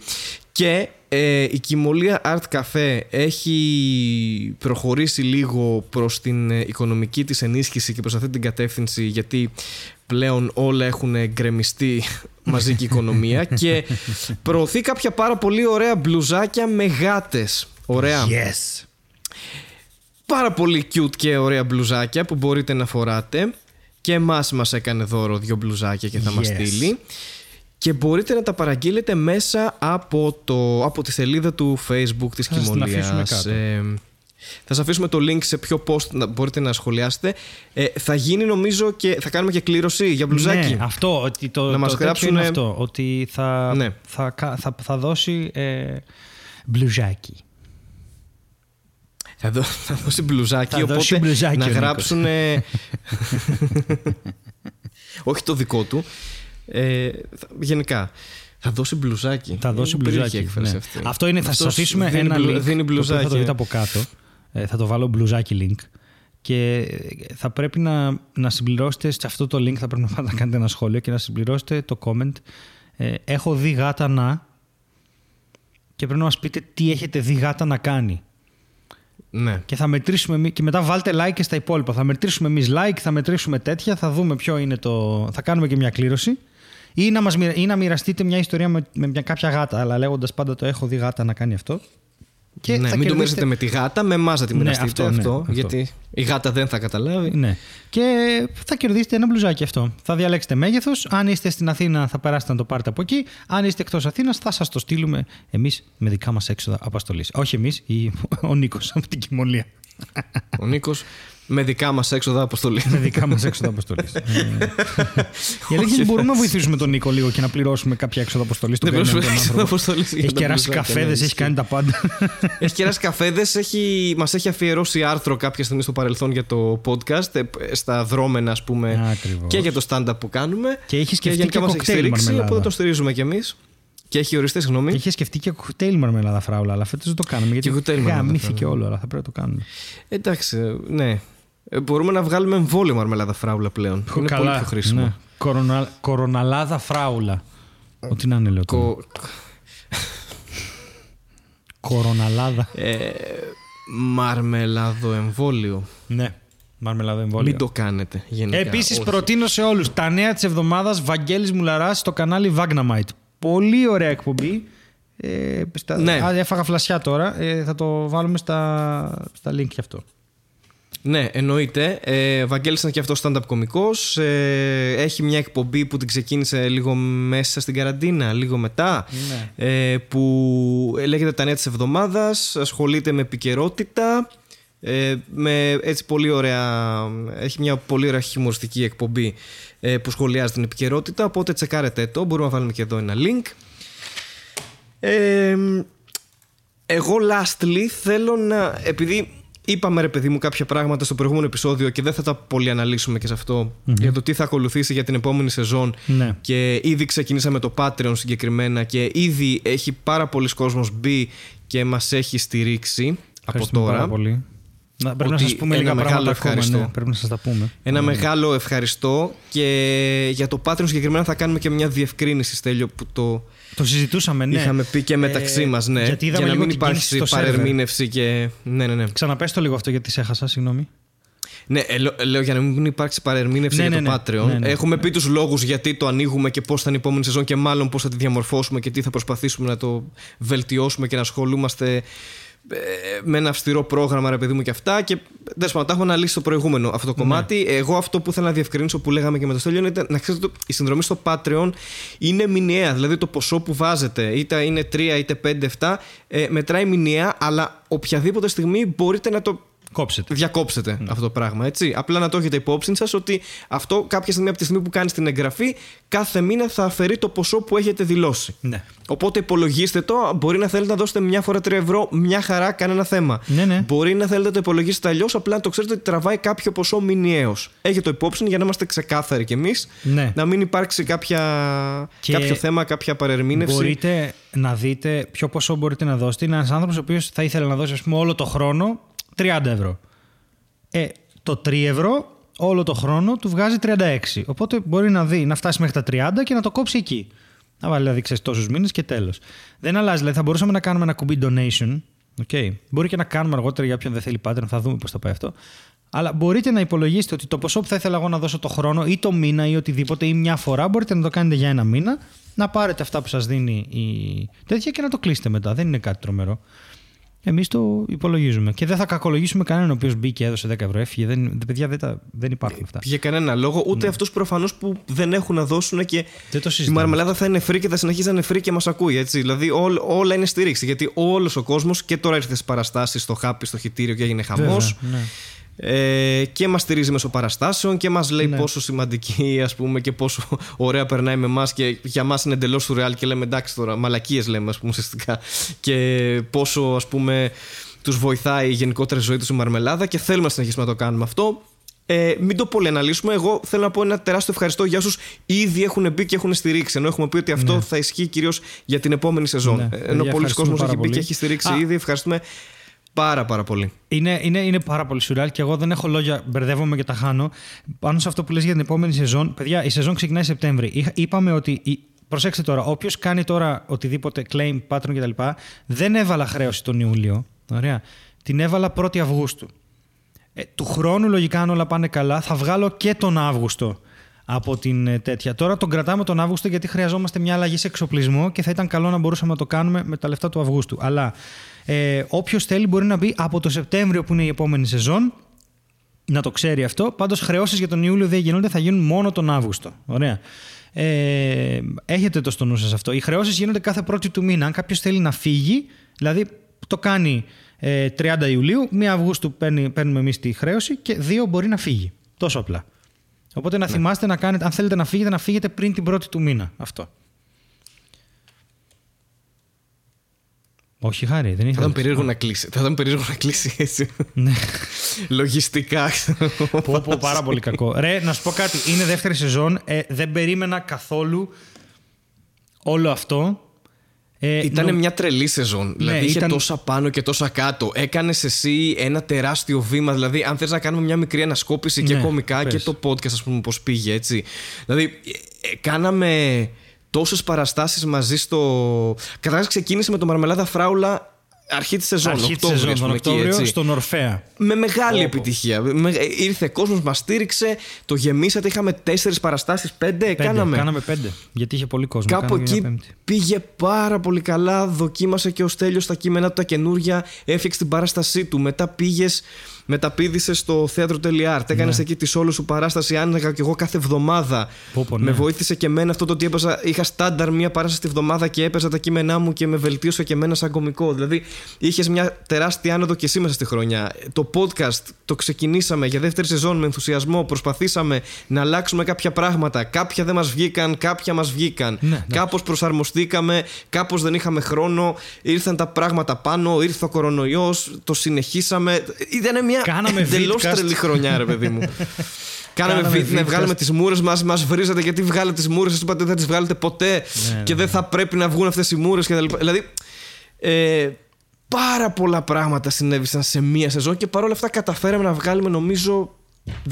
και ε, η Κιμολία Art Cafe έχει προχωρήσει λίγο προς την ε, οικονομική της ενίσχυση και προς αυτή την κατεύθυνση γιατί πλέον όλα έχουν γκρεμιστεί μαζική οικονομία και προωθεί κάποια πάρα πολύ ωραία μπλουζάκια με γάτες. Ωραία. Yes. Πάρα πολύ cute και ωραία μπλουζάκια που μπορείτε να φοράτε. Και εμάς μας έκανε δώρο δύο μπλουζάκια και θα μας Yes. στείλει. Και μπορείτε να τα παραγγείλετε μέσα από, το, από τη σελίδα του facebook της Θα σας την αφήσουμε Κιμολίας. κάτω. Ε, θα σας αφήσουμε το link σε ποιο post να, μπορείτε να σχολιάσετε. Ε, θα γίνει νομίζω και θα κάνουμε και κλήρωση για μπλουζάκι. Ναι, αυτό. Ότι το, Να μας το τέτοιο γράψουνε- είναι αυτό. Ότι θα, Ναι. θα, κα- θα, θα δώσει ε, μπλουζάκι. Θα, δω, θα δώσει μπλουζάκι, Θα οπότε δώσει μπλουζάκι να ο Νίκος. γράψουν. όχι το δικό του. Ε, θα- γενικά. Θα δώσει μπλουζάκι. Θα δώσει Είναι περίεργη μπλουζάκι. έκφραση ναι. αυτή. Αυτό είναι, θα σας Αυτός αφήσουμε δίνει ένα μπλου- link. Δίνει το οποίο μπλουζάκι. θα το δείτε από κάτω. Ε, θα το βάλω μπλουζάκι link. Και θα πρέπει να, να συμπληρώσετε σε αυτό το link, θα πρέπει να πάτε να κάνετε ένα σχόλιο και να συμπληρώσετε το comment. Ε, έχω δει γάτα να και πρέπει να μας πείτε τι έχετε δει γάτα να κάνει. Ναι. Και θα μετρήσουμε εμείς- και μετά βάλτε like και στα υπόλοιπα. Θα μετρήσουμε εμείς like, θα μετρήσουμε τέτοια, θα δούμε ποιο είναι το. Θα κάνουμε και μια κλήρωση. Ή να, μας, μοιρα- ή να μοιραστείτε μια ιστορία με, με μια κάποια γάτα, αλλά λέγοντας πάντα το έχω δει γάτα να κάνει αυτό. Και ναι, θα μην το κερδίσετε- μοιραστείτε με τη γάτα, με εμάς να τη Ναι, μοιραστείτε αυτό, ναι, αυτό, αυτό. γιατί η γάτα δεν θα καταλάβει. Ναι. Και θα κερδίσετε ένα μπλουζάκι αυτό. Θα διαλέξετε μέγεθος. Αν είστε στην Αθήνα, θα περάσετε να το πάρετε από εκεί. Αν είστε εκτός Αθήνας, θα σας το στείλουμε εμείς με δικά μας έξοδα αποστολή. Όχι εμείς, ο Νίκος από την Κιμολία. Ο Νίκος με δικά μας έξοδα αποστολής. με δικά μας έξοδα αποστολής. Η αλήθεια είναι μπορούμε να βοηθήσουμε τον Νίκο λίγο και να πληρώσουμε κάποια έξοδα αποστολής. Δεν πληρώσουμε έξοδα αποστολής για Έχει τα κεράσει μπλουζάκια, καφέδες, ναι, έχει ισχύει. κάνει τα πάντα. Έχει κεράσει καφέδες, έχει, μας έχει αφιερώσει άρθρο κάποια στιγμή στο παρελθόν για το podcast, ε, στα δρόμενα, ας πούμε, Ακριβώς. και για το stand-up που κάνουμε. Και έχει σκεφτεί γενικά και μας έχει κοκτέιλ στηρίξει, μαρμελάδα. οπότε το στηρίζουμε κι εμείς. Και έχει οριστεί, συγγνώμη. Και είχε σκεφτεί και κοκτέιλ μαρμελάδα φράουλα, αλλά φέτος δεν το κάνουμε. Γιατί κοκτέιλ μαρμελάδα γαμήθηκε φράουλα. όλο, αλλά θα πρέπει να το κάνουμε. Εντάξει, ναι. Ε, μπορούμε να βγάλουμε εμβόλιο μαρμελάδα φράουλα πλέον. Είναι πολύ πιο χρήσιμο. Ναι. Κορονα... Κοροναλάδα φράουλα. Ό,τι να είναι, λέω. τώρα. Κο- Κοροναλάδα. ε, μαρμελάδο εμβόλιο. ναι, μαρμελάδα εμβόλιο. Μην το κάνετε γενικά. Επίσης, όχι. προτείνω σε όλους τα νέα της εβδομάδας Βαγγέλης Μουλαράς στο κανάλι Vagnamite. Πολύ ωραία εκπομπή. Ε, στα... Ναι. Α, έφαγα φλασιά τώρα. Ε, θα το βάλουμε στα, στα link και αυτό. Ναι, εννοείται. Ε, Βαγγέλης είναι και αυτός stand-up κωμικός. Ε, έχει μια εκπομπή που την ξεκίνησε λίγο μέσα στην καραντίνα, λίγο μετά. Ε, που λέγεται τα νέα της εβδομάδας. Ασχολείται με επικαιρότητα. Ε, με έτσι πολύ ωραία, έχει μια πολύ ωραία χιουμοριστική εκπομπή ε, που σχολιάζει την επικαιρότητα. Οπότε τσεκάρετε το. Μπορούμε να βάλουμε και εδώ ένα link. Ε, εγώ lastly θέλω να. Επειδή είπαμε ρε παιδί μου κάποια πράγματα στο προηγούμενο επεισόδιο και δεν θα τα πολύ αναλύσουμε και σε αυτο για το τι θα ακολουθήσει για την επόμενη σεζόν. Ναι. Και ήδη ξεκινήσαμε το Patreon συγκεκριμένα και ήδη έχει πάρα πολλοί κόσμος μπει και μας έχει στηρίξει από Ευχαριστούμε τώρα. Πάρα πολύ. Να, πρέπει Ότι να σας πούμε ένα λίγα μεγάλο πράγματα ακόμα. ευχαριστώ. Ναι, πρέπει να σας τα πούμε. Ένα μεγάλο ευχαριστώ και για το Patreon συγκεκριμένα θα κάνουμε και μια διευκρίνηση Στέλιο που το Το συζητούσαμε, ναι. είχαμε πει και μεταξύ Ε, μας ναι, γιατί είδαμε για να λίγο μην την κίνηση υπάρξει στο server. παρερμήνευση και... Ναι, ναι, ναι. Ξαναπες το λίγο αυτό γιατί σε έχασα, συγγνώμη. Ναι, ε, λέ- λέω για να μην υπάρξει παρερμήνευση Ναι, για ναι, το ναι. Patreon. Ναι, ναι. Έχουμε πει τους λόγους γιατί το ανοίγουμε και πώς θα είναι η επόμενη σεζόν και μάλλον πώς θα τη διαμορφώσουμε και τι θα προσπαθήσουμε να το βελτιώσουμε και να ασχολούμαστε ε, με ένα αυστηρό πρόγραμμα, ρε παιδί μου και αυτά. Και δεν πάντων, τα έχουμε αναλύσει στο προηγούμενο αυτό το Ναι. κομμάτι. Εγώ αυτό που ήθελα να διευκρινίσω που λέγαμε και με το Στέλιο είναι να ξέρετε ότι η συνδρομή στο Patreon είναι μηνιαία. Δηλαδή το ποσό που βάζετε, είτε είναι 3 είτε 5, 7, ε, μετράει μηνιαία, αλλά οποιαδήποτε στιγμή μπορείτε να το Κόψετε. διακόψετε αυτό το πράγμα. Έτσι. Απλά να το έχετε υπόψη σας ότι αυτό κάποια στιγμή από τη στιγμή που κάνεις την εγγραφή, κάθε μήνα θα αφαιρεί το ποσό που έχετε δηλώσει. Ναι. Οπότε υπολογίστε το. Μπορεί να θέλετε να δώσετε μια φορά 3 ευρώ, μια χαρά, κανένα θέμα. Ναι, ναι. Μπορεί να θέλετε να το υπολογίσετε αλλιώς, απλά να το ξέρετε ότι τραβάει κάποιο ποσό μηνιαίως. Έχετε το υπόψη για να είμαστε ξεκάθαροι κι εμείς. Ναι. Να μην υπάρξει κάποια... Και κάποιο θέμα, κάποια παρερμήνευση. Μπορείτε να δείτε ποιο ποσό μπορείτε να δώσετε. Είναι ένας άνθρωπος ο οποίος θα ήθελε να δώσει ας πούμε, όλο το χρόνο 30 ευρώ. Ε, το 3 ευρώ όλο το χρόνο του βγάζει 36. Οπότε μπορεί να δει να φτάσει μέχρι τα 30 και να το κόψει εκεί. Να βάλει δηλαδή ξέρεις, τόσους μήνες και τέλος. Δεν αλλάζει. Δηλαδή θα μπορούσαμε να κάνουμε ένα κουμπί donation. Okay. Μπορεί και να κάνουμε αργότερα για όποιον δεν θέλει Patreon, θα δούμε πώς θα πάει αυτό. Αλλά μπορείτε να υπολογίσετε ότι το ποσό που θα ήθελα εγώ να δώσω το χρόνο ή το μήνα ή οτιδήποτε ή μια φορά μπορείτε να το κάνετε για ένα μήνα, να πάρετε αυτά που σας δίνει η τέτοια και να το κλείσετε μετά. Δεν είναι κάτι τρομερό. Εμείς το υπολογίζουμε. Και δεν θα κακολογήσουμε κανέναν ο οποίος μπήκε, έδωσε 10 ευρώ, έφυγε. Δεν, παιδιά δεν, τα, δεν υπάρχουν αυτά. Για κανένα λόγο, ούτε αυτούς προφανώς που δεν έχουν να δώσουν και Ναι. Δεν το η συζητάμε. μαρμελάδα θα είναι free και θα συνεχίζει να είναι free και μας ακούει. Έτσι. Δηλαδή όλ- όλα είναι στήριξη. Γιατί όλος ο κόσμος και τώρα ήρθε στις παραστάσεις, στο χάπι, στο χιτήριο και έγινε χαμός. Βέβαια, ναι. Ε, και μας στηρίζει μέσω παραστάσεων και μας λέει Ναι. πόσο σημαντική ας πούμε, και πόσο ωραία περνάει με εμάς και για μας είναι εντελώς σουρεάλ και λέμε εντάξει τώρα, μαλακίες λέμε ας πούμε ουσιαστικά. Και πόσο ας πούμε τους βοηθάει η γενικότερη ζωή τους η μαρμελάδα και θέλουμε να συνεχίσουμε να το κάνουμε αυτό. Ε, μην το πολύ αναλύσουμε. Εγώ θέλω να πω ένα τεράστιο ευχαριστώ για όσους ήδη έχουν μπει και έχουν στηρίξει. Ενώ έχουμε πει ότι αυτό θα ισχύει κυρίως για την επόμενη σεζόν. Ναι. Ε, Παιδιά, Ενώ πολλοί ευχαριστούμε κόσμος πάρα έχει μπει και πολύ. έχει στηρίξει Α. ήδη. Ευχαριστούμε πάρα πάρα πολύ. Είναι, είναι, είναι πάρα πολύ σουρεάλ και εγώ δεν έχω λόγια, μπερδεύομαι και τα χάνω. Πάνω σε αυτό που λες για την επόμενη σεζόν, παιδιά, η σεζόν ξεκινάει Σεπτέμβρη. Είχα- Είπαμε ότι. η- Προσέξτε τώρα, όποιος κάνει τώρα οτιδήποτε claim, patron κτλ., δεν έβαλα χρέωση τον Ιούλιο. Ωραία. Την έβαλα 1η Αυγούστου. Ε, του χρόνου, λογικά, αν όλα πάνε καλά, θα βγάλω και τον Αύγουστο από την ε, τέτοια. Τώρα τον κρατάμε τον Αύγουστο γιατί χρειαζόμαστε μια αλλαγή σε εξοπλισμό και θα ήταν καλό να μπορούσαμε να το κάνουμε με τα λεφτά του Αυγούστου. Αλλά ε, όποιος θέλει μπορεί να μπει από το Σεπτέμβριο που είναι η επόμενη σεζόν. Να το ξέρει αυτό. Πάντως χρεώσεις για τον Ιούλιο δεν γίνονται, θα γίνουν μόνο τον Αύγουστο. Ωραία. Ε, έχετε το στο νου σας αυτό. Οι χρεώσεις γίνονται κάθε πρώτη του μήνα. Αν κάποιος θέλει να φύγει, δηλαδή το κάνει ε, 30 Ιουλίου, 1 Αυγούστου παίρνει, παίρνουμε εμείς τη χρέωση και 2 μπορεί να φύγει. Τόσο απλά. Οπότε να θυμάστε να κάνετε, αν θέλετε να φύγετε, να φύγετε πριν την πρώτη του μήνα. Αυτό. Όχι, χάρη, δεν Θα ήθελα. ήταν περίεργο να κλείσει. Θα ήταν περίεργο να κλείσει έτσι. Ναι. Λογιστικά. πω, πω, πάρα πολύ κακό. Ρε, να σου πω κάτι. Είναι δεύτερη σεζόν. Ε, δεν περίμενα καθόλου όλο αυτό. Ε, Ήταν νο- μια τρελή σεζόν. δηλαδή είχε Ναι, ήταν- τόσα πάνω και τόσα κάτω. Έκανες εσύ ένα τεράστιο βήμα. Δηλαδή, αν θες να κάνουμε μια μικρή ανασκόπηση και Ναι, κομικά πες. και το podcast, ας πούμε, πώς πήγε έτσι. Δηλαδή, ε, ε, κάναμε τόσες παραστάσεις μαζί στο. Καταρχάς, ξεκίνησε με το Μαρμελάδα Φράουλα αρχή της σεζόν. Αρχή της Οκτώβριο, σεζόν ας τον πούμε, εκεί, Οκτώβριο έτσι. στον Ορφέα. Με μεγάλη επιτυχία. Με- ε, ήρθε κόσμος, μας στήριξε, το γεμίσατε. Είχαμε τέσσερις παραστάσεις, πέντε. Πέντε, κάναμε. κάναμε πέντε. Γιατί είχε πολύ κόσμο. Κάπου Κάναμε μια εκεί πέμπτη. πήγε πάρα πολύ καλά. Δοκίμασε και ο Στέλιος τα κείμενα του τα καινούρια. Έφτιαξε την παράστασή του. Μετά πήγες, μεταπίδησε στο θέατρο Τελειάρτ. Έκανες Ναι. εκεί τη όλη σου παράσταση. Άνοιγα και εγώ κάθε εβδομάδα. Πω, πω, ναι. Με βοήθησε και εμένα αυτό το ότι έπαιζα. Είχα στάνταρ μία παράσταση τη βδομάδα και έπαιζα τα κείμενά μου και με βελτίωσε και εμένα σαν κωμικό. Δηλαδή είχες μια τεράστια άνοδο και εσύ μέσα στη χρονιά. Το podcast το ξεκινήσαμε για δεύτερη σεζόν με ενθουσιασμό. Προσπαθήσαμε να αλλάξουμε κάποια πράγματα. Κάποια δεν μας βγήκαν, κάποια μας βγήκαν. Ναι, εντάξει. Κάπως προσαρμοστήκαμε, κάπως δεν είχαμε χρόνο, ήρθαν τα πράγματα πάνω, ήρθε ο κορονοϊός, το συνεχίσαμε. Ήταν μια Κάναμε εντελώς vidcast. τρελή χρονιά, ρε παιδί μου. Κάναμε Κάναμε βίντεο, να vidcast. βγάλουμε τις μούρες μας, μας βρίζατε γιατί βγάλετε τις μούρες, σας είπατε δεν θα τις βγάλετε ποτέ Ναι, και ναι, δεν θα πρέπει να βγουν αυτές οι μούρες κτλ. Δηλαδή, ε, πάρα πολλά πράγματα συνέβησαν σε μία σεζόν και παρόλα αυτά καταφέραμε να βγάλουμε νομίζω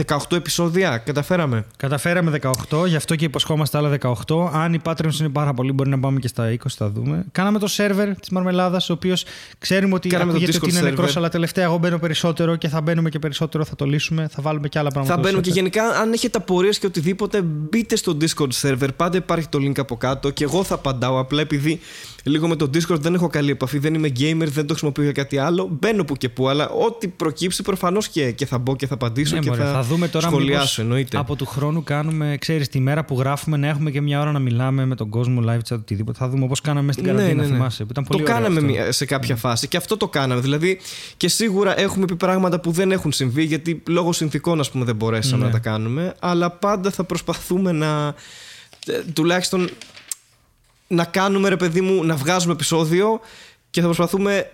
18 επεισόδια. Καταφέραμε. Καταφέραμε 18, γι' αυτό και υποσχόμαστε άλλα 18. Αν οι Patreons είναι πάρα πολλοί, μπορεί να πάμε και στα 20, θα δούμε. Κάναμε το σερβερ της Μαρμελάδας, ο οποίος ξέρουμε ότι Κάναμε το ακούγεται Discord ότι είναι server. νεκρός, αλλά τελευταία εγώ μπαίνω περισσότερο και θα μπαίνουμε και περισσότερο, θα το λύσουμε, θα βάλουμε και άλλα πράγματα. Θα στο μπαίνουμε και server. γενικά, αν έχετε απορίες και οτιδήποτε, μπείτε στο Discord server. Πάντα υπάρχει το link από κάτω και εγώ θα απαντάω. Απλά επειδή λίγο με το Discord δεν έχω καλή επαφή, δεν είμαι gamer, δεν το χρησιμοποιώ για κάτι άλλο. Μπαίνω που και που, αλλά ό,τι προκύψει προφανώς και, και θα μπω και θα απαντήσω Ναι, και μωρέ, θα, θα δούμε τώρα σχολιάσω. μήπως Εννοείται. Από του χρόνου κάνουμε, ξέρεις, τη μέρα που γράφουμε να έχουμε και μια ώρα να μιλάμε με τον κόσμο live chat οτιδήποτε. Θα δούμε όπως κάναμε στην καραντίνα, θυμάσαι. Που ήταν πολύ Ναι, το ωραίο κάναμε αυτό. μια- σε κάποια φάση και αυτό το κάναμε. Δηλαδή και σίγουρα έχουμε πει πράγματα που δεν έχουν συμβεί γιατί λόγω συνθήκων ας πούμε δεν μπορέσαμε Ναι. να τα κάνουμε. Αλλά πάντα θα προσπαθούμε να ε, τουλάχιστον να κάνουμε ρε παιδί μου να βγάζουμε επεισόδιο και θα προσπαθούμε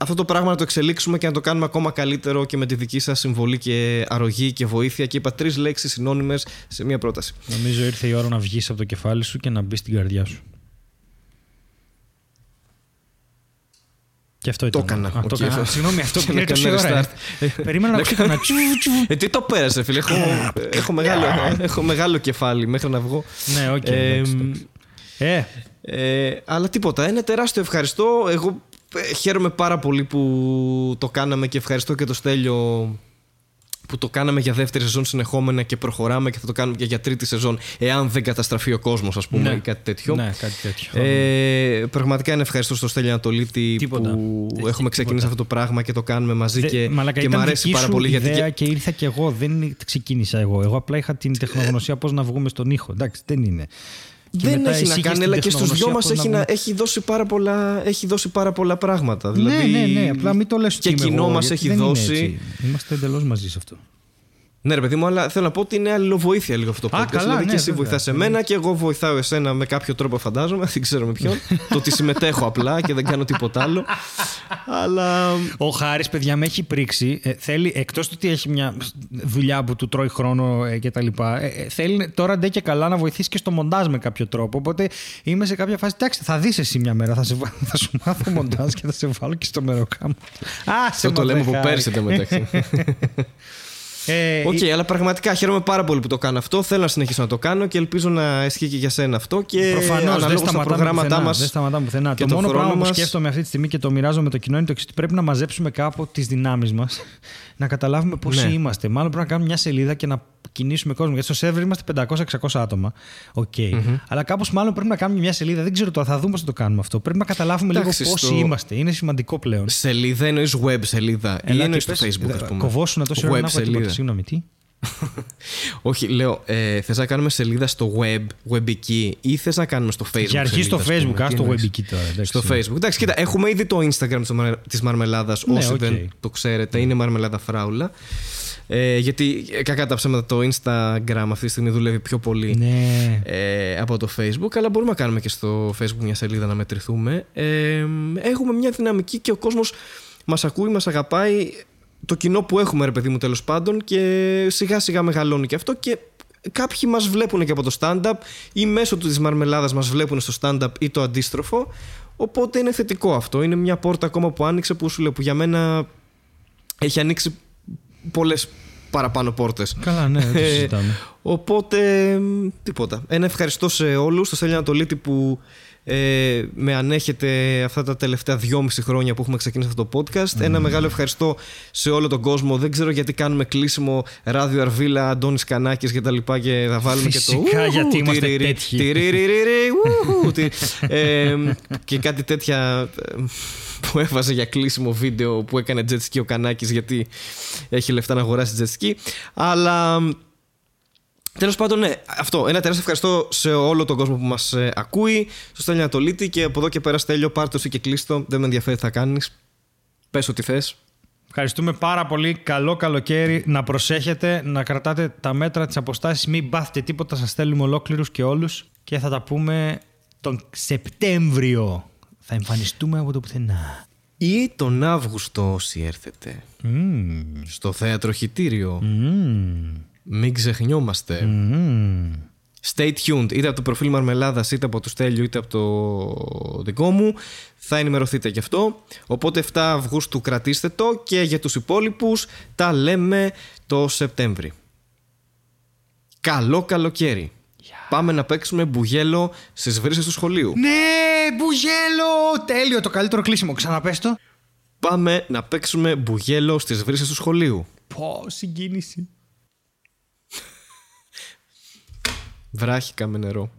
αυτό το πράγμα να το εξελίξουμε και να το κάνουμε ακόμα καλύτερο και με τη δική σας συμβολή και αρρωγή και βοήθεια και είπα τρεις λέξεις συνώνυμες σε μια πρόταση. Νομίζω ήρθε η ώρα να βγεις από το κεφάλι σου και να μπεις στην καρδιά σου. Και αυτό Το ήταν. έκανα. Α, το Οκ, έκανα. θα- Συγγνώμη, αυτό Και πήρε να τόση κάνω ώρα. restart. ε. Περίμενα να ακούσω ένα τσου τσου. Ε, τι το πέρασε, φίλε. Έχω, έχω, μεγάλο, έχω μεγάλο κεφάλι μέχρι να βγω. Ναι, οκ. Ε, εντάξει, εντάξει. Ε, ε, αλλά τίποτα. Ένα τεράστιο ευχαριστώ. Εγώ ε, χαίρομαι πάρα πολύ που το κάναμε και ευχαριστώ και το Στέλιο που το κάναμε για δεύτερη σεζόν συνεχόμενα και προχωράμε και θα το κάνουμε και για τρίτη σεζόν εάν δεν καταστραφεί ο κόσμος ας πούμε Ναι. ή κάτι τέτοιο. Ναι, κάτι τέτοιο. Ε, πραγματικά είναι ευχαριστώ στο Στέλιο Ανατολίτη Τίποτα. που Τίποτα. έχουμε ξεκινήσει αυτό το πράγμα και το κάνουμε μαζί Δε- και, μαλάκα, και ήταν μου αρέσει δική πάρα σου πολύ γιατί ιδέα και- και ήρθα και εγώ. Δεν ξεκίνησα εγώ. Εγώ απλά είχα την τεχνογνωσία πώς να βγούμε στον ήχο. Εντάξει, δεν είναι. Και δεν μετά έχει εσύ να είχες κάνει, την αλλά και στους δυο τεχνογνωσία μας πώς έχει, να να, βγούμε. έχει, δώσει πάρα πολλά, έχει δώσει πάρα πολλά πράγματα. Ναι, Δηλαδή, ναι, ναι. Απλά μην το λες Και ότι είμαι κοινό εγώ, μας γιατί έχει δεν είναι δώσει. έτσι. Είμαστε εντελώς μαζί σε αυτό. Ναι, ρε παιδί μου, αλλά θέλω να πω ότι είναι αλληλοβοήθεια λίγο αυτό το Α, podcast. καλά, δηλαδή ναι, και εσύ βέβαια. βοηθάς εμένα και εγώ βοηθάω εσένα με κάποιο τρόπο, φαντάζομαι. Δεν ξέρω με ποιον. το ότι συμμετέχω απλά και δεν κάνω τίποτα άλλο. αλλά. Ο Χάρης, παιδιά, με έχει πρίξει. Ε, θέλει, εκτός του ότι έχει μια δουλειά που του τρώει χρόνο ε, κτλ., ε, ε, θέλει τώρα ντε και καλά να βοηθήσει και στο μοντάζ με κάποιο τρόπο. Οπότε είμαι σε κάποια φάση. Εντάξει, θα δεις εσύ μια μέρα. Θα, σε, βά- θα σου μάθω μοντάζ και θα σε βάλω και στο μεροκάμο. Α, σε Αυτό το λέμε από Χάρη. πέρσι μεταξύ. Ε, Οκ, αλλά πραγματικά χαίρομαι πάρα πολύ που το κάνω αυτό. Θέλω να συνεχίσω να το κάνω και ελπίζω να ισχύει και για σένα αυτό. Και Προφανώς δεν αναλόγως στα σταματάμε προγράμματά πουθενά. μας. Δεν σταματάμε πουθενά. και Το το μόνο χρόνο πράγμα που μας- σκέφτομαι αυτή τη στιγμή και το μοιράζομαι με το κοινό είναι το εξής: ότι Πρέπει να μαζέψουμε κάπου τις δυνάμεις μας, να καταλάβουμε πόσοι Ναι. είμαστε. Μάλλον πρέπει να κάνουμε μια σελίδα και να κινήσουμε κόσμο. Γιατί στο σερβερ είμαστε 500-600 άτομα. Οκ. Αλλά κάπως μάλλον πρέπει να κάνουμε μια σελίδα. Δεν ξέρω τώρα, θα δούμε πώς θα το κάνουμε αυτό. Πρέπει να καταλάβουμε Εντάξει, λίγο πόσοι στο- είμαστε. Είναι σημαντικό πλέον. Σελίδα εννοείς web σελίδα. ή Έλα εννοείς και στο πες, Facebook, ε, ας πούμε. Κοβόσουνα τόση ώρα Web να έχω τίποτα. σελίδα. Συγγνώμη, τι; Όχι, λέω, ε, θες να κάνουμε σελίδα στο web, web-ική, ή θες να κάνουμε στο Facebook. Για αρχή στο σελίδα, ας πούμε, Facebook, α τι το εννοείς; web εκεί τώρα. εντάξει. Στο Facebook. Εντάξει, κοίτα, έχουμε ήδη το Instagram της Μαρμελάδας. Ναι, όσοι οκ. δεν το ξέρετε, είναι Μαρμελάδα Φράουλα. Ε, γιατί ε, κακά τα ψέματα το Instagram αυτή τη στιγμή δουλεύει πιο πολύ Ναι. ε, από το Facebook, αλλά μπορούμε να κάνουμε και στο Facebook μια σελίδα να μετρηθούμε. Ε, έχουμε μια δυναμική και ο κόσμος μας ακούει, μας αγαπάει. Το κοινό που έχουμε, ρε παιδί μου, τέλος πάντων, και σιγά σιγά μεγαλώνει και αυτό και κάποιοι μας βλέπουν και από το stand-up ή μέσω της μαρμελάδας μας βλέπουν στο stand-up ή το αντίστροφο. Οπότε είναι θετικό αυτό. Είναι μια πόρτα ακόμα που άνοιξε που σου λέω που για μένα έχει ανοίξει πολλές παραπάνω πόρτες. Καλά, ναι, δεν το συζητάμε. Οπότε, μ, τίποτα. Ένα ευχαριστώ σε όλους. Στο Στέλιο Ανατολίτη που ε, με ανέχετε αυτά τα τελευταία δυόμιση χρόνια που έχουμε ξεκινήσει αυτό το podcast. Ένα μεγάλο ευχαριστώ σε όλο τον κόσμο. Δεν ξέρω γιατί κάνουμε κλείσιμο ράδιο Αρβίλα, Αντώνης Κανάκης και τα λοιπά και θα βάλουμε και το... Φυσικά, ου, γιατί είμαστε τυριρι, τέτοιοι. τυριριριρι, ου, τι- ε, και κάτι τέτοια ε, που έβαζε για κλείσιμο βίντεο που έκανε jet ski ο Κανάκης γιατί έχει λεφτά να αγοράσει jet ski. Αλλά Τέλος πάντων, ναι, αυτό. Ένα τεράστιο ευχαριστώ σε όλο τον κόσμο που μας ε, ακούει, στο Στέλιο Ανατολίτη και από εδώ και πέρα Στέλιο, πάρ' το εσύ και κλείστο. Δεν με ενδιαφέρει τι θα κάνεις. Πες ό,τι θες. Ευχαριστούμε πάρα πολύ. Καλό καλοκαίρι. Να προσέχετε, να κρατάτε τα μέτρα της αποστάσης. Μην πάθετε τίποτα. Σας στέλνουμε ολόκληρους και όλους. Και θα τα πούμε τον Σεπτέμβριο. Θα εμφανιστούμε από το πουθενά. Ή τον Αύγουστο, όσοι έρθετε. Μμμ. Στο θέατρο χιτήριο. Μμμ. Μην ξεχνιόμαστε. Μμμ. Stay tuned, είτε από το προφίλ Μαρμελάδας, είτε από το Στέλιο, είτε από το δικό μου. Θα ενημερωθείτε γι' αυτό. Οπότε 7 Αυγούστου κρατήστε το και για τους υπόλοιπους τα λέμε το Σεπτέμβρη. Καλό καλοκαίρι. Πάμε να παίξουμε μπουγέλο στις βρύσες του σχολείου. Ναι, μπουγέλο! Τέλειο, το καλύτερο κλείσιμο. Ξαναπες το. Πάμε να παίξουμε μπουγέλο στις βρύσες του σχολείου. Πω, συγκίνηση. Βράχικα με νερό.